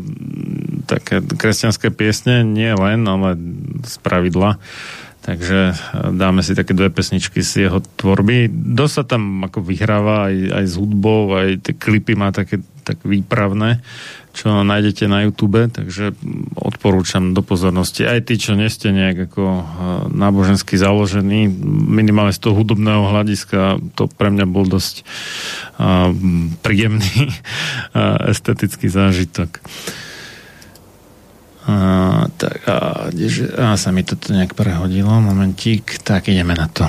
také kresťanské piesne, nie len, ale z pravidla. Takže dáme si také dve pesničky z jeho tvorby. Dosť sa tam ako vyhráva aj, aj s hudbou, aj tie klipy má také tak výpravné čo nájdete na YouTube, takže odporúčam do pozornosti. Aj tí, čo neste nejak ako e, nábožensky založení, minimálne z toho hudobného hľadiska, to pre mňa bol dosť uh, príjemný uh, estetický zážitok. Uh, tak a, a sa mi toto nejak prehodilo, momentík, tak ideme na to.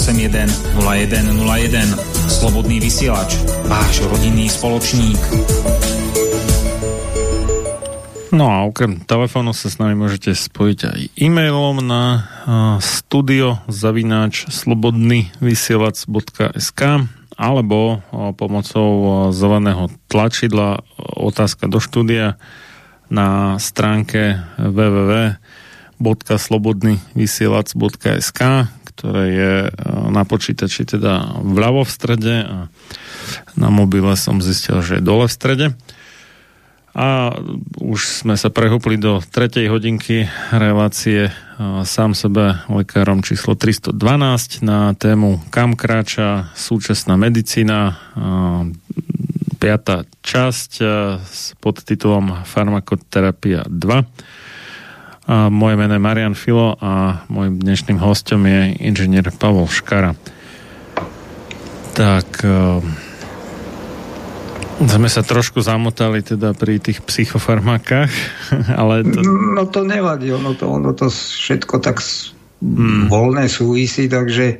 381 0101. Slobodný vysielač, váš rodinný spoločník. No a okrem telefónu sa s nami môžete spojiť aj e-mailom na studio zavináč slobodnyvysielac.sk alebo uh, pomocou zeleného tlačidla otázka do štúdia na stránke www.slobodnyvysielac.sk ktoré je na počítači teda vľavo v strede a na mobile som zistil, že je dole v strede. A už sme sa prehúpli do tretej hodinky relácie sám sebe lekárom číslo 312 na tému Kam kráča súčasná medicína piatá časť s podtitulom Farmakoterapia 2. Moje meno je Marian Filo a môjim dnešným hostom je inžinier Pavol Škara. Tak sme sa trošku zamotali teda pri tých psychofarmakách, ale to... No to nevadí, ono to, ono to všetko tak hmm. voľné súvisí, takže,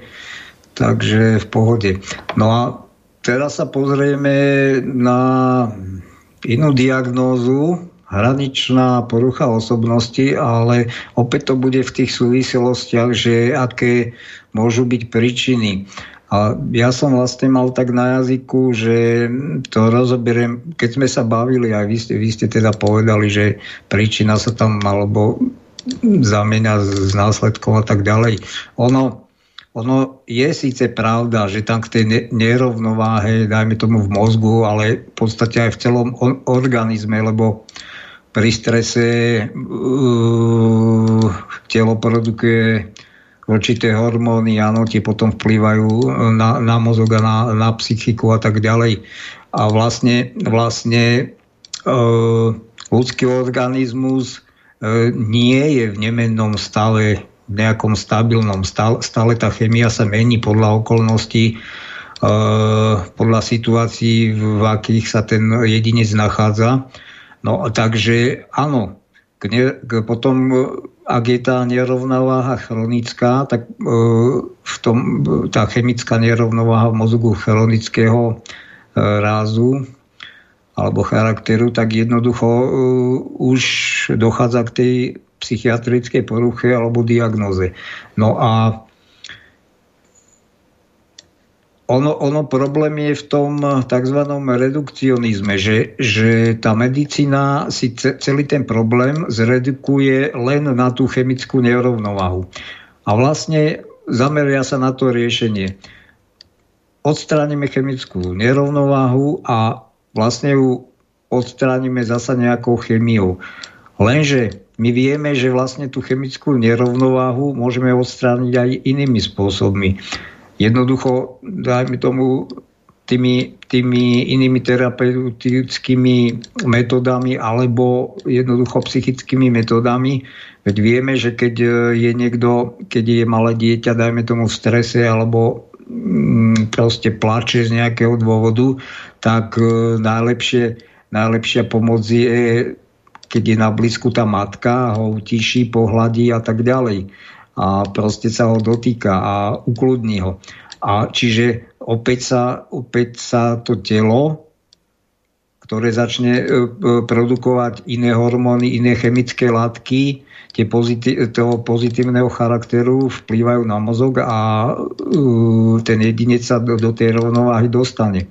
takže v pohode. No a teraz sa pozrieme na inú diagnózu, hraničná porucha osobnosti, ale opäť to bude v tých súvislostiach, že aké môžu byť príčiny. A ja som vlastne mal tak na jazyku, že to rozoberiem, keď sme sa bavili, aj vy ste, vy ste teda povedali, že príčina sa tam alebo zamieňa s následkom a tak ďalej. Ono, ono je síce pravda, že tam k tej nerovnováhe, dajme tomu v mozgu, ale v podstate aj v celom organizme, lebo pri strese uh, telo produkuje určité hormóny, áno, tie potom vplývajú na, na mozog a na, na psychiku a tak ďalej. A vlastne, vlastne e, ľudský organizmus e, nie je v nemennom stave, v nejakom stabilnom. Stále, stále tá chemia sa mení podľa okolností, e, podľa situácií, v akých sa ten jedinec nachádza. No takže áno, k ne, k potom ak je tá nerovnováha chronická, tak e, v tom, tá chemická nerovnováha v mozgu chronického e, rázu alebo charakteru, tak jednoducho e, už dochádza k tej psychiatrickej poruche alebo diagnoze. No a ono, ono problém je v tom tzv. redukcionizme, že, že tá medicína si celý ten problém zredukuje len na tú chemickú nerovnováhu. A vlastne zameria sa na to riešenie. Odstránime chemickú nerovnováhu a vlastne ju odstránime zasa nejakou chemiou. Lenže my vieme, že vlastne tú chemickú nerovnováhu môžeme odstrániť aj inými spôsobmi jednoducho, dajme tomu, tými, tými inými terapeutickými metodami alebo jednoducho psychickými metodami. Veď vieme, že keď je niekto, keď je malé dieťa, dajme tomu v strese alebo mm, proste plače z nejakého dôvodu, tak e, najlepšie, najlepšia pomoc je, keď je na blízku tá matka, ho utiší, pohľadí a tak ďalej a proste sa ho dotýka a ukludní ho. A čiže opäť sa, opäť sa to telo, ktoré začne e, e, produkovať iné hormóny, iné chemické látky, tie pozitív, toho pozitívneho charakteru vplývajú na mozog a uh, ten jedinec sa do, do tej rovnováhy dostane.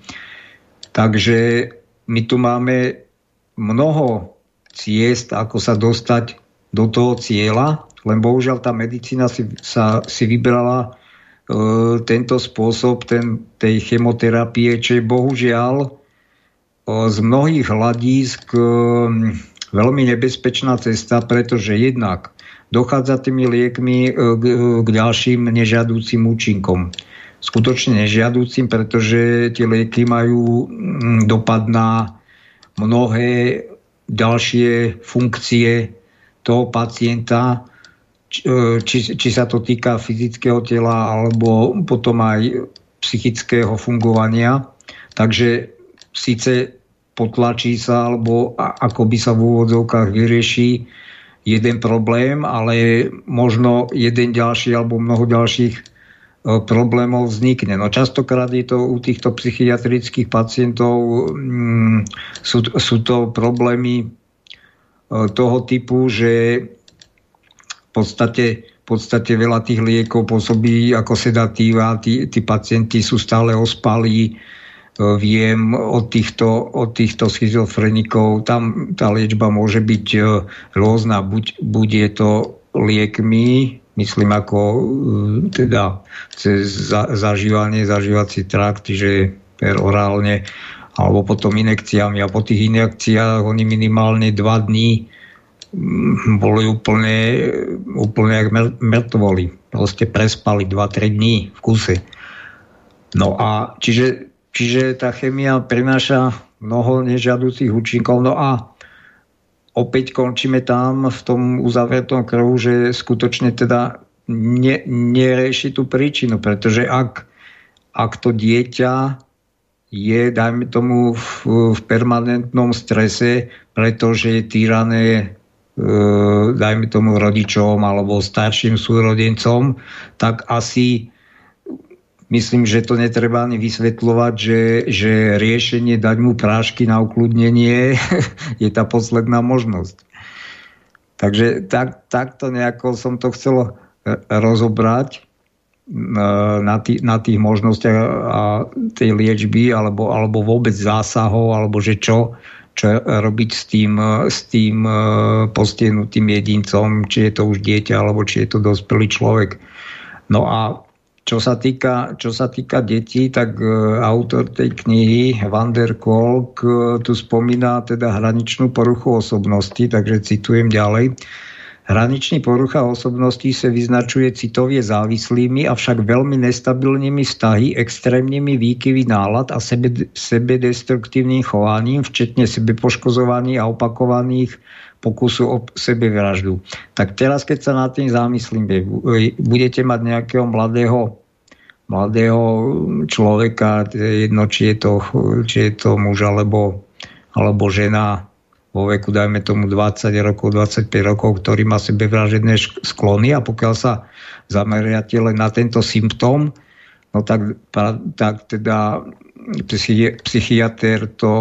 Takže my tu máme mnoho ciest, ako sa dostať do toho cieľa len bohužiaľ tá medicína si, sa, si vybrala e, tento spôsob ten, tej chemoterapie, čo je bohužiaľ e, z mnohých hľadísk e, veľmi nebezpečná cesta, pretože jednak dochádza tými liekmi k, k ďalším nežiadúcim účinkom. Skutočne nežiadúcim, pretože tie lieky majú mm, dopad na mnohé ďalšie funkcie toho pacienta, či, či sa to týka fyzického tela alebo potom aj psychického fungovania. Takže síce potlačí sa, alebo ako by sa v úvodzovkách vyrieši jeden problém, ale možno jeden ďalší alebo mnoho ďalších e, problémov vznikne. No častokrát je to u týchto psychiatrických pacientov mm, sú, sú to problémy e, toho typu, že podstate, v podstate veľa tých liekov pôsobí ako sedatíva, tí, tí pacienti sú stále ospalí, viem od týchto, od týchto schizofrenikov, tam tá liečba môže byť e, rôzna. Buď, buď je to liekmi, myslím ako e, teda cez za, zažívanie, zažívací trakt, čiže orálne, alebo potom inekciami. A po tých inekciách oni minimálne dva dní boli úplne, úplne jak mŕtvoli. Proste prespali 2-3 dní v kuse. No a čiže Čiže tá chemia prináša mnoho nežiaducich účinkov. No a opäť končíme tam v tom uzavretom kruhu, že skutočne teda ne, nerieši tú príčinu, pretože ak, ak to dieťa je, dajme tomu, v, v permanentnom strese, pretože je týrané dajme tomu rodičom alebo starším súrodencom, tak asi myslím, že to netreba ani vysvetľovať, že, že riešenie dať mu prášky na ukludnenie je tá posledná možnosť. Takže tak, takto nejako som to chcel e, rozobrať e, na, tý, na tých možnostiach a tej liečby alebo, alebo vôbec zásahov, alebo že čo, čo robiť s tým, s tým e, postihnutým jedincom, či je to už dieťa, alebo či je to dospelý človek. No a čo sa týka, čo sa týka detí, tak uh, autor tej knihy Van der Kolk tu spomína teda hraničnú poruchu osobnosti, takže citujem ďalej. Hraničný porucha osobnosti sa vyznačuje citovie závislými, avšak veľmi nestabilnými vztahy, extrémnymi výkyvy nálad a sebe, sebedestruktívnym chovaním, včetne sebepoškozovaní a opakovaných pokusu o sebevraždu. Tak teraz, keď sa nad tým zamyslím, budete mať nejakého mladého mladého človeka, jedno, či je to, či je to muž alebo, alebo žena vo veku, dajme tomu 20 rokov, 25 rokov, ktorý má sebevražedné sklony a pokiaľ sa zameriate len na tento symptóm, no tak, tak teda psychiatr to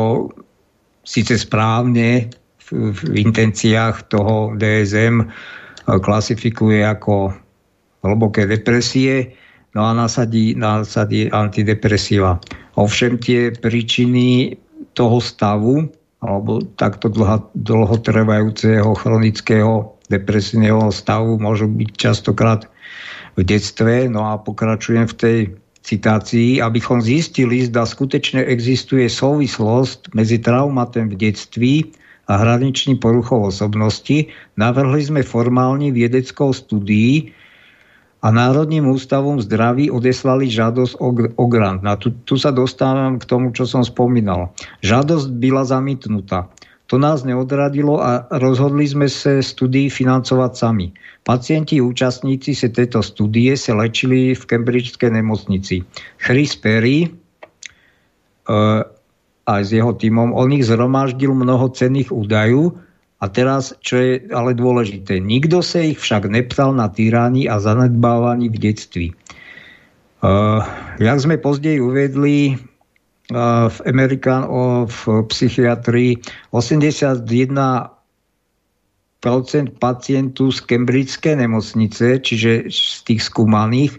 síce správne v, v intenciách toho DSM klasifikuje ako hlboké depresie, no a nasadí, nasadí antidepresíva. Ovšem tie príčiny toho stavu alebo takto dlho, dlhotrvajúceho chronického depresívneho stavu môžu byť častokrát v detstve. No a pokračujem v tej citácii, abychom zistili, zda skutečne existuje súvislosť medzi traumatem v detství a hraničným poruchou osobnosti, navrhli sme formálne viedeckou studií, a Národným ústavom zdraví odeslali žiadosť o, grant. A tu, tu sa dostávam k tomu, čo som spomínal. Žiadosť byla zamítnutá. To nás neodradilo a rozhodli sme sa studii financovať sami. Pacienti účastníci sa tejto studie sa lečili v Cambridgeskej nemocnici. Chris Perry e, aj s jeho týmom, on ich zhromaždil mnoho cenných údajov, a teraz, čo je ale dôležité, nikto sa ich však neptal na týraní a zanedbávaní v detství. Uh, jak sme pozdej uvedli uh, v American of psychiatrii, 81% pacientov z Cambridgeskej nemocnice, čiže z tých skúmaných,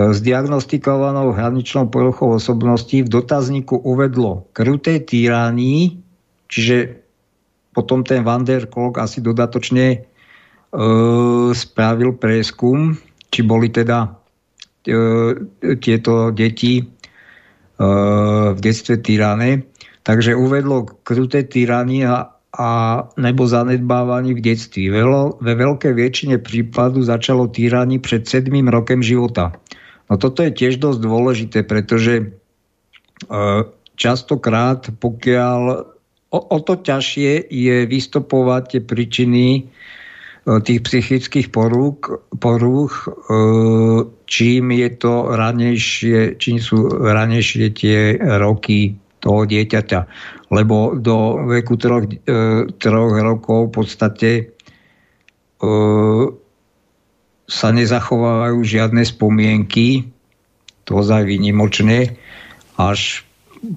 s diagnostikovanou hraničnou poruchou osobnosti v dotazníku uvedlo kruté týrání, čiže potom ten Van der Kolk asi dodatočne e, spravil preskum, či boli teda e, tieto deti e, v detstve tyrané. Takže uvedlo kruté tyranie a a nebo zanedbávaní v detství. Ve, ve veľkej väčšine prípadu začalo týranie pred 7 rokem života. No toto je tiež dosť dôležité, pretože e, častokrát, pokiaľ o, o to ťažšie je vystopovať tie príčiny e, tých psychických porúch, porúch e, čím je to ranejšie, čím sú ranejšie tie roky toho dieťaťa. Lebo do veku troch, e, troch rokov v podstate sa nezachovávajú žiadne spomienky, to ozaj vynimočne, až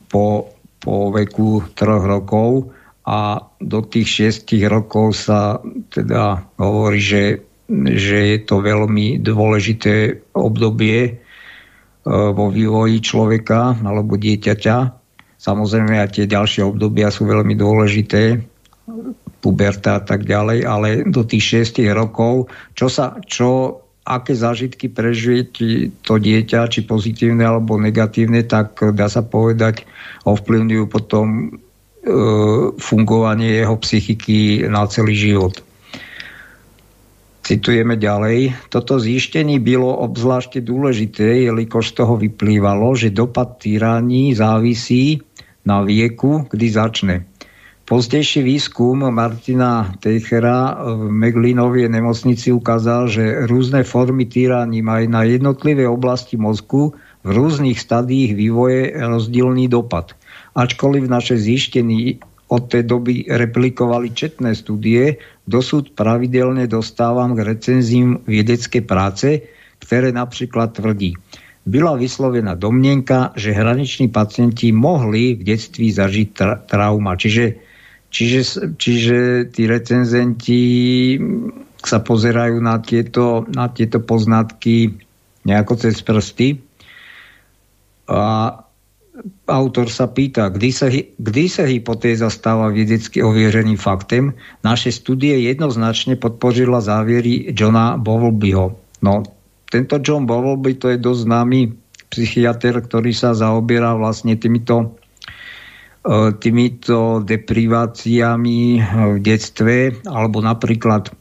po, po veku troch rokov a do tých šiestich rokov sa teda hovorí, že, že je to veľmi dôležité obdobie e, vo vývoji človeka alebo dieťaťa. Samozrejme aj tie ďalšie obdobia sú veľmi dôležité, puberta a tak ďalej, ale do tých 6 rokov, čo sa, čo, aké zážitky prežije to dieťa, či pozitívne alebo negatívne, tak dá sa povedať, ovplyvňujú potom e, fungovanie jeho psychiky na celý život. Citujeme ďalej. Toto zjištenie bylo obzvláště dôležité, jelikož z toho vyplývalo, že dopad týraní závisí na vieku, kdy začne. Pozdejší výskum Martina Teichera v Meglinovej nemocnici ukázal, že rôzne formy týraní majú na jednotlivé oblasti mozgu v rôznych stadiích vývoje rozdielný dopad. Ačkoliv naše zjištení od tej doby replikovali četné studie, dosud pravidelne dostávam k recenzím vedecké práce, ktoré napríklad tvrdí, byla vyslovená domnenka, že hraniční pacienti mohli v detství zažiť tra- trauma. Čiže, čiže, čiže tí recenzenti sa pozerajú na tieto, na tieto poznatky nejako cez prsty. A autor sa pýta, kdy sa, kdy sa hypotéza stáva vedecky ovieřeným faktem. Naše studie jednoznačne podpořila závěry Johna Bowlbyho. No, tento John Bowlby to je dosť známy psychiatr, ktorý sa zaoberá vlastne týmito týmito depriváciami v detstve alebo napríklad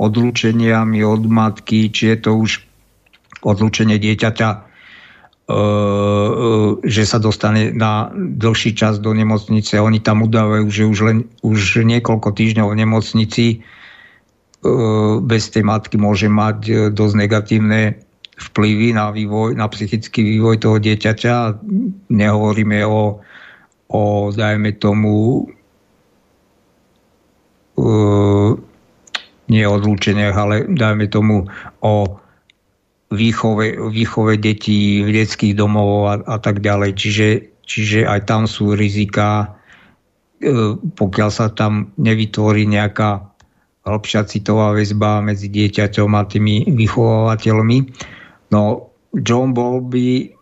odlúčeniami od matky, či je to už odlúčenie dieťaťa, e, e, že sa dostane na dlhší čas do nemocnice. Oni tam udávajú, že už, len, už niekoľko týždňov v nemocnici E, bez tej matky môže mať e, dosť negatívne vplyvy na vývoj, na psychický vývoj toho dieťaťa. Nehovoríme o, o dajme tomu uh, nie odlúčeniach, ale dajme tomu o výchove, výchove detí v detských domov a, a tak ďalej. Čiže, čiže aj tam sú rizika, uh, pokiaľ sa tam nevytvorí nejaká hĺbšia citová väzba medzi dieťaťom a tými vychovávateľmi. No, John Bowlby,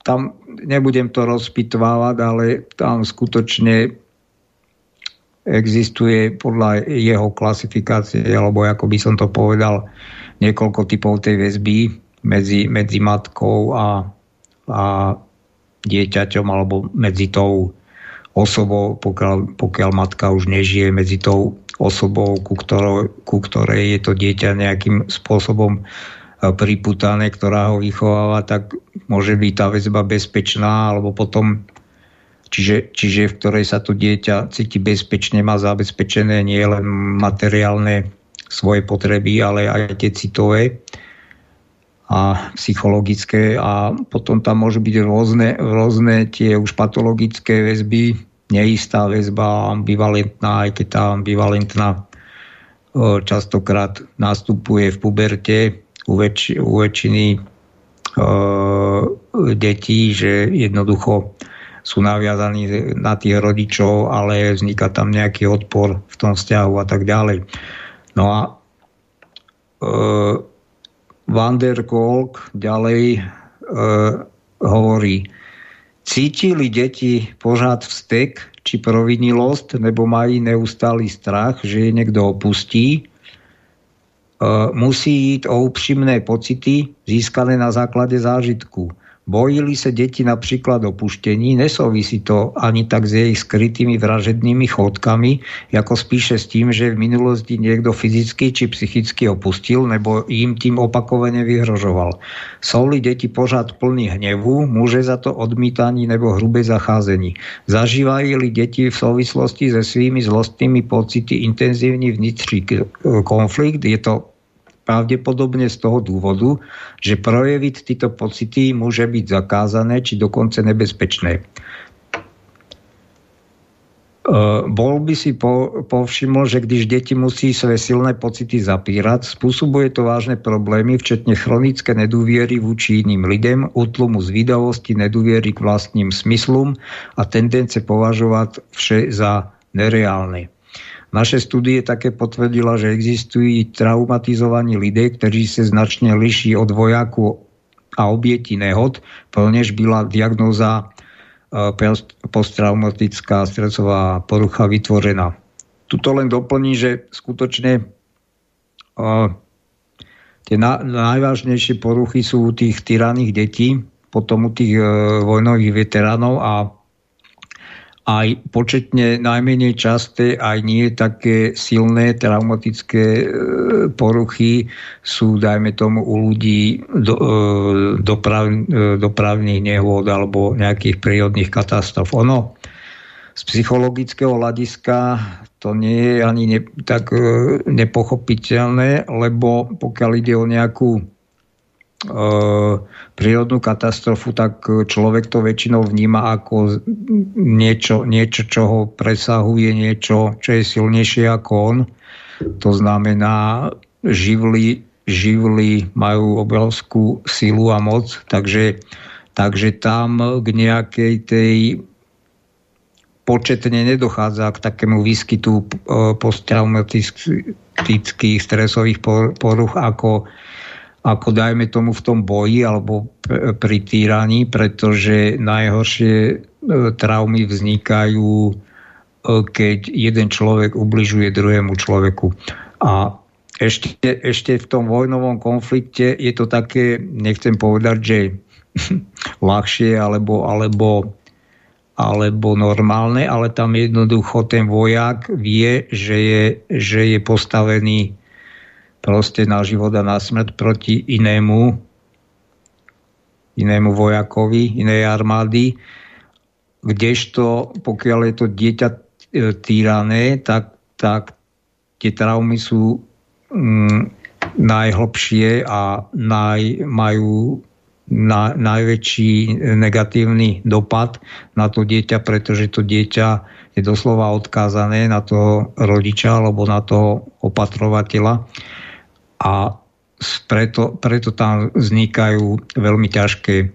tam nebudem to rozpitvávať, ale tam skutočne existuje podľa jeho klasifikácie, alebo ako by som to povedal, niekoľko typov tej väzby medzi, medzi matkou a, a dieťaťom, alebo medzi tou osobou, pokiaľ, pokiaľ matka už nežije medzi tou osobou, ku, ktorou, ku ktorej je to dieťa nejakým spôsobom priputané, ktorá ho vychováva, tak môže byť tá väzba bezpečná, alebo potom, čiže, čiže v ktorej sa to dieťa cíti bezpečne, má zabezpečené nie len materiálne svoje potreby, ale aj tie citové a psychologické. A potom tam môžu byť rôzne, rôzne tie už patologické väzby, neistá väzba, ambivalentná, aj keď tá ambivalentná častokrát nastupuje v puberte u, väč- u väčšiny e, detí, že jednoducho sú naviazaní na tých rodičov, ale vzniká tam nejaký odpor v tom vzťahu a tak ďalej. No a e, Van der Kolk ďalej e, hovorí, Cítili deti pořád vztek či provinilosť, nebo mají neustály strach, že je niekto opustí, musí ísť o úprimné pocity získané na základe zážitku. Bojili sa deti napríklad opuštení, nesouvisí to ani tak s jej skrytými vražednými chodkami, ako spíše s tým, že v minulosti niekto fyzicky či psychicky opustil, nebo im tým opakovane vyhrožoval. Sú-li deti pořád plný hnevu, môže za to odmítanie nebo hrubé zacházení. Zažívajú deti v súvislosti se svými zlostnými pocity intenzívny vnitřný konflikt, je to pravdepodobne z toho dôvodu, že projeviť tieto pocity môže byť zakázané či dokonce nebezpečné. Uh, bol by si po, povšimol, že když deti musí svoje silné pocity zapírať, spôsobuje to vážne problémy, včetne chronické nedôviery vúči iným lidem, útlumu zvídavosti, nedôviery k vlastným smyslom a tendence považovať vše za nereálne. Naše studie také potvrdila, že existujú traumatizovaní lidé, ktorí sa značne liší od vojaku a obieti nehod, plnež byla diagnóza e, posttraumatická stresová porucha vytvorená. Tuto len doplní, že skutočne uh, tie na, najvážnejšie poruchy sú u tých tyraných detí, potom u tých uh, vojnových veteránov a aj početne najmenej časté, aj nie také silné traumatické e, poruchy sú, dajme tomu, u ľudí do, e, doprav, e, dopravných nehôd alebo nejakých prírodných katastrof. Ono z psychologického hľadiska to nie je ani ne, tak nepochopiteľné, lebo pokiaľ ide o nejakú prírodnú katastrofu, tak človek to väčšinou vníma ako niečo, niečo, čo ho presahuje, niečo, čo je silnejšie ako on. To znamená, živly, živly majú obrovskú silu a moc, takže, takže tam k nejakej tej početne nedochádza k takému výskytu e, posttraumatických stresových poruch ako ako dajme tomu v tom boji alebo pri týraní, pretože najhoršie e, traumy vznikajú, e, keď jeden človek ubližuje druhému človeku. A ešte, ešte v tom vojnovom konflikte je to také, nechcem povedať, že ľahšie alebo, alebo, alebo normálne, ale tam jednoducho ten vojak vie, že je, že je postavený proste na život a na smrť proti inému inému vojakovi, inej armády, kdežto pokiaľ je to dieťa e, týrané, tak, tak tie traumy sú mm, najhlbšie a naj, majú na, najväčší negatívny dopad na to dieťa, pretože to dieťa je doslova odkázané na toho rodiča alebo na toho opatrovateľa a preto, preto tam vznikajú veľmi ťažké e,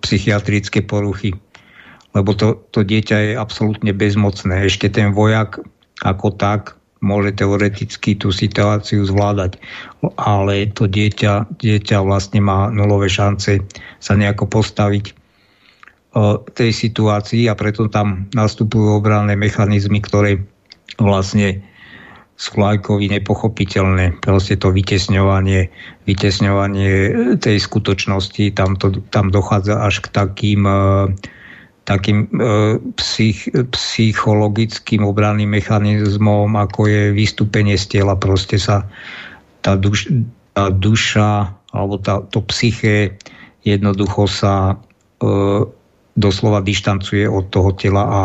psychiatrické poruchy. Lebo to, to dieťa je absolútne bezmocné. Ešte ten vojak ako tak môže teoreticky tú situáciu zvládať. Ale to dieťa, dieťa vlastne má nulové šance sa nejako postaviť e, tej situácii a preto tam nastupujú obranné mechanizmy, ktoré vlastne Sklajkovi nepochopiteľné. Proste to vytesňovanie, vytesňovanie tej skutočnosti, tam, to, tam dochádza až k takým, e, takým e, psych, psychologickým obranným mechanizmom, ako je vystúpenie z tela. Proste sa tá, duš, tá duša alebo tá, to psyché jednoducho sa e, doslova dištancuje od toho tela a,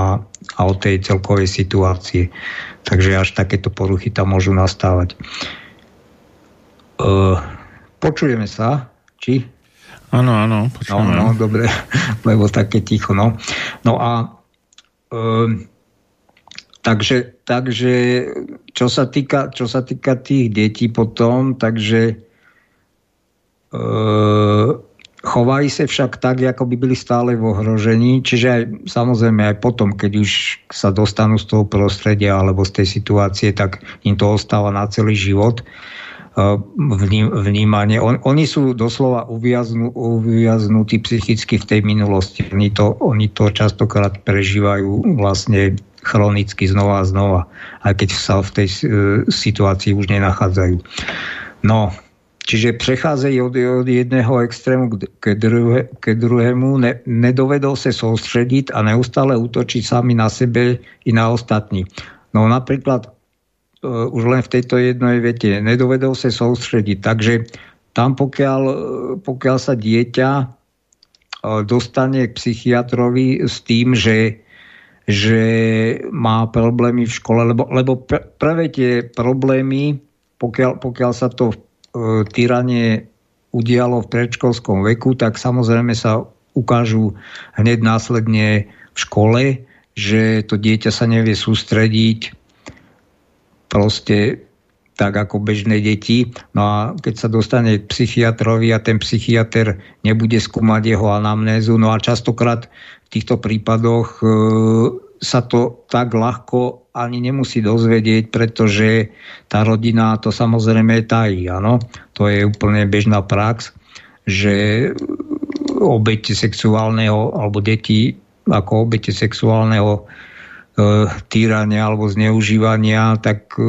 a od tej celkovej situácie. Takže až takéto poruchy tam môžu nastávať. Uh, počujeme sa? Či? Áno, áno, počujeme. No, no, dobre, lebo také ticho, no. No a uh, takže, takže čo, sa týka, čo sa týka tých detí potom, takže uh, Chovajú sa však tak, ako by byli stále v ohrožení, čiže aj, samozrejme aj potom, keď už sa dostanú z toho prostredia alebo z tej situácie, tak im to ostáva na celý život e, vnímanie. On, oni sú doslova uviaznu, uviaznutí psychicky v tej minulosti. Oni to, oni to častokrát prežívajú vlastne chronicky znova a znova, aj keď sa v tej uh, situácii už nenachádzajú. No, čiže prechádzajú od, od jedného extrému k, druhe, k druhému, ne, nedovedol sa sústrediť a neustále útočiť sami na sebe i na ostatní. No napríklad uh, už len v tejto jednej vete nedovedol sa sústrediť, takže tam pokiaľ, pokiaľ sa dieťa uh, dostane k psychiatrovi s tým, že že má problémy v škole, lebo, lebo pr- prvé tie problémy, pokiaľ, pokiaľ sa to e, tyranie udialo v predškolskom veku, tak samozrejme sa ukážu hneď následne v škole, že to dieťa sa nevie sústrediť proste tak ako bežné deti. No a keď sa dostane k psychiatrovi a ten psychiatr nebude skúmať jeho anamnézu, no a častokrát v týchto prípadoch e, sa to tak ľahko ani nemusí dozvedieť, pretože tá rodina to samozrejme tají. Áno? To je úplne bežná prax, že obete sexuálneho alebo deti ako obete sexuálneho E, týrania alebo zneužívania, tak e,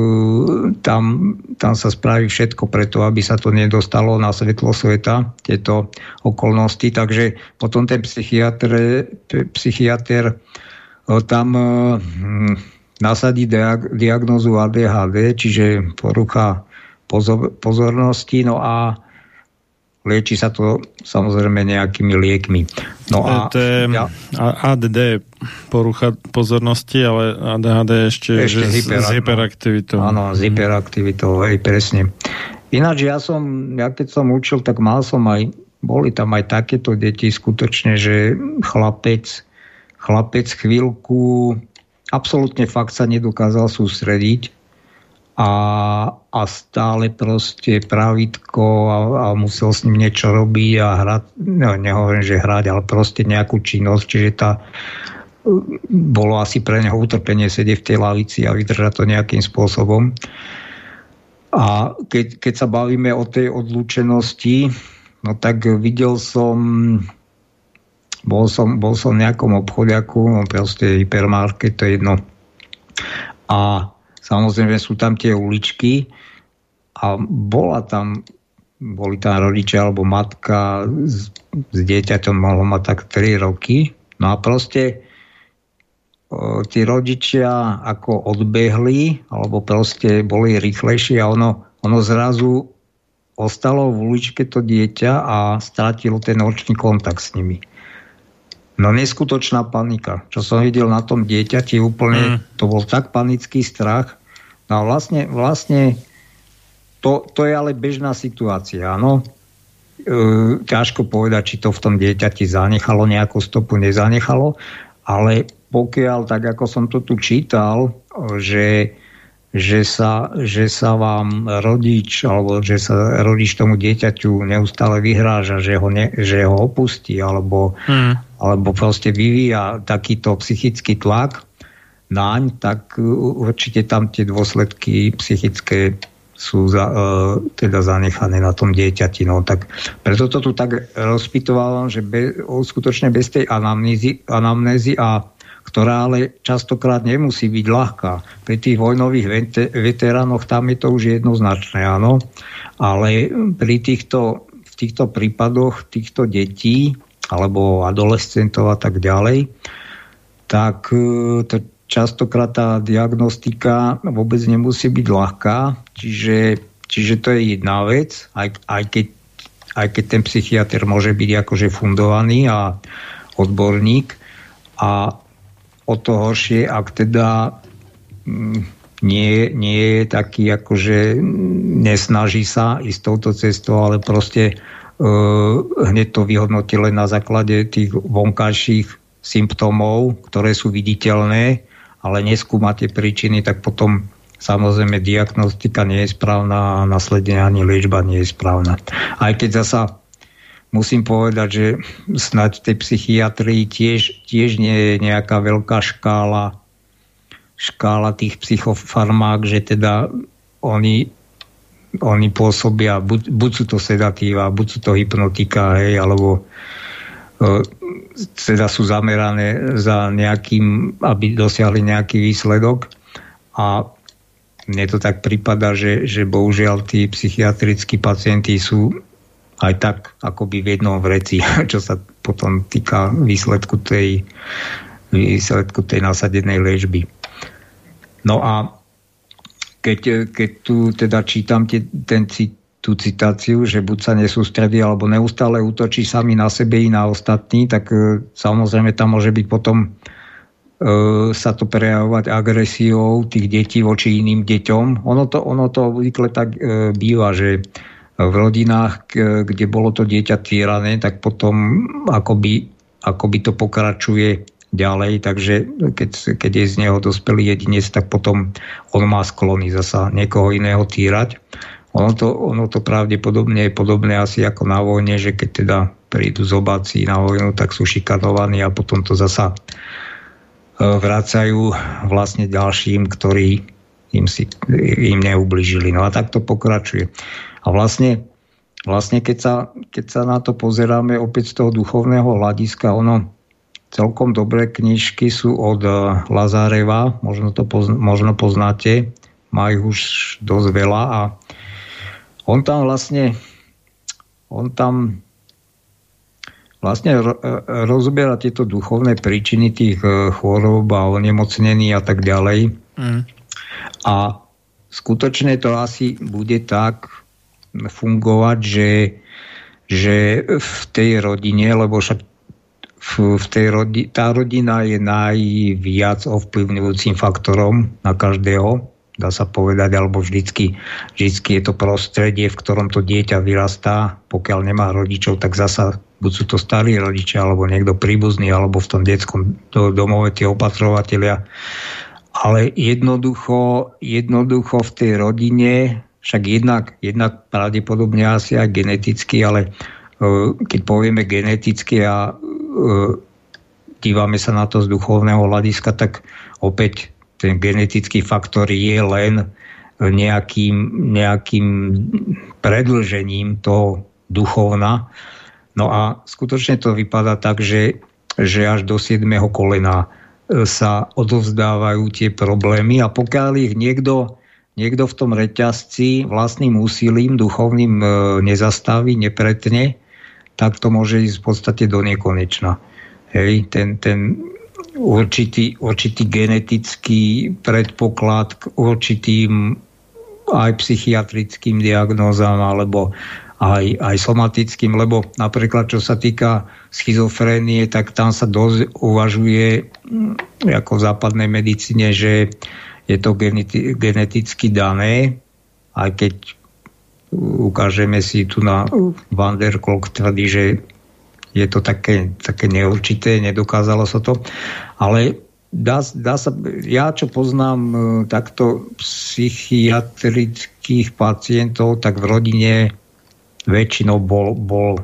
tam, tam sa spraví všetko preto, aby sa to nedostalo na svetlo sveta, tieto okolnosti. Takže potom ten psychiatr, psychiatr e, tam nasadí diagnozu ADHD, čiže porucha pozornosti, no a Lieči sa to samozrejme nejakými liekmi. No a, to je ja, ADD porucha pozornosti, ale ADHD ešte, ešte že hyper, s hyperaktivitou. Áno, s hyperaktivitou, hej, presne. Ináč ja som, ja keď som učil, tak mal som aj, boli tam aj takéto deti skutočne, že chlapec, chlapec chvíľku absolútne fakt sa nedokázal sústrediť a, a stále proste pravítko a, a musel s ním niečo robiť a hrať, no, nehovorím, že hrať, ale proste nejakú činnosť, čiže tá bolo asi pre neho utrpenie sedieť v tej lavici a vydržať to nejakým spôsobom. A keď, keď sa bavíme o tej odlúčenosti, no tak videl som bol som, bol som v nejakom obchodiaku, no proste hypermarket, to je jedno. A Samozrejme sú tam tie uličky a bola tam, boli tam rodičia alebo matka s, s dieťaťom, mohlo mať tak 3 roky. No a proste o, tí rodičia ako odbehli, alebo proste boli rýchlejší a ono, ono zrazu ostalo v uličke to dieťa a stratilo ten očný kontakt s nimi. No neskutočná panika. Čo som videl na tom dieťati, úplne, mm. to bol tak panický strach. No vlastne, vlastne to, to je ale bežná situácia, áno. E, ťažko povedať, či to v tom dieťati zanechalo nejakú stopu, nezanechalo, ale pokiaľ, tak ako som to tu čítal, že že sa, že sa vám rodič alebo že sa rodič tomu dieťaťu neustále vyhráža, že ho, ne, že ho opustí alebo, hmm. Alebo proste vyvíja takýto psychický tlak naň, tak určite tam tie dôsledky psychické sú za, e, teda zanechané na tom dieťati. No, tak preto to tu tak rozpitovávam, že be, skutočne bez tej anamnézy, anamnézy a ktorá ale častokrát nemusí byť ľahká. Pri tých vojnových veteránoch tam je to už jednoznačné, áno. Ale pri týchto, v týchto prípadoch týchto detí alebo adolescentov a tak ďalej, tak e, to častokrát tá diagnostika vôbec nemusí byť ľahká, čiže, čiže to je jedna vec, aj, aj, keď, aj keď ten psychiatr môže byť akože fundovaný a odborník. A o to horšie, ak teda mm, nie, nie je taký, akože nesnaží sa ísť touto cestou, ale proste hneď to vyhodnotí len na základe tých vonkajších symptómov, ktoré sú viditeľné, ale neskúma tie príčiny, tak potom samozrejme diagnostika nie je správna a následne ani liečba nie je správna. Aj keď zasa musím povedať, že snáď v tej psychiatrii tiež, tiež nie je nejaká veľká škála škála tých psychofarmák, že teda oni, oni pôsobia, buď, buď sú to sedatíva, buď sú to hypnotika, hej, alebo e, teda sú zamerané za nejakým, aby dosiahli nejaký výsledok. A mne to tak prípada, že, že bohužiaľ tí psychiatrickí pacienti sú aj tak akoby v jednom vreci, čo sa potom týka výsledku tej, výsledku tej nasadenej liečby. No a keď, keď tu teda čítam tie, ten, tú citáciu, že buď sa nesústredí alebo neustále útočí sami na sebe i na ostatní, tak e, samozrejme tam môže byť potom e, sa to prejavovať agresiou tých detí voči iným deťom. Ono to, ono to obvykle tak e, býva, že v rodinách, kde bolo to dieťa týrané, tak potom akoby, akoby to pokračuje ďalej, takže keď, keď je z neho dospelý jedinec, tak potom on má sklony zasa niekoho iného týrať. Ono to, ono to pravdepodobne je podobné asi ako na vojne, že keď teda prídu zobáci na vojnu, tak sú šikanovaní a potom to zasa e, vracajú vlastne ďalším, ktorí im, si, im neubližili. No a tak to pokračuje. A vlastne, vlastne keď, sa, keď sa na to pozeráme opäť z toho duchovného hľadiska, ono celkom dobré knižky sú od eh, Lazareva, možno to pozn- možno poznáte, má ich už dosť veľa a on tam vlastne on tam vlastne eh, rozoberá tieto duchovné príčiny tých eh, chorób a onemocnení a tak ďalej. Mm. A skutočne to asi bude tak, fungovať, že, že v tej rodine, lebo však v, v tej rodi, tá rodina je najviac ovplyvňujúcim faktorom na každého, dá sa povedať, alebo vždycky, vždycky je to prostredie, v ktorom to dieťa vyrastá. Pokiaľ nemá rodičov, tak zasa buď sú to starí rodičia, alebo niekto príbuzný, alebo v tom detskom domove tie opatrovatelia. Ale jednoducho, jednoducho v tej rodine však jednak, jednak pravdepodobne asi aj geneticky, ale uh, keď povieme geneticky a dívame sa na to z duchovného hľadiska, tak opäť ten genetický faktor je len nejakým, nejakým predlžením toho duchovna. No a skutočne to vypadá tak, že, že až do 7. kolena e, sa odovzdávajú tie problémy a pokiaľ ich niekto niekto v tom reťazci vlastným úsilím duchovným e, nezastaví, nepretne, tak to môže ísť v podstate do nekonečna. Hej, ten, ten určitý, určitý genetický predpoklad k určitým aj psychiatrickým diagnózam alebo aj, aj somatickým, lebo napríklad čo sa týka schizofrénie, tak tam sa dosť uvažuje ako v západnej medicíne, že je to geneti- geneticky dané, aj keď ukážeme si tu na Van der Kolk tvrdí, že je to také, také neurčité, nedokázalo sa to. Ale dá, dá sa, ja čo poznám e, takto psychiatrických pacientov, tak v rodine väčšinou bol, bol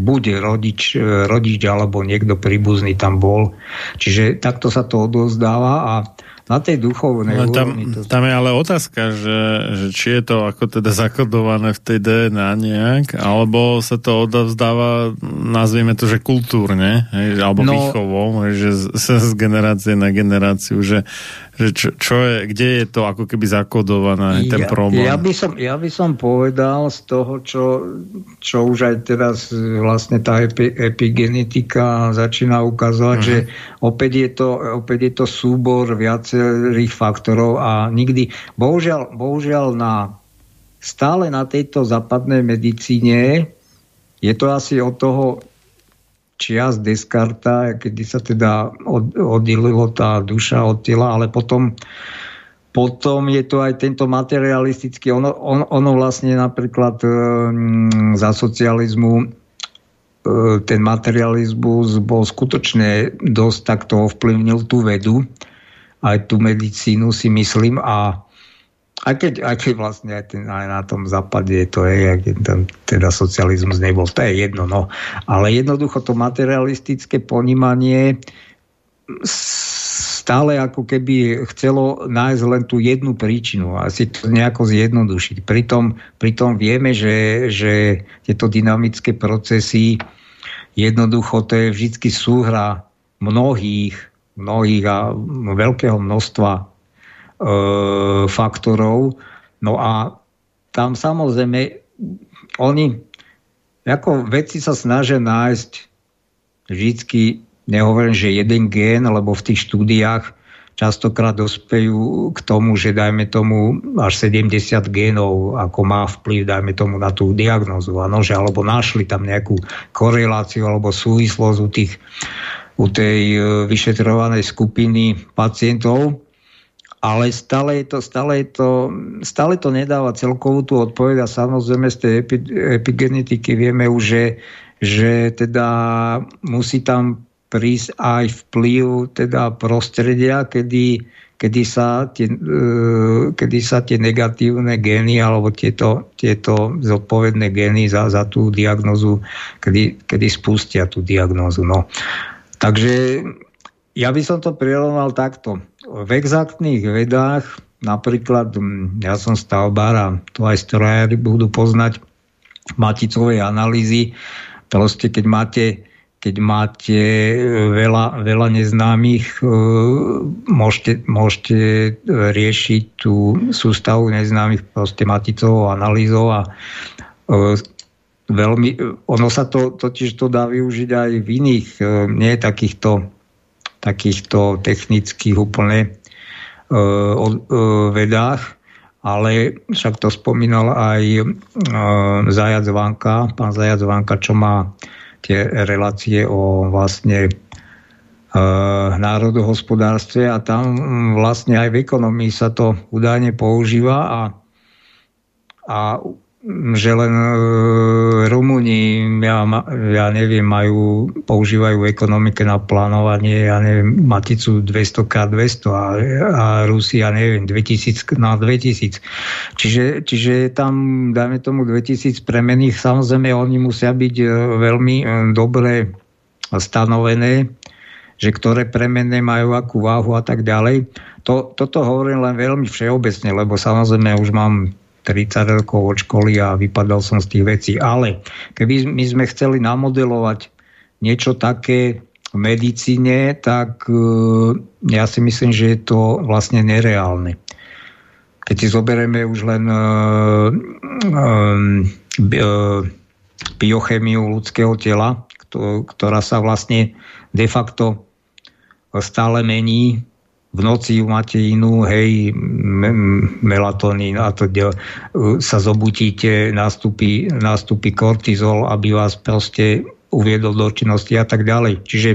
buď rodič, e, rodič alebo niekto príbuzný tam bol. Čiže takto sa to odozdáva a na tej duchovnej no, tam, to... tam je ale otázka, že, že či je to ako teda zakodované v tej DNA nejak, alebo sa to odovzdáva, nazvieme to, že kultúrne, hej, alebo no, výchovou, hej, že z, z generácie na generáciu, že, že čo, čo je, kde je to ako keby zakodované, ja, ten problém? Ja by, som, ja by som povedal z toho, čo, čo už aj teraz vlastne tá epi, epigenetika začína ukazovať, uh-huh. že opäť je, to, opäť je to súbor viacerých faktorov a nikdy, bohužiaľ, bohužiaľ na, stále na tejto západnej medicíne je to asi od toho čias Descarta, kedy sa teda od, oddelilo tá duša od tela, ale potom, potom je to aj tento materialistický, ono, on, ono vlastne napríklad e, za socializmu e, ten materializmus bol skutočne dosť takto ovplyvnil tú vedu, aj tú medicínu si myslím a aj keď, aj keď vlastne aj, ten, aj na tom západe to je, keď tam teda socializmus nebol, to je jedno, no. Ale jednoducho to materialistické ponímanie stále ako keby chcelo nájsť len tú jednu príčinu a si to nejako zjednodušiť. Pritom, pritom vieme, že, že tieto dynamické procesy jednoducho to je vždy súhra mnohých, mnohých a veľkého množstva faktorov. No a tam samozrejme oni ako veci sa snažia nájsť vždycky, nehovorím, že jeden gén, lebo v tých štúdiách častokrát dospejú k tomu, že dajme tomu až 70 génov, ako má vplyv, dajme tomu na tú diagnozu, ano, že alebo našli tam nejakú koreláciu alebo súvislosť u, tých, u tej e, vyšetrovanej skupiny pacientov, ale stále je to, stále je to, stále to nedáva celkovú tú odpoveď a samozrejme z tej epi, epigenetiky vieme už, že, že teda musí tam prísť aj vplyv teda prostredia, kedy, kedy, sa tie, e, kedy sa tie negatívne gény alebo tieto, tieto zodpovedné gény za, za tú diagnozu, kedy, kedy spustia tú diagnozu. No. Takže ja by som to prirovnal takto. V exaktných vedách, napríklad, ja som stavbár a to aj strojári budú poznať maticovej analýzy, proste keď máte keď máte e, veľa, veľa neznámych, e, môžete, môžete riešiť tú sústavu neznámych proste maticovou analýzou a e, veľmi, ono sa to totiž to dá využiť aj v iných, nie takýchto, takýchto technických úplne vedách, ale však to spomínal aj Zajac Vanka, pán Zajac Vanka, čo má tie relácie o vlastne e, národohospodárstve a tam vlastne aj v ekonomii sa to údajne používa a, a že len e, Rumúni, ja, ja neviem, majú, používajú ekonomike na plánovanie, ja neviem, maticu 200x200 a, a Rusi, ja neviem, 2000 na 2000. Čiže, čiže tam, dajme tomu 2000 premených, samozrejme oni musia byť e, veľmi e, dobre stanovené, že ktoré premenné majú akú váhu a tak ďalej. To, toto hovorím len veľmi všeobecne, lebo samozrejme už mám 30 rokov od školy a vypadal som z tých vecí. Ale keby my sme chceli namodelovať niečo také v medicíne, tak e, ja si myslím, že je to vlastne nereálne. Keď si zoberieme už len uh, uh, biochemiu ľudského tela, ktorá sa vlastne de facto stále mení, v noci máte inú, hej, melatonín a to sa zobutíte, nastúpi, nastúpi kortizol, aby vás proste uviedol do činnosti a tak ďalej. Čiže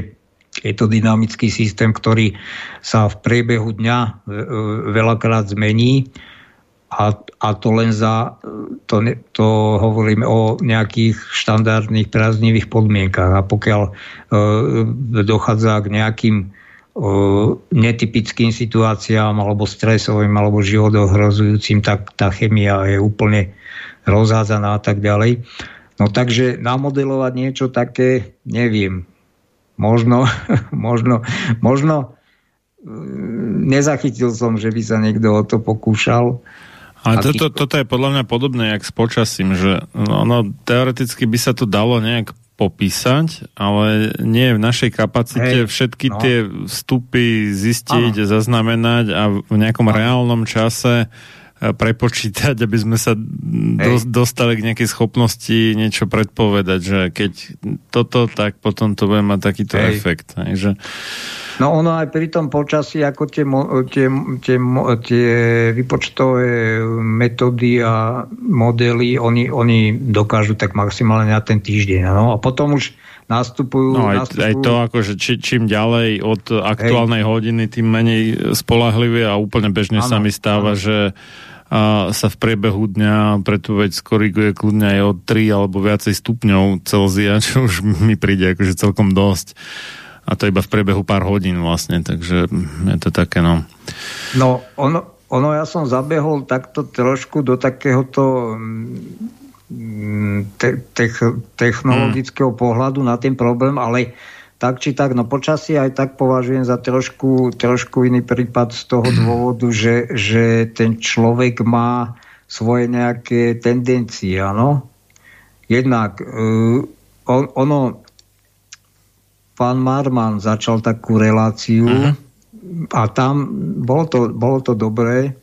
je to dynamický systém, ktorý sa v priebehu dňa e, veľakrát zmení a, a to len za, to, to hovoríme o nejakých štandardných prázdnivých podmienkach a pokiaľ e, dochádza k nejakým netypickým situáciám alebo stresovým alebo životohrozujúcim, tak tá chemia je úplne rozhádzaná a tak ďalej. No takže namodelovať niečo také, neviem. Možno, možno, možno mm, nezachytil som, že by sa niekto o to pokúšal. Ale toto, toto je podľa mňa podobné jak s počasím, že ono teoreticky by sa to dalo nejak popísať, ale nie je v našej kapacite Hej, všetky no. tie vstupy zistiť, ano. zaznamenať a v nejakom reálnom čase prepočítať, aby sme sa do, dostali k nejakej schopnosti niečo predpovedať, že keď toto, tak potom to bude mať takýto Hej. efekt. Hej, že... No ono aj pri tom počasí, ako tie, tie, tie, tie vypočtové metódy a modely, oni, oni dokážu tak maximálne na ten týždeň. No? A potom už nastupujú... No aj, nastupujú... aj to, akože či, čím ďalej od aktuálnej Hej. hodiny, tým menej spolahlivé a úplne bežne ano, sa mi stáva, ano. že a sa v priebehu dňa pre tú vec skoriguje kľudne aj o 3 alebo viacej stupňov Celzia, čo už mi príde akože celkom dosť a to iba v priebehu pár hodín vlastne, takže je to také no. No, ono, ono ja som zabehol takto trošku do takéhoto mm, te, te, technologického hmm. pohľadu na ten problém, ale tak či tak, no počasie aj tak považujem za trošku, trošku iný prípad z toho hmm. dôvodu, že, že ten človek má svoje nejaké tendencie, áno. Jednak uh, on, ono pán Marman začal takú reláciu uh-huh. a tam bolo to, bolo to dobré,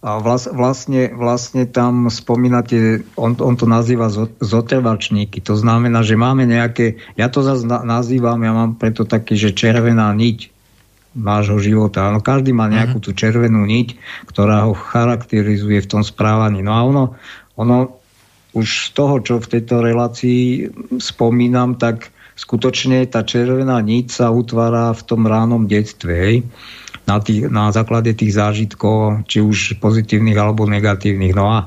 a vlast, vlastne, vlastne tam spomínate, on, on to nazýva zotrvačníky. To znamená, že máme nejaké, ja to zase nazývam, ja mám preto taký, že červená niť nášho života. No, každý má nejakú mhm. tú červenú niť, ktorá ho charakterizuje v tom správaní. No a ono, ono už z toho, čo v tejto relácii spomínam, tak skutočne tá červená niť sa utvára v tom ránom detstve. Hej? Na, tých, na základe tých zážitkov, či už pozitívnych alebo negatívnych. No a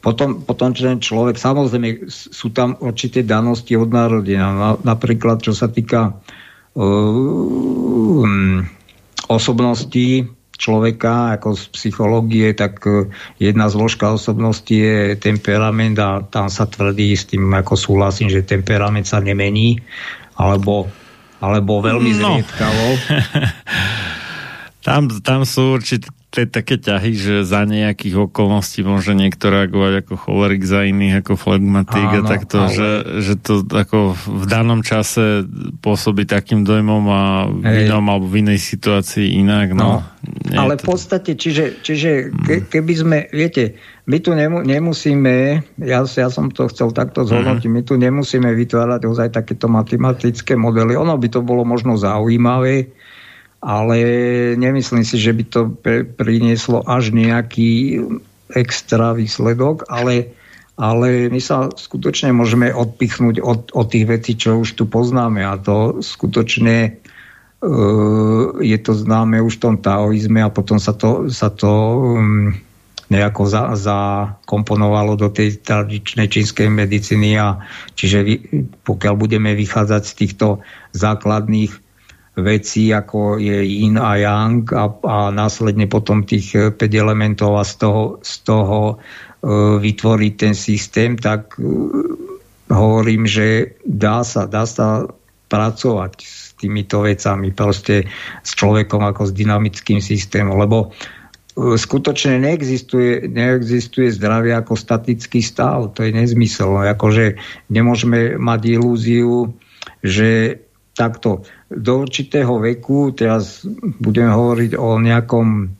potom, potom ten človek, samozrejme, sú tam určité danosti od narodenia. Na, napríklad, čo sa týka uh, um, osobností človeka, ako z psychológie, tak uh, jedna zložka osobnosti je temperament a tam sa tvrdí s tým, ako súhlasím, že temperament sa nemení, alebo, alebo veľmi no. zriedkavo. Tam, tam sú určite také ťahy, že za nejakých okolností môže niekto reagovať ako cholerik, za iných ako flegmatik Áno, a takto, ale... že, že to ako v danom čase pôsobí takým dojmom a v Hej. inom alebo v inej situácii inak. No, no. Ale to... v podstate, čiže, čiže ke, keby sme, viete, my tu nemu, nemusíme, ja, ja som to chcel takto zhodnotiť, mm. my tu nemusíme vytvárať ozaj takéto matematické modely. Ono by to bolo možno zaujímavé, ale nemyslím si, že by to prinieslo až nejaký extra výsledok, ale, ale my sa skutočne môžeme odpichnúť od, od tých vecí, čo už tu poznáme. A to skutočne uh, je to známe už v tom taoizme a potom sa to, sa to um, nejako za, zakomponovalo do tej tradičnej čínskej medicíny a čiže vy, pokiaľ budeme vychádzať z týchto základných veci, ako je yin a yang a, a následne potom tých 5 eh, elementov a z toho, z toho uh, vytvoriť ten systém, tak uh, hovorím, že dá sa, dá sa pracovať s týmito vecami, proste s človekom ako s dynamickým systémom, lebo skutočne neexistuje, neexistuje zdravie ako statický stav, to je nezmysel. Akože nemôžeme mať ilúziu, že takto do určitého veku, teraz budeme hovoriť o nejakom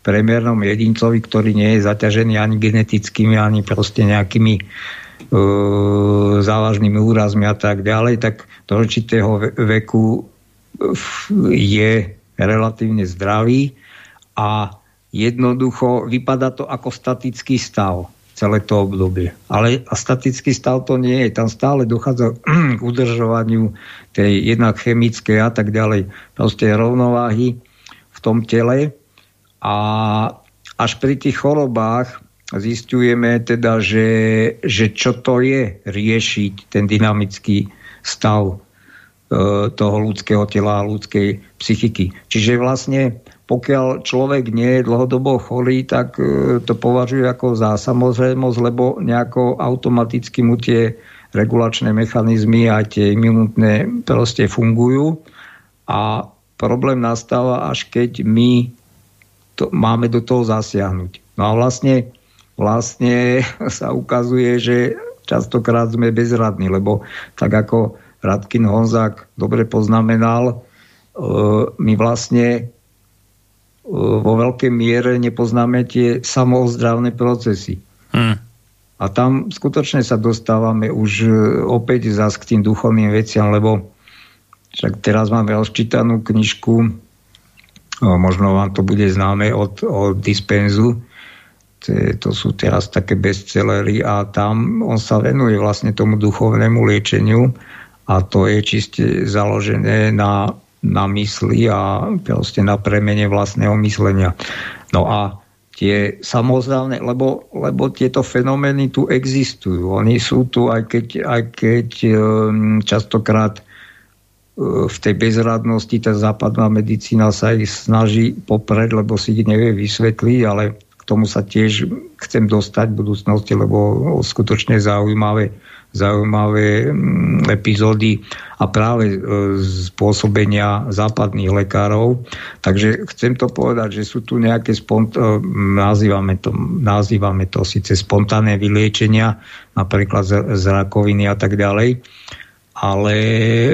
premiernom jedincovi, ktorý nie je zaťažený ani genetickými, ani proste nejakými e, závažnými úrazmi a tak ďalej, tak do určitého veku je relatívne zdravý a jednoducho vypadá to ako statický stav celé to obdobie. Ale a statický stav to nie je. Tam stále dochádza k udržovaniu tej jednak chemickej a tak ďalej. Proste rovnováhy v tom tele. A až pri tých chorobách zistujeme teda, že, že čo to je riešiť ten dynamický stav toho ľudského tela a ľudskej psychiky. Čiže vlastne pokiaľ človek nie je dlhodobo chorý, tak e, to považuje ako za samozrejmosť, lebo nejako automaticky mu tie regulačné mechanizmy a tie imunitné proste fungujú. A problém nastáva, až keď my to, máme do toho zasiahnuť. No a vlastne, vlastne sa ukazuje, že častokrát sme bezradní, lebo tak ako Radkin Honzák dobre poznamenal, e, my vlastne vo veľkej miere nepoznáme tie samoozdravné procesy. Hmm. A tam skutočne sa dostávame už e, opäť zás k tým duchovným veciam, lebo však teraz máme rozčítanú knižku, možno vám to bude známe od, od Dispenzu, to sú teraz také bestsellery a tam on sa venuje vlastne tomu duchovnému liečeniu a to je čiste založené na na mysli a proste na premene vlastného myslenia. No a tie samozrávne, lebo, lebo tieto fenomény tu existujú. Oni sú tu, aj keď, aj keď um, častokrát uh, v tej bezradnosti tá západná medicína sa ich snaží popred, lebo si ich nevie vysvetliť, ale k tomu sa tiež chcem dostať v budúcnosti, lebo skutočne zaujímavé zaujímavé mm, epizódy a práve e, z pôsobenia západných lekárov. Takže chcem to povedať, že sú tu nejaké spont- e, nazývame to, nazývame to síce spontánne vyliečenia, napríklad z, z rakoviny a tak ďalej. ale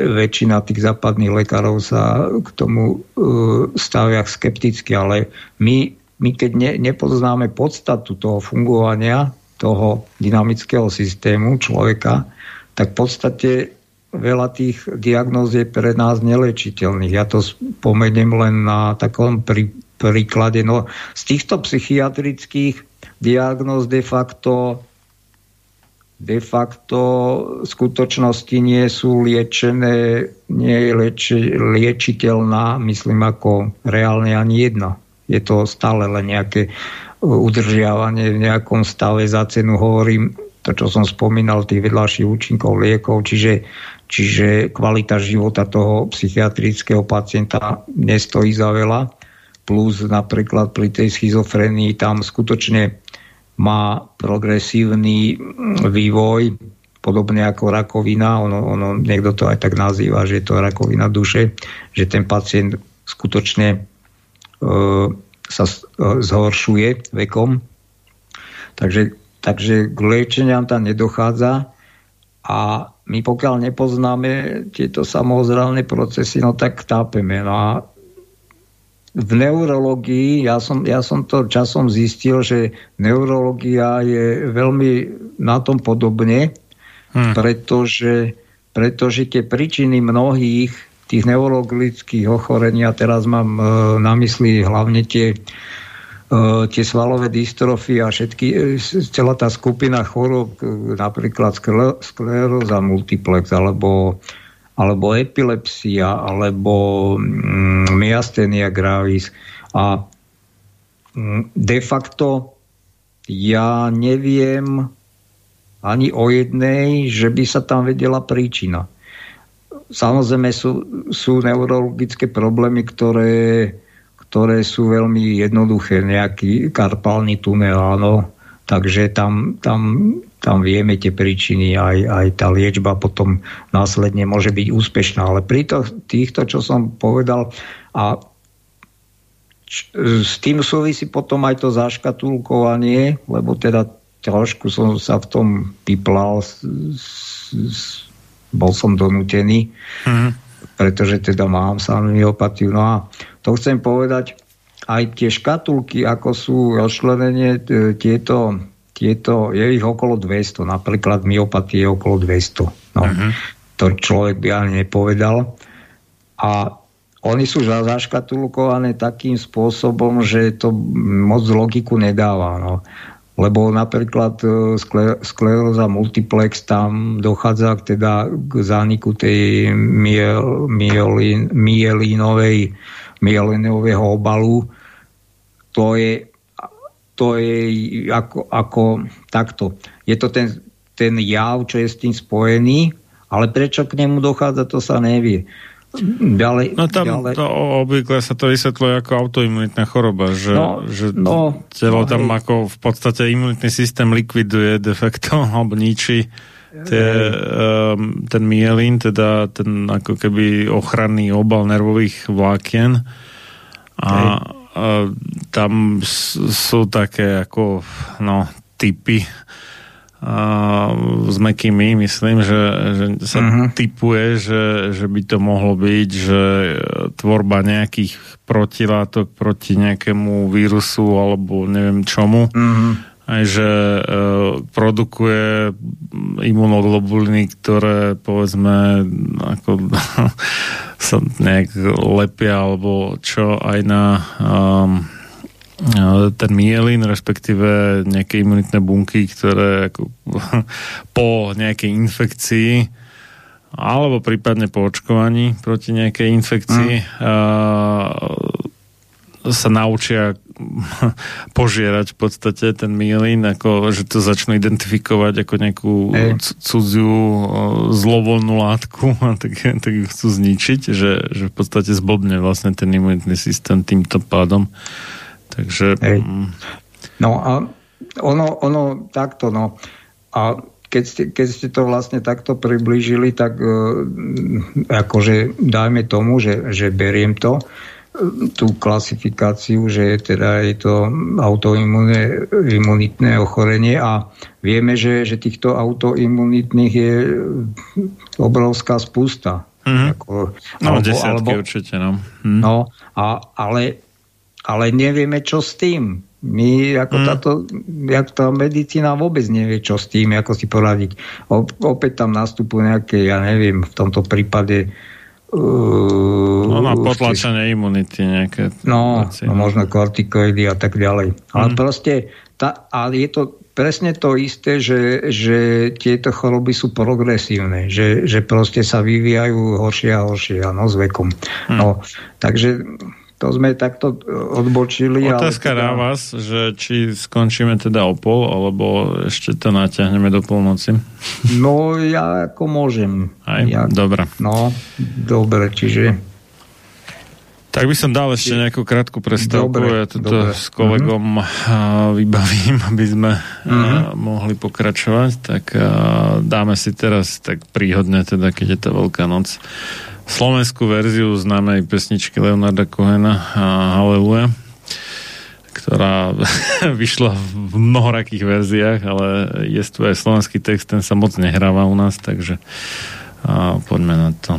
väčšina tých západných lekárov sa k tomu uh, stavia skepticky, ale my, my keď ne, nepoznáme podstatu toho fungovania toho dynamického systému človeka, tak v podstate veľa tých diagnóz je pre nás nelečiteľných. Ja to spomeniem len na takom prí, príklade. No, z týchto psychiatrických diagnóz de facto de facto v skutočnosti nie sú liečené, nie je lieč, liečiteľná, myslím, ako reálne ani jedna. Je to stále len nejaké udržiavanie v nejakom stave za cenu, hovorím, to, čo som spomínal, tých vedľajších účinkov liekov, čiže Čiže kvalita života toho psychiatrického pacienta nestojí za veľa. Plus napríklad pri tej schizofrenii tam skutočne má progresívny vývoj, podobne ako rakovina, ono, ono, niekto to aj tak nazýva, že je to rakovina duše, že ten pacient skutočne e, sa zhoršuje vekom. Takže, takže k liečeniam tam nedochádza a my pokiaľ nepoznáme tieto samozrávne procesy, no tak tápeme. No a v neurologii, ja som, ja som to časom zistil, že neurologia je veľmi na tom podobne, hmm. pretože, pretože tie príčiny mnohých tých neurologických ochorení, a teraz mám e, na mysli hlavne tie E, tie svalové dystrofy a všetky, e, celá tá skupina chorób, napríklad skleróza multiplex, alebo, alebo epilepsia, alebo mm, myastenia gravis. A mm, de facto ja neviem ani o jednej, že by sa tam vedela príčina. Samozrejme sú, sú neurologické problémy, ktoré ktoré sú veľmi jednoduché, nejaký karpálny tunel, áno, takže tam, tam, tam vieme tie príčiny, aj, aj tá liečba potom následne môže byť úspešná. Ale pri to, týchto, čo som povedal, a č, s tým súvisí potom aj to zaškatulkovanie, lebo teda trošku som sa v tom vyplal, s, s, bol som donútený, mm. pretože teda mám sám myopatiu. No a to chcem povedať, aj tie škatulky, ako sú rozčlenenie tieto, tieto, je ich okolo 200, napríklad myopatie je okolo 200. No, uh-huh. To človek by ani nepovedal. A oni sú zaškatulkované takým spôsobom, že to moc logiku nedáva. No. Lebo napríklad e, skle, skleróza multiplex, tam dochádza k, teda k zániku tej miel, mielin, mielínovej myelinového obalu, to je, to je ako, ako takto. Je to ten, ten jav, čo je s tým spojený, ale prečo k nemu dochádza, to sa nevie. Ďalej, no tam ďalej. To, obvykle sa to vysvetľuje ako autoimunitná choroba, že, no, že no, telo no, tam hej. ako v podstate imunitný systém likviduje de facto alebo ničí tie, um, ten mielín, teda ten ako keby ochranný obal nervových vlákien a, a tam sú také ako no, typy s mekými, myslím, že, že sa uh-huh. typuje, že, že by to mohlo byť, že tvorba nejakých protilátok proti nejakému vírusu alebo neviem čomu uh-huh aj že e, produkuje imunoglobuliny, ktoré povedzme ako sa nejak lepia alebo čo aj na um, ten mielin, respektíve nejaké imunitné bunky, ktoré ako, po nejakej infekcii alebo prípadne po očkovaní proti nejakej infekcii mm. uh, sa naučia požierať v podstate ten mielín, ako, že to začnú identifikovať ako nejakú hey. cudziu zlovoľnú látku a tak, tak ju chcú zničiť, že, že v podstate zblbne vlastne ten imunitný systém týmto pádom. Takže... Hey. Mm. No a ono, ono takto, no. A keď ste, keď ste to vlastne takto priblížili, tak uh, akože dajme tomu, že, že beriem to, tú klasifikáciu, že teda je to autoimunitné ochorenie a vieme, že, že týchto autoimunitných je obrovská spústa. Mhm. Ako, No, desiatky určite, no. Hm. No, a, ale, ale nevieme, čo s tým. My, ako Mm. táto, jak tá medicína vôbec nevie, čo s tým, ako si poradiť. O, opäť tam nastupujú nejaké, ja neviem, v tomto prípade uh, No na potlačenie imunity nejaké. No, no možno kortikoidy a tak ďalej. Ale Mhm. proste, tá, ale je to presne to isté, že, že tieto choroby sú progresívne, že, že proste sa vyvíjajú horšie a horšie, áno, s vekom. Mhm. No, takže to sme takto odbočili. ale Otázka teda- na vás, že či skončíme teda o pol, alebo ešte to natiahneme do polnoci. No, ja ako môžem. Aj, Ja, dobre. no, dobre, čiže... Tak by som dal ešte nejakú krátku prestávku. Dobre, ja toto dobre. s kolegom a, vybavím, aby sme Mhm. a, mohli pokračovať. Tak dáme si teraz tak príhodne, teda keď je to Veľká noc, slovenskú verziu známej pesničky Leonarda Cohena a Hallelujah ktorá vyšla v mnohorakých verziách, ale je tu aj slovenský text, ten sa moc nehráva u nás, takže a, poďme na to.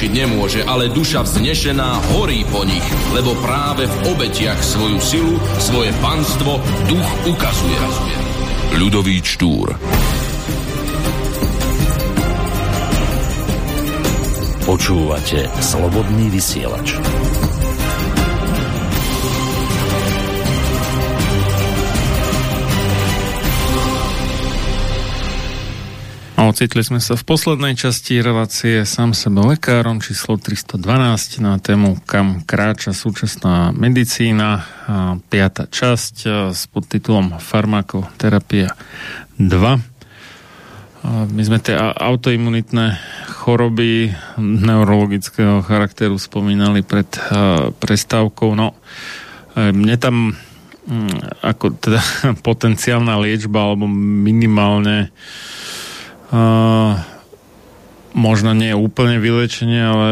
Naučiť nemôže, ale duša vznešená horí po nich, lebo práve v obetiach svoju silu, svoje panstvo duch ukazuje. Ľudový Štúr Počúvate Slobodný vysielač. A ocitli sme sa v poslednej časti relácie sám sebe lekárom číslo 312 na tému Kam kráča súčasná medicína. A piata časť s podtitulom Farmakoterapia 2. A my sme tie autoimunitné choroby neurologického charakteru spomínali pred prestávkou. No, e, mne tam ako teda potenciálna liečba alebo minimálne možno nie úplne vylečenie, ale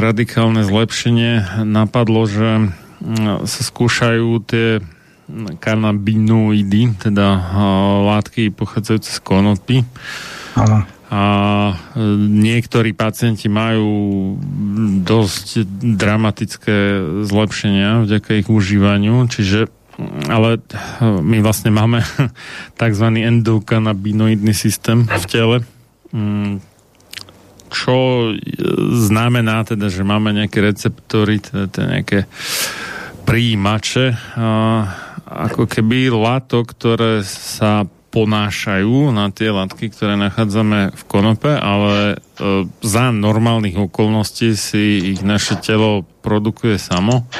radikálne zlepšenie napadlo, že sa skúšajú tie kanabinoidy, teda látky pochádzajúce z konopy. Áno. A niektorí pacienti majú dosť dramatické zlepšenia vďaka ich užívaniu, čiže ale my vlastne máme tzv. endokannabinoidný systém v tele, mm, čo znamená teda, že máme nejaké receptory, teda, teda nejaké príjimače, ako keby látok, ktoré sa ponášajú na tie látky, ktoré nachádzame v konope, ale za normálnych okolností si ich naše telo produkuje samo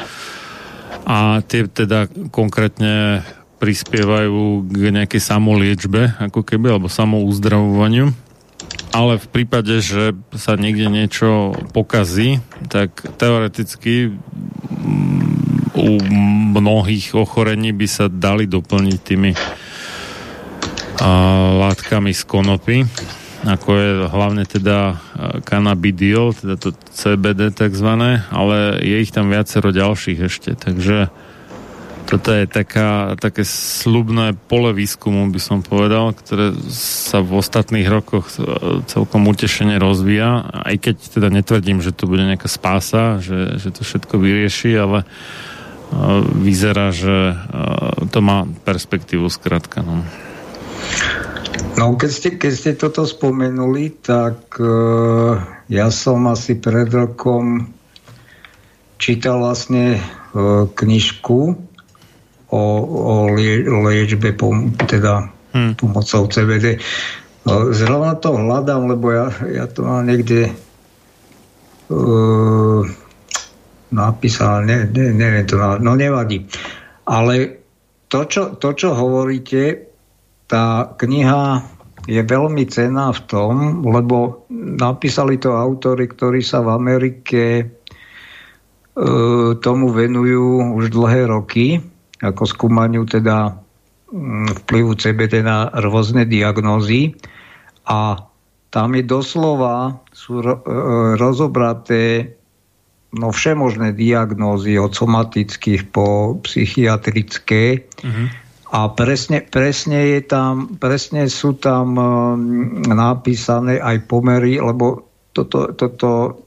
a tie teda konkrétne prispievajú k nejakej samoliečbe, ako keby, alebo samouzdravovaniu. Ale v prípade, že sa niekde niečo pokazí, tak teoreticky mm, u mnohých ochorení by sa dali doplniť tými a, látkami z konopy ako je hlavne teda e, cannabidiol, teda to CBD takzvané, ale je ich tam viacero ďalších ešte, takže toto je taká, také slubné pole výskumu, by som povedal, ktoré sa v ostatných rokoch e, celkom utešene rozvíja, aj keď teda netvrdím, že to bude nejaká spása, že, že to všetko vyrieši, ale e, vyzerá, že to má perspektívu zkrátka. No. No, keď ste, keď ste toto spomenuli, tak uh, ja som asi pred rokom čítal vlastne uh, knižku o, o lie, liečbe pom, teda hmm. pomocou CBD. Uh, zrovna to hľadám, lebo ja, ja to mám niekde uh, napísal, ne, ne, neviem to, no nevadí. Ale to čo, to, čo hovoríte, tá kniha je veľmi cená v tom, lebo napísali to autory, ktorí sa v Amerike e, tomu venujú už dlhé roky, ako skúmaniu teda mm, vplyvu CBD na rôzne diagnózy. A tam je doslova sú ro, e, rozobraté no všemožné diagnózy od somatických po psychiatrické. Mm-hmm a presne, presne, je tam, presne sú tam um, napísané aj pomery, lebo toto, toto,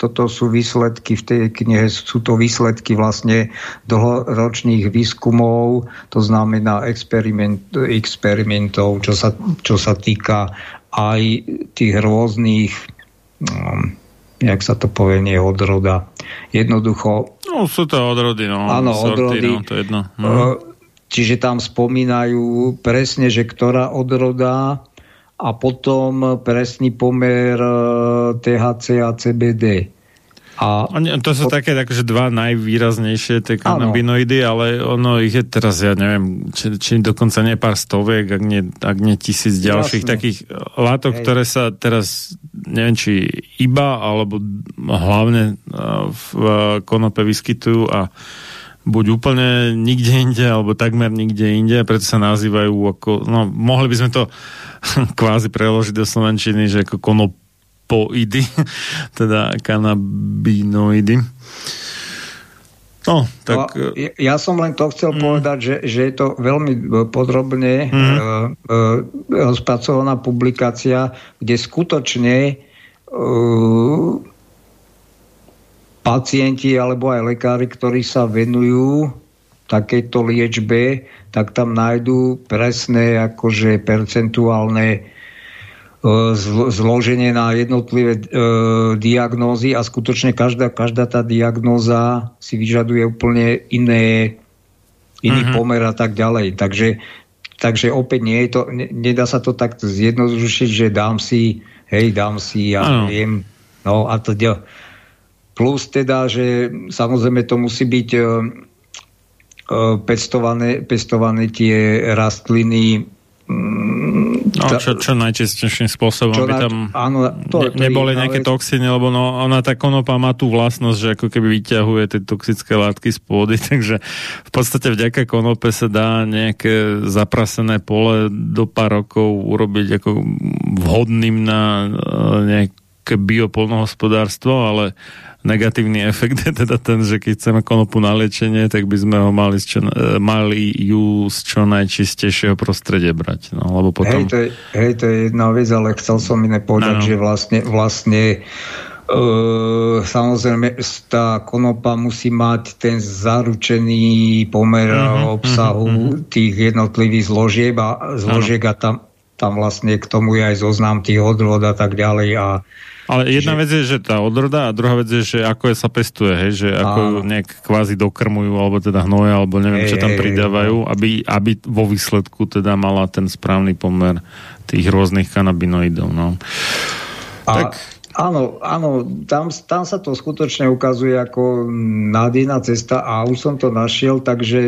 toto sú výsledky v tej knihe, sú to výsledky vlastne dlhoročných výskumov, to znamená experiment, experimentov, čo sa, čo sa týka aj tých rôznych um, jak sa to povie, nie odroda. Jednoducho... No, sú to odrody, no. Áno, odrody. No, to je jedno. No. Čiže tam spomínajú presne, že ktorá odroda a potom presný pomer e, THC a CBD. A to sú také akože dva najvýraznejšie tie kanabinoidy, ale ono ich je teraz, ja neviem, či, či dokonca nie pár stoviek, ak nie, ak nie tisíc ďalších Jasne. takých látok, Hej. ktoré sa teraz, neviem, či iba, alebo hlavne e, v konope vyskytujú a buď úplne nikde inde, alebo takmer nikde inde, preto sa nazývajú ako, no mohli by sme to kvázi preložiť do slovenčiny, že ako konopoidy, teda kanabinoidy. No, tak... No, ja, ja som len to chcel mm. povedať, že, že je to veľmi e, podrobne mm. uh, uh, spracovaná publikácia, kde skutočne uh, pacienti alebo aj lekári, ktorí sa venujú takejto liečbe, tak tam nájdú presné akože percentuálne zloženie na jednotlivé e, diagnózy a skutočne každá, každá tá diagnóza si vyžaduje úplne iné, iný uh-huh. pomer a tak ďalej. Takže, takže opäť nie je to, ne, nedá sa to tak zjednodušiť, že dám si, hej, dám si, ja uh-huh. viem, no a to Plus teda, že samozrejme to musí byť uh, pestované, pestované tie rastliny No, čo, čo najčastejším spôsobom, čo aby tam áno, to ne, neboli nejaké vec. toxiny, lebo no, ona tá konopa má tú vlastnosť, že ako keby vyťahuje tie toxické látky z pôdy, takže v podstate vďaka konope sa dá nejaké zaprasené pole do pár rokov urobiť ako vhodným na e, nejaké biopolnohospodárstvo, ale negatívny efekt je teda ten, že keď chceme konopu na liečenie, tak by sme ho mali, čo, e, mali ju z čo najčistejšieho prostredia brať. No, lebo potom... hej, to je, hej, to je jedna vec, ale chcel som iné povedať, no, no. že vlastne, vlastne Uh, samozrejme, tá konopa musí mať ten zaručený pomer uh-huh, obsahu uh-huh. tých jednotlivých zložieb a zložiek a tam, tam vlastne k tomu je aj zoznam tých odrod a tak ďalej a ale jedna že... vec je, že tá odroda a druhá vec je, že ako je sa pestuje, hej, že ako ju nejak kvázi dokrmujú, alebo teda hnoje, alebo neviem, čo tam pridávajú, aby, aby vo výsledku teda mala ten správny pomer tých rôznych kanabinoidov. No. A... Tak... Áno, áno, tam, tam sa to skutočne ukazuje ako nádejná cesta a už som to našiel, takže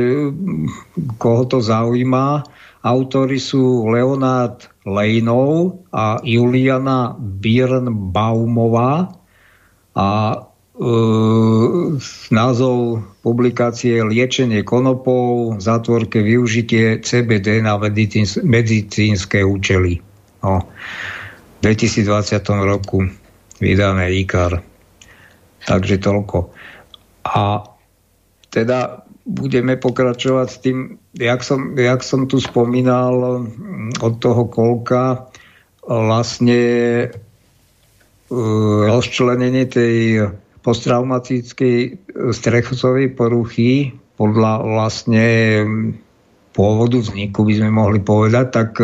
koho to zaujíma, autory sú Leonard Lejnov a Juliana Birnbaumová a e, názov publikácie Liečenie konopou v zátvorke využitie CBD na medicínske účely. No, v 2020 roku vydané IKAR. Takže toľko. A teda budeme pokračovať s tým, jak som, jak som tu spomínal mm, od toho kolka, vlastne e, rozčlenenie tej posttraumatickej stresovej poruchy podľa vlastne pôvodu vzniku, by sme mohli povedať, tak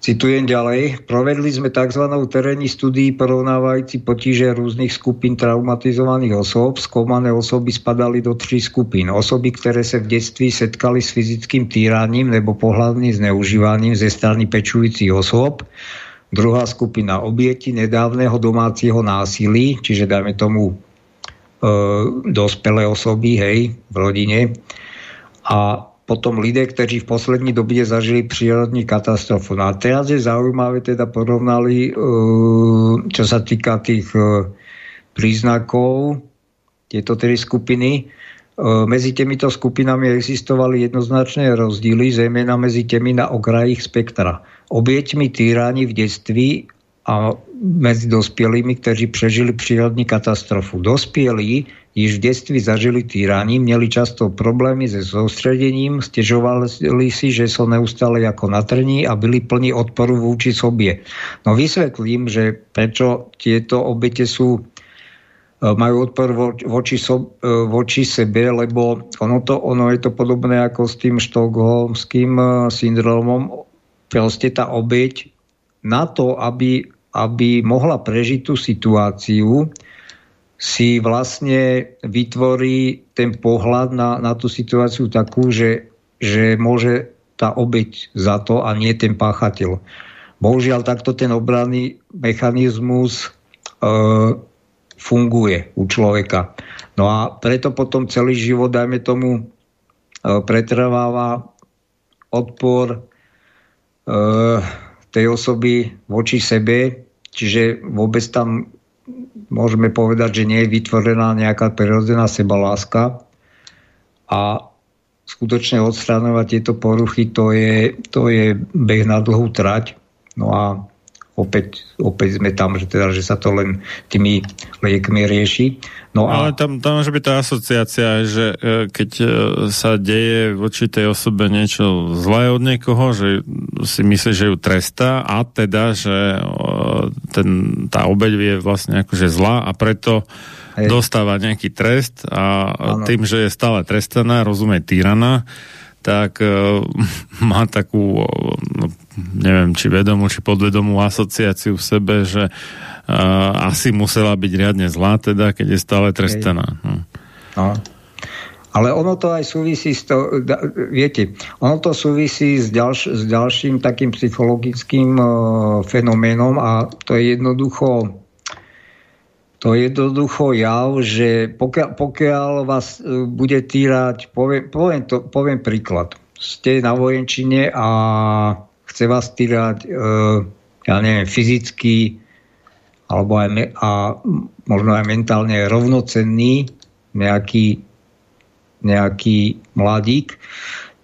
Citujem ďalej. Provedli sme tzv. terénní studii porovnávajúci potíže rôznych skupín traumatizovaných osôb. Skúmané osoby spadali do tri skupín. Osoby, ktoré sa v detství setkali s fyzickým týraním nebo pohľadným zneužívaním ze strany pečujúcich osôb. Druhá skupina obieti nedávneho domácieho násilí, čiže dajme tomu e, dospelé osoby hej, v rodine. A potom lidé, kteří v poslední době zažili přírodní katastrofu. No a teraz je zaujímavé, teda porovnali, e, čo sa týka tých e, príznakov, tieto tri skupiny. E, medzi týmito skupinami existovali jednoznačné rozdíly, zejména medzi tými na okrajích spektra. Obieťmi týraní v detství a medzi dospělými, kteří přežili přírodní katastrofu. Dospělí již v detství zažili týraní, měli často problémy se soustředením, stěžovali si, že jsou neustále jako na trní a byli plní odporu vůči sobě. No vysvetlím, že prečo tieto obete sú e, majú odpor voči, so, e, voči sebe, lebo ono, to, ono je to podobné ako s tým štokholmským e, syndromom. Proste tá obeť na to, aby, aby mohla prežiť tú situáciu, si vlastne vytvorí ten pohľad na, na tú situáciu takú, že, že môže tá obeť za to a nie ten páchateľ. Bohužiaľ takto ten obranný mechanizmus e, funguje u človeka. No a preto potom celý život, dajme tomu, e, pretrváva odpor e, tej osoby voči sebe, čiže vôbec tam môžeme povedať, že nie je vytvorená nejaká prirodzená sebaláska a skutočne odstraňovať tieto poruchy, to je, to je beh na dlhú trať. No a opäť, opäť sme tam, že, teda, že sa to len tými liekmi rieši. No a... Ale tam, tam môže byť tá asociácia, že e, keď e, sa deje voči tej osobe niečo zlé od niekoho, že si myslí, že ju trestá a teda, že e, ten, tá obeď je vlastne akože zlá a preto Hej. dostáva nejaký trest a ano. tým, že je stále trestaná, rozumie týrana, tak má takú, neviem, či vedomú, či podvedomú asociáciu v sebe, že uh, asi musela byť riadne zlá, teda, keď je stále trestaná. Hm. No. Ale ono to aj súvisí s to, viete, ono to súvisí s, ďalš, s ďalším takým psychologickým uh, fenoménom a to je jednoducho to je jednoducho jav, že pokiaľ, pokiaľ vás e, bude týrať, poviem, poviem, to, poviem príklad. Ste na vojenčine a chce vás týrať, e, ja neviem, fyzicky alebo aj me, a možno aj mentálne rovnocenný nejaký, nejaký mladík,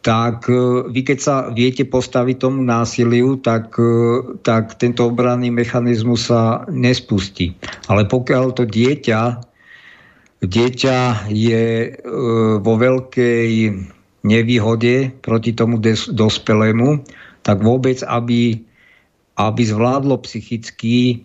tak e, vy keď sa viete postaviť tomu násiliu, tak, e, tak tento obranný mechanizmus sa nespustí. Ale pokiaľ to dieťa, dieťa je e, vo veľkej nevýhode proti tomu des, dospelému, tak vôbec, aby, aby zvládlo psychicky,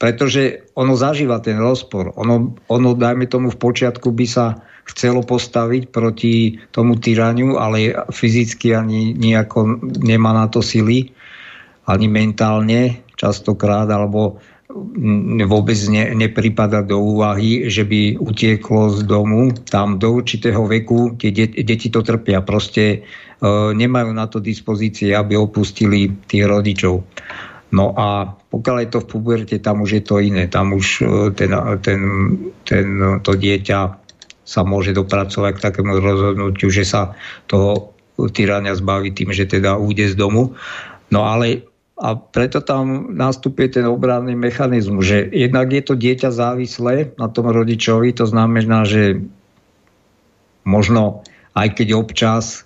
pretože ono zažíva ten rozpor. Ono, ono, dajme tomu, v počiatku by sa chcelo postaviť proti tomu tyraniu, ale fyzicky ani nejako nemá na to sily, ani mentálne častokrát, alebo vôbec ne, nepripada do úvahy, že by utieklo z domu. Tam do určitého veku tie de, deti to trpia. Proste e, nemajú na to dispozície, aby opustili tých rodičov. No a pokiaľ je to v puberte, tam už je to iné. Tam už e, ten, ten, ten, to dieťa sa môže dopracovať k takému rozhodnutiu, že sa toho tyrania zbaví tým, že teda ujde z domu. No ale a preto tam nastupuje ten obranný mechanizmus, že jednak je to dieťa závislé na tom rodičovi, to znamená, že možno aj keď občas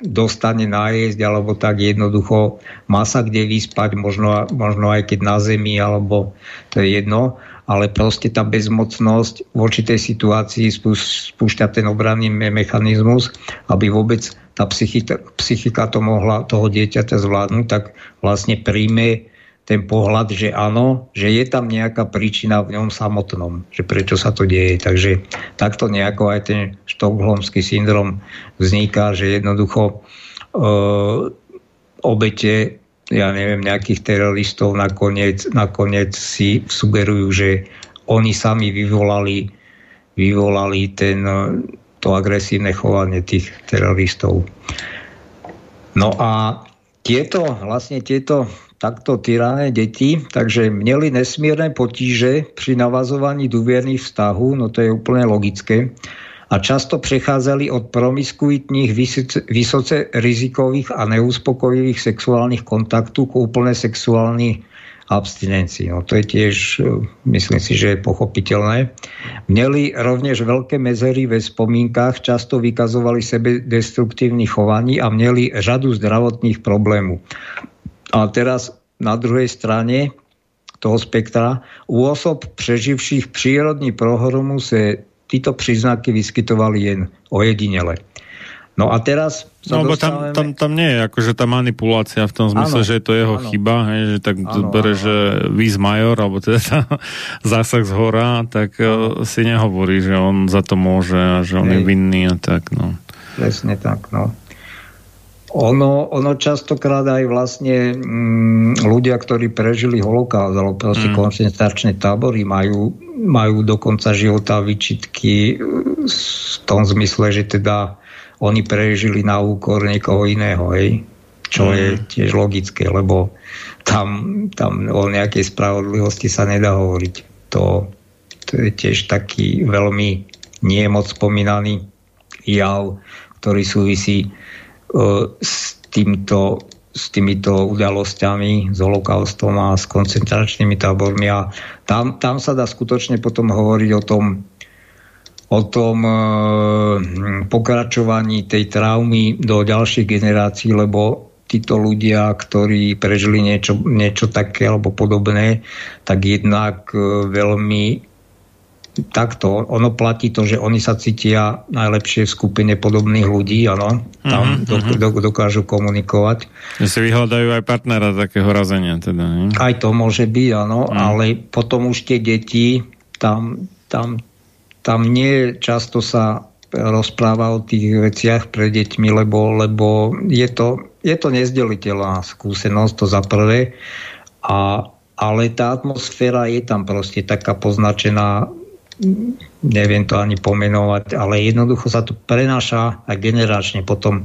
dostane nájsť, alebo tak jednoducho má sa kde vyspať, možno, možno aj keď na zemi, alebo to je jedno, ale proste tá bezmocnosť v určitej situácii spúšťa ten obranný mechanizmus, aby vôbec tá psychika, psychika to mohla toho dieťaťa zvládnuť, tak vlastne príjme ten pohľad, že áno, že je tam nejaká príčina v ňom samotnom, že prečo sa to deje. Takže takto nejako aj ten štokholmský syndrom vzniká, že jednoducho e, obete ja neviem, nejakých teroristov nakoniec, nakoniec si sugerujú, že oni sami vyvolali, vyvolali ten, to agresívne chovanie tých teroristov. No a tieto, vlastne tieto takto tyrané deti, takže měli nesmierne potíže pri navazovaní dôverných vztahu, no to je úplne logické, a často prechádzali od promiskuitných, vysoce rizikových a neuspokojivých sexuálnych kontaktu k úplne sexuálnej abstinencii. No to je tiež, e, myslím si, že je pochopiteľné. Měli rovnež veľké mezery ve spomínkach, často vykazovali sebe destruktívny chovaní a měli řadu zdravotných problémov. A teraz na druhej strane toho spektra u osob preživších prírodní prohromu se títo príznaky vyskytovali jen ojedinele. No a teraz No, lebo tam, tam, tam nie je akože tá manipulácia v tom zmysle, ano, že je to jeho ano. chyba, hej, že tak ano, bere, ano. že vis major, alebo teda tá zásah z hora, tak ano. si nehovorí, že on za to môže a že on hej. je vinný a tak, no. Presne tak, no. Ono, ono častokrát aj vlastne mm, ľudia, ktorí prežili holokaust alebo proste mm. koncentračné tábory majú, majú do konca života vyčitky v tom zmysle, že teda oni prežili na úkor niekoho iného, hej? čo mm. je tiež logické, lebo tam, tam o nejakej spravodlivosti sa nedá hovoriť. To, to je tiež taký veľmi nie moc spomínaný jav, ktorý súvisí s, týmto, s týmito udalosťami, s holokaustom a s koncentračnými tábormi. A tam, tam sa dá skutočne potom hovoriť o tom, o tom e, pokračovaní tej traumy do ďalších generácií, lebo títo ľudia, ktorí prežili niečo, niečo také alebo podobné, tak jednak e, veľmi takto, ono platí to, že oni sa cítia najlepšie v skupine podobných ľudí, áno, tam mm-hmm. do, do, dokážu komunikovať. Že si vyhľadajú aj partnera takého razenia, teda, nie? Aj to môže byť, áno, mm. ale potom už tie deti, tam, tam, tam nie často sa rozpráva o tých veciach pre deťmi, lebo, lebo je, to, je to nezdeliteľná skúsenosť, to za prvé, a, ale tá atmosféra je tam proste taká poznačená neviem to ani pomenovať, ale jednoducho sa to prenáša aj generačne potom e,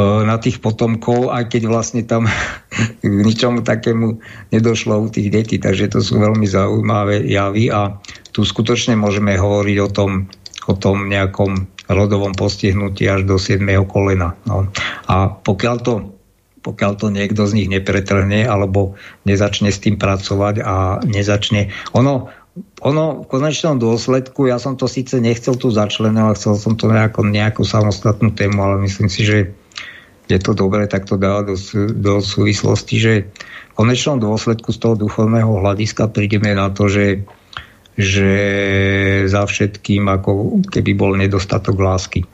na tých potomkov, aj keď vlastne tam k ničomu takému nedošlo u tých detí, takže to sú veľmi zaujímavé javy a tu skutočne môžeme hovoriť o tom, o tom nejakom rodovom postihnutí až do 7. kolena. No. A pokiaľ to pokiaľ to niekto z nich nepretrhne alebo nezačne s tým pracovať a nezačne... Ono, ono v konečnom dôsledku, ja som to síce nechcel tu začlenovať, chcel som to nejako, nejakú samostatnú tému, ale myslím si, že je to dobré takto dávať do, do súvislosti, že v konečnom dôsledku z toho duchovného hľadiska prídeme na to, že, že za všetkým ako keby bol nedostatok lásky.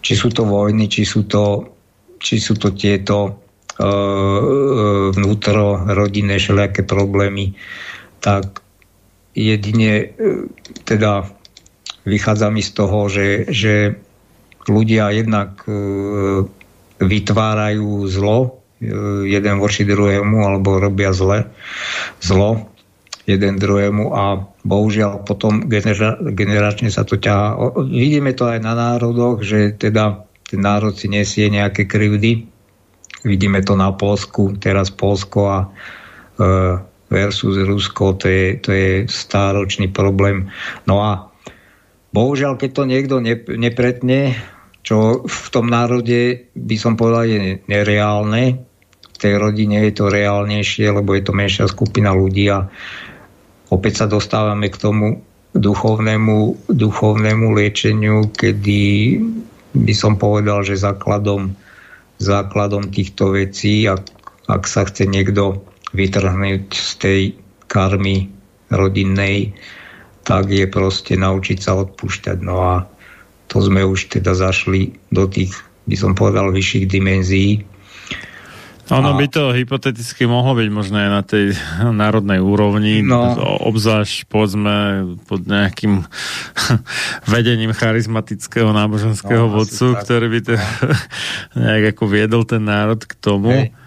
Či sú to vojny, či sú to, či sú to tieto uh, vnútro rodinné všelijaké problémy, tak jedine e, teda vychádza mi z toho, že, že ľudia jednak e, vytvárajú zlo e, jeden voči druhému alebo robia zle, zlo jeden druhému a bohužiaľ potom genera- generačne sa to ťahá. Vidíme to aj na národoch, že teda ten národ si nesie nejaké krivdy. Vidíme to na Polsku, teraz Polsko a e, versus Rusko, to je, to je stáročný problém. No a bohužiaľ, keď to niekto nepretne, čo v tom národe by som povedal je nereálne, v tej rodine je to reálnejšie, lebo je to menšia skupina ľudí a opäť sa dostávame k tomu duchovnému, duchovnému liečeniu, kedy by som povedal, že základom, základom týchto vecí, ak, ak sa chce niekto vytrhnúť z tej karmy rodinnej, tak je proste naučiť sa odpúšťať. No a to sme už teda zašli do tých, by som povedal, vyšších dimenzií. Ono a... by to hypoteticky mohlo byť možné na tej národnej úrovni, no. obzvlášť povedzme pod nejakým vedením charizmatického náboženského no, vodcu, ktorý by to no. nejak ako viedol ten národ k tomu. Hej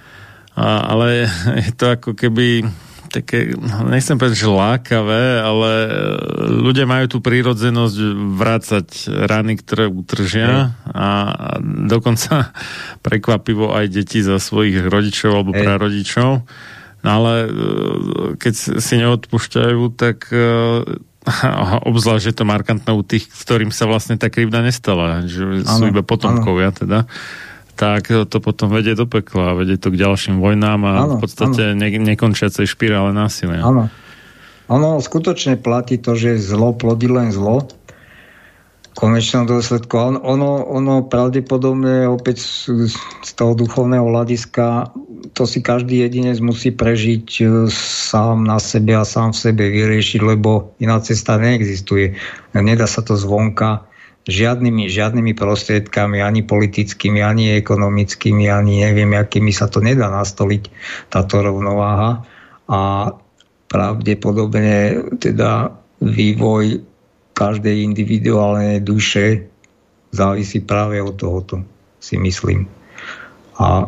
a, ale je to ako keby také, nechcem povedať, že lákavé, ale e, ľudia majú tú prírodzenosť vrácať rany, ktoré utržia a dokonca prekvapivo aj deti za svojich rodičov alebo prarodičov. No ale e, keď si neodpúšťajú, tak e, obzvlášť je to markantné u tých, ktorým sa vlastne tá krivda nestala, že ano, sú iba potomkovia ano. teda tak to potom vedie do pekla, vedie to k ďalším vojnám a ano, v podstate ne, nekončiacej špirále násilia. Áno. Ono skutočne platí to, že zlo plodí len zlo. Konečnom dôsledku ono, ono, ono pravdepodobne opäť z, z toho duchovného hľadiska to si každý jedinec musí prežiť e, sám na sebe a sám v sebe vyriešiť, lebo iná cesta neexistuje. Nedá sa to zvonka žiadnymi, žiadnymi prostriedkami, ani politickými, ani ekonomickými, ani neviem, akými sa to nedá nastoliť, táto rovnováha. A pravdepodobne teda vývoj každej individuálnej duše závisí práve od tohoto, si myslím. A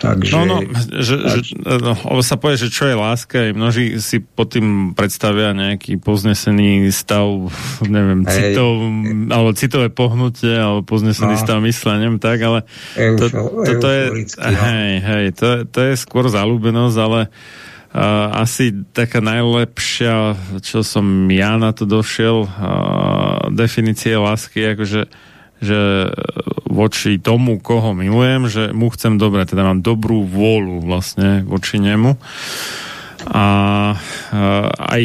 Takže... No, no, že, že, no, sa povie, že čo je láska, aj množí si pod tým predstavia nejaký poznesený stav, neviem, hej, citov, alebo citové pohnutie, alebo poznesený no. stav mysle, neviem tak, ale to, to, to je, no. hej, hej, to, to je skôr zalúbenosť, ale Uh, asi taká najlepšia, čo som ja na to došiel, uh, definície lásky, akože že voči tomu, koho milujem, že mu chcem dobre, teda mám dobrú vôľu vlastne voči nemu. A aj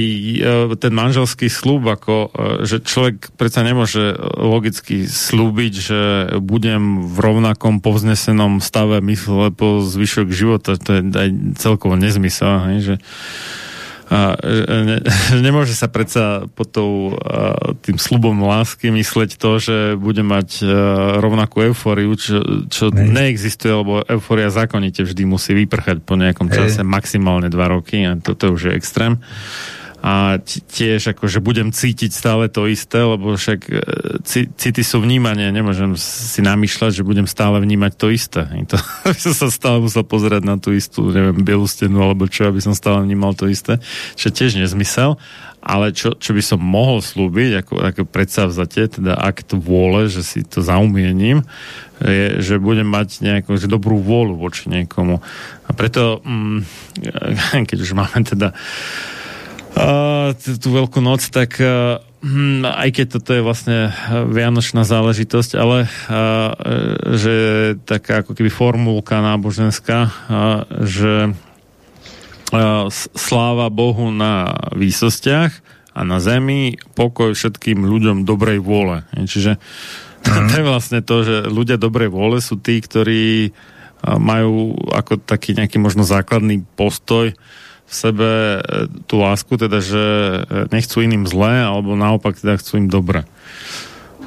ten manželský slúb, ako, že človek predsa nemôže logicky slúbiť, že budem v rovnakom povznesenom stave mysle po zvyšok života. To je aj celkovo nezmysel. Hej, že a, ne, nemôže sa predsa pod tou, tým slubom lásky mysleť to, že bude mať rovnakú eufóriu, čo, čo ne. neexistuje, lebo eufória zákonite vždy musí vyprchať po nejakom čase, maximálne dva roky a toto už je extrém a tiež akože budem cítiť stále to isté, lebo však e, city sú vnímanie, nemôžem si namýšľať, že budem stále vnímať to isté. I to by som sa stále musel pozerať na tú istú, neviem, bielú stenu alebo čo, aby som stále vnímal to isté, čo tiež nezmysel. Ale čo, čo by som mohol slúbiť, ako, ako predsavzatie, teda akt vôle, že si to zaumiením, je, že budem mať nejakú že dobrú vôľu voči niekomu. A preto, mm, keď už máme teda tú veľkú noc, tak uh, aj keď toto je vlastne vianočná záležitosť, ale uh, že taká ako keby formulka náboženská, uh, že sláva Bohu na výsostiach a na zemi pokoj všetkým ľuďom dobrej vôle. Čiže mm. to je vlastne to, že ľudia dobrej vôle sú tí, ktorí majú ako taký nejaký možno základný postoj v sebe e, tú lásku, teda, že e, nechcú iným zlé, alebo naopak teda chcú im dobre.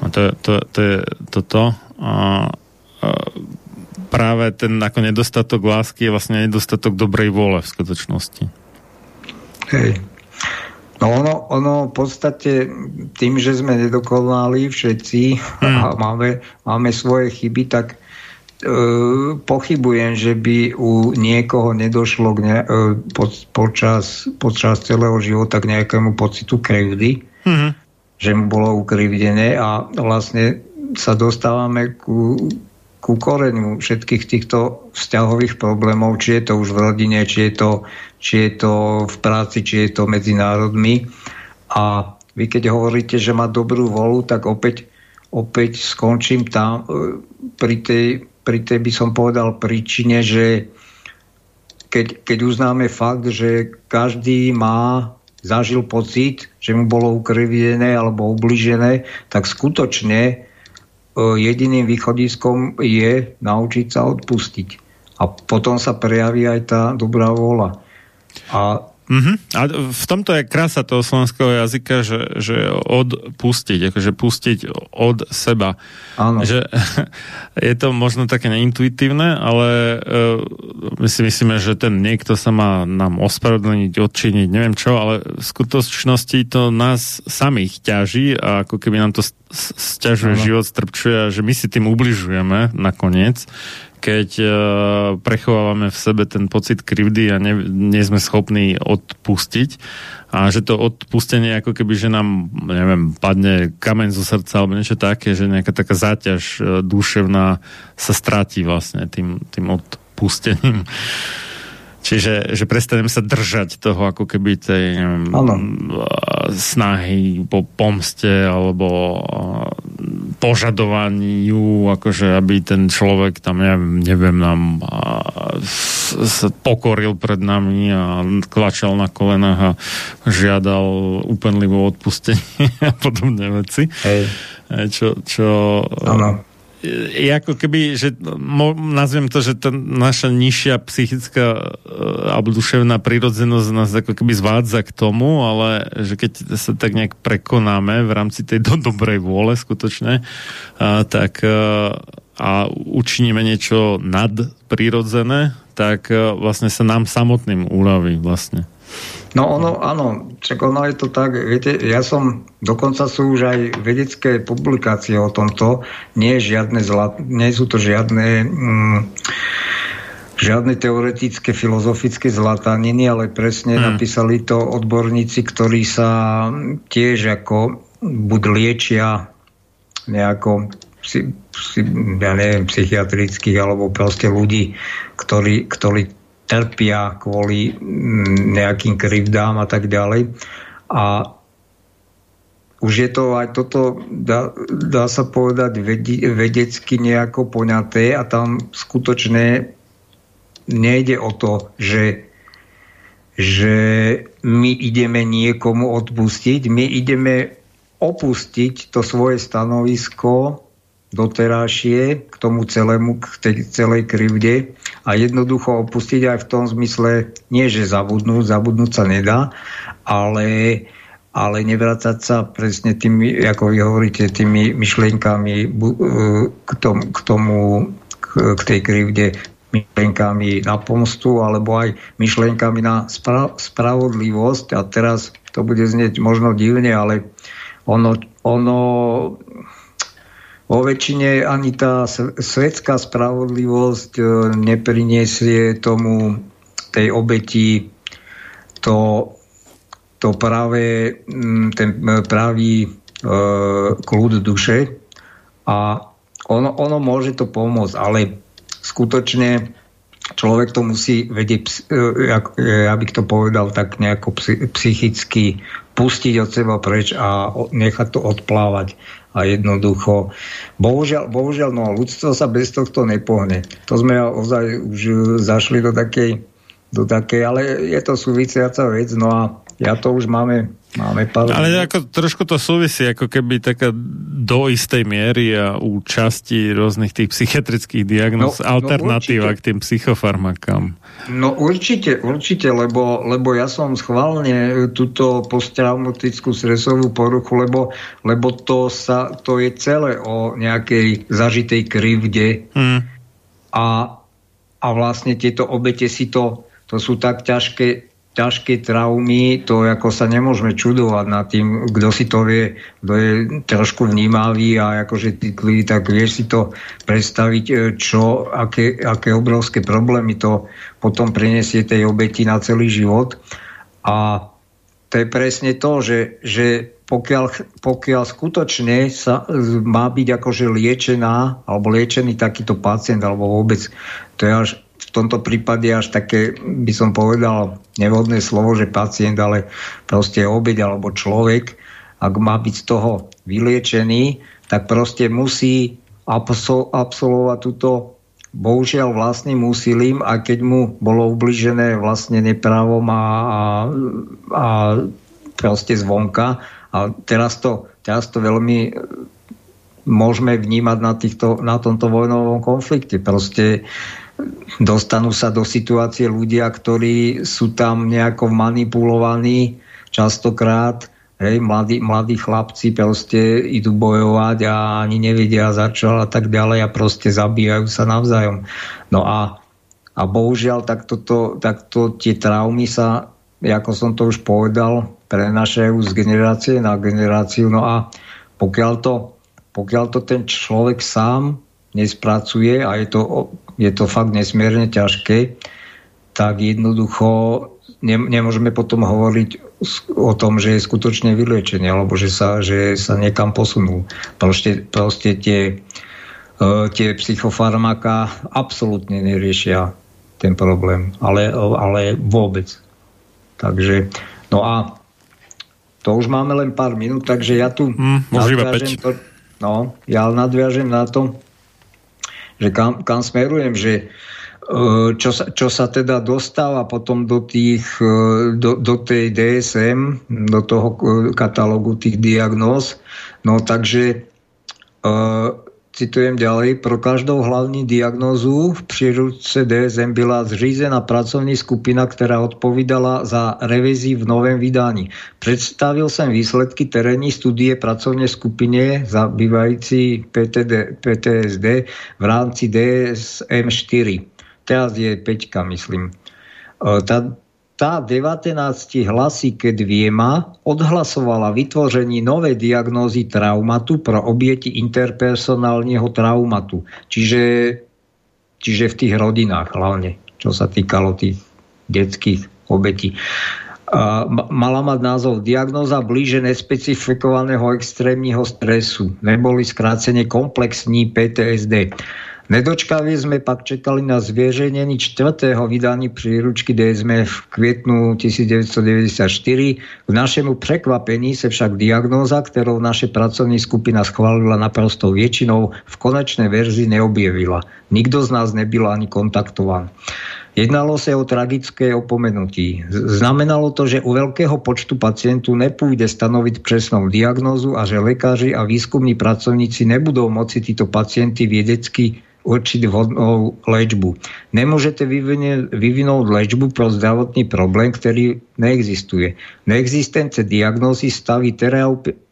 A to, to, to je toto. A, a práve ten ako nedostatok lásky je vlastne nedostatok dobrej vôle v skutočnosti. Hej. No ono, ono v podstate tým, že sme nedokonali všetci hmm. a máme, máme svoje chyby, tak pochybujem, že by u niekoho nedošlo k ne, e, po, počas, počas celého života k nejakému pocitu krivdy, mm-hmm. že mu bolo ukrivdené a vlastne sa dostávame ku, ku koreniu všetkých týchto vzťahových problémov, či je to už v rodine, či je to, či je to v práci, či je to medzi národmi. A vy keď hovoríte, že má dobrú volu, tak opäť, opäť skončím tam e, pri tej pri tej by som povedal príčine, že keď, keď uznáme fakt, že každý má zažil pocit, že mu bolo ukrivdené alebo ubližené, tak skutočne e, jediným východiskom je naučiť sa odpustiť. A potom sa prejaví aj tá dobrá vôľa. A Mm-hmm. A v tomto je krása toho slovenského jazyka, že, že odpustiť, akože pustiť od seba. Áno. Že, je to možno také neintuitívne, ale uh, my si myslíme, že ten niekto sa má nám ospravedlniť, odčiniť, neviem čo, ale v skutočnosti to nás samých ťaží a ako keby nám to stiažuje život, strpčuje a že my si tým ubližujeme nakoniec keď uh, prechovávame v sebe ten pocit krivdy a ne, nie sme schopní odpustiť a že to odpustenie ako keby, že nám, neviem, padne kameň zo srdca alebo niečo také, že nejaká taká záťaž uh, duševná sa stráti vlastne tým, tým odpustením. Čiže že prestanem sa držať toho ako keby tej neviem, snahy po pomste alebo požadovaniu, akože aby ten človek tam, neviem, neviem nám sa pokoril pred nami a klačal na kolenách a žiadal úplnlivo odpustenie a podobné veci. Hej. Čo, čo ano je ako keby, že mo, nazviem to, že tá naša nižšia psychická e, alebo duševná prírodzenosť nás ako keby zvádza k tomu, ale že keď sa tak nejak prekonáme v rámci tej do dobrej vôle skutočne, a, tak a, e, a učiníme niečo nadprirodzené, tak a, e, vlastne sa nám samotným uľaví vlastne. No ono, áno, čak ono je to tak, viete, ja som, dokonca sú už aj vedecké publikácie o tomto, nie, žiadne zlat, nie sú to žiadne mm, žiadne teoretické, filozofické zlataniny, ale presne hmm. napísali to odborníci, ktorí sa tiež ako buď liečia nejako ja neviem, psychiatrických alebo proste ľudí, ktorí, ktorí trpia kvôli mm, nejakým krivdám a tak ďalej. A už je to aj toto, dá, dá sa povedať, vedecky nejako poňaté a tam skutočne nejde o to, že že my ideme niekomu odpustiť, my ideme opustiť to svoje stanovisko doterajšie k tomu celému, k tej celej krivde a jednoducho opustiť aj v tom zmysle, nie že zabudnúť, zabudnúť sa nedá, ale, ale nevrácať sa presne tými, ako vy hovoríte, tými myšlienkami e, k tomu, k, tomu, k tej krivde, myšlienkami na pomstu alebo aj myšlienkami na spra- spravodlivosť. A teraz to bude znieť možno divne, ale ono, ono vo väčšine ani tá svetská spravodlivosť e, nepriniesie tomu tej obeti to, to práve ten pravý e, kľud duše. A ono, ono môže to pomôcť, ale skutočne človek to musí vedieť, e, e, aby to povedal, tak nejako psychicky pustiť od seba preč a nechať to odplávať a jednoducho. Bohužiaľ, bohužiaľ no, ľudstvo sa bez tohto nepohne. To sme ozaj už zašli do takej, do takej ale je to súvisiaca vec, no a ja to už máme Máme pár... Ale ako, trošku to súvisí ako keby taká do istej miery a u časti rôznych tých psychiatrických diagnóz no, no alternatíva no k tým psychofarmakám. No určite, určite, lebo, lebo ja som schválne túto posttraumatickú stresovú poruchu, lebo, lebo to, sa, to je celé o nejakej zažitej krivde hmm. a, a vlastne tieto obete si to, to sú tak ťažké ťažké traumy, to ako sa nemôžeme čudovať nad tým, kto si to vie, kto je trošku vnímavý a akože citlivý, tak vieš si to predstaviť, e, čo, aké, aké obrovské problémy to potom prinesie tej obeti na celý život. A to je presne to, že, že pokiaľ, pokiaľ skutočne sa má byť akože liečená alebo liečený takýto pacient alebo vôbec, to je až v tomto prípade až také, by som povedal, nevhodné slovo, že pacient, ale proste obeď alebo človek, ak má byť z toho vyliečený, tak proste musí absolvovať túto bohužiaľ vlastným úsilím a keď mu bolo ubližené vlastne neprávom a, a, a proste zvonka a teraz to, teraz to veľmi môžeme vnímať na, týchto, na tomto vojnovom konflikte. Proste dostanú sa do situácie ľudia, ktorí sú tam nejako manipulovaní častokrát, hej, mladí, mladí chlapci proste idú bojovať a ani nevedia začal a tak ďalej a proste zabíjajú sa navzájom. No a, a bohužiaľ takto, to, takto tie traumy sa, ako som to už povedal, prenašajú z generácie na generáciu. No a pokiaľ to, pokiaľ to ten človek sám nespracuje a je to je to fakt nesmierne ťažké, tak jednoducho ne, nemôžeme potom hovoriť o tom, že je skutočne vyliečenie, alebo že sa, že sa niekam posunul. Proste, proste tie, uh, tie psychofarmaka absolútne neriešia ten problém, ale, ale vôbec. Takže, no a to už máme len pár minút, takže ja tu mm, nadviažem to, no, ja nadviažem na to, že kam, kam smerujem, že e, čo sa, čo sa teda dostáva potom do, tých, e, do, do tej DSM, do toho e, katalógu tých diagnóz. No takže citujem ďalej, pro každou hlavní diagnózu v príručce DSM byla zřízená pracovní skupina, která odpovídala za revizi v novém vydání. Představil jsem výsledky terénní studie pracovné skupině zabývající PTD, PTSD v rámci DSM 4. Teraz je 5, myslím. E, tá, tá 19 hlasy ke dviema odhlasovala vytvoření novej diagnózy traumatu pro obieti interpersonálneho traumatu. Čiže, čiže v tých rodinách hlavne, čo sa týkalo tých detských obetí. Mala mať názov Diagnóza blíže nespecifikovaného extrémneho stresu, neboli skrátenie komplexní PTSD. Nedočkavie sme pak čekali na zvieženení čtvrtého vydání príručky DSM v kvietnu 1994. K našemu prekvapení sa však diagnóza, ktorou naše pracovní skupina schválila naprostou väčšinou, v konečnej verzii neobjevila. Nikto z nás nebyl ani kontaktovaný. Jednalo sa o tragické opomenutí. Znamenalo to, že u veľkého počtu pacientov nepôjde stanoviť presnou diagnózu a že lekári a výskumní pracovníci nebudú moci títo pacienty vedecky určiť vhodnou léčbu. Nemôžete vyvinúť léčbu pro zdravotný problém, ktorý neexistuje. Neexistence diagnózy staví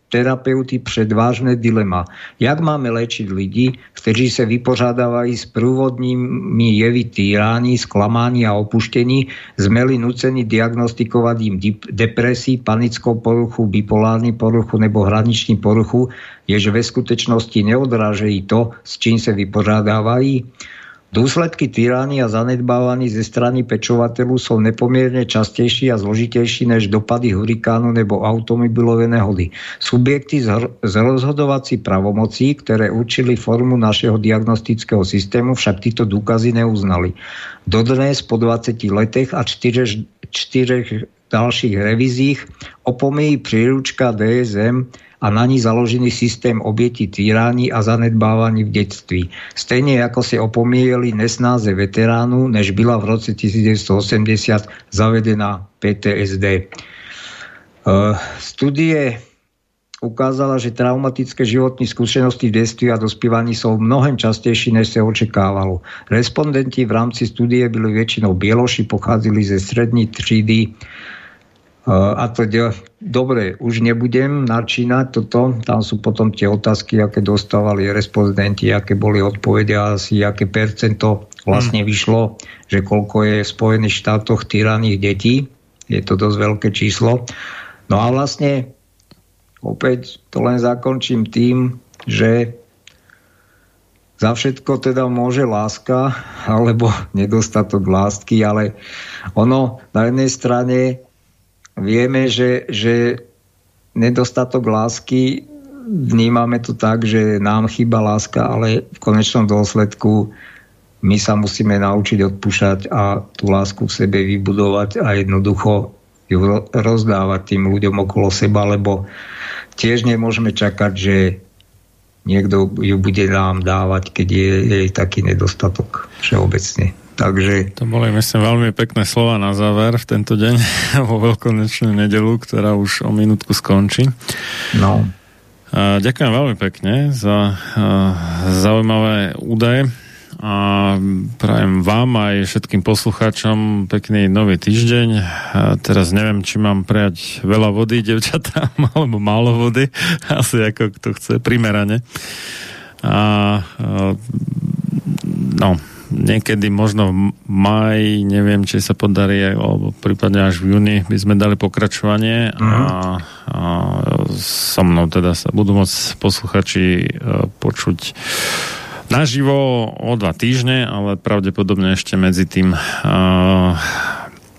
terapeuty před vážne dilema. Jak máme léčiť ľudí, kteří sa vypořádávajú s prúvodnými jevy týrání, sklamání a opuštení, zmeli nucení diagnostikovať im depresí, panickou poruchu, bipolární poruchu nebo hraniční poruchu, jež ve skutečnosti neodrážejí to, s čím sa vypořádávají? Dôsledky tyrany a zanedbávaní ze strany pečovateľu sú nepomierne častejší a zložitejší než dopady hurikánu nebo automobilové nehody. Subjekty z rozhodovací pravomocí, ktoré určili formu našeho diagnostického systému, však títo dôkazy neuznali. Dodnes po 20 letech a 4, 4 ďalších revízích opomíjí príručka DSM a na ní založený systém obětí týrání a zanedbávaní v detství. Stejne ako si opomíjeli nesnáze veteránu, než byla v roce 1980 zavedená PTSD. Uh, studie ukázala, že traumatické životní skúsenosti v detství a dospívaní sú mnohem častejší, než sa očekávalo. Respondenti v rámci studie byli väčšinou bieloši, pochádzali ze strední třídy, a to dobre, už nebudem načínať toto, tam sú potom tie otázky, aké dostávali respondenti, aké boli odpovede asi, aké percento vlastne hmm. vyšlo, že koľko je v Spojených štátoch tyraných detí, je to dosť veľké číslo. No a vlastne opäť to len zakončím tým, že za všetko teda môže láska alebo nedostatok lásky, ale ono na jednej strane vieme, že, že nedostatok lásky vnímame to tak, že nám chýba láska, ale v konečnom dôsledku my sa musíme naučiť odpúšať a tú lásku v sebe vybudovať a jednoducho ju rozdávať tým ľuďom okolo seba, lebo tiež nemôžeme čakať, že niekto ju bude nám dávať, keď je jej taký nedostatok všeobecne. Takže... To boli, myslím, veľmi pekné slova na záver v tento deň vo veľkonočnú nedelu, ktorá už o minútku skončí. No. Ďakujem veľmi pekne za zaujímavé údaje a prajem vám aj všetkým poslucháčom pekný nový týždeň. A teraz neviem, či mám prejať veľa vody, devčatám, alebo málo vody, asi ako kto chce, primerane. A no, niekedy možno v maji, neviem, či sa podarí, alebo prípadne až v júni by sme dali pokračovanie uh-huh. a, a so mnou teda sa budú môcť posluchači e, počuť naživo o dva týždne, ale pravdepodobne ešte medzi tým uh,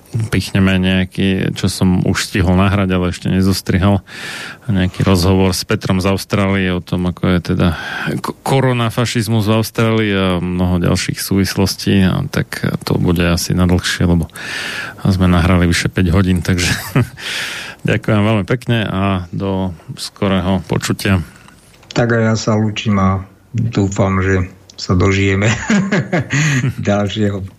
pichneme nejaký, čo som už stihol nahrať, ale ešte nezostrihal, nejaký rozhovor s Petrom z Austrálie o tom, ako je teda koronafašizmus v Austrálii a mnoho ďalších súvislostí, a tak to bude asi na dlhšie, lebo sme nahrali vyše 5 hodín, takže ďakujem veľmi pekne a do skorého počutia. Tak a ja sa lúčim a dúfam, že sa dožijeme ďalšieho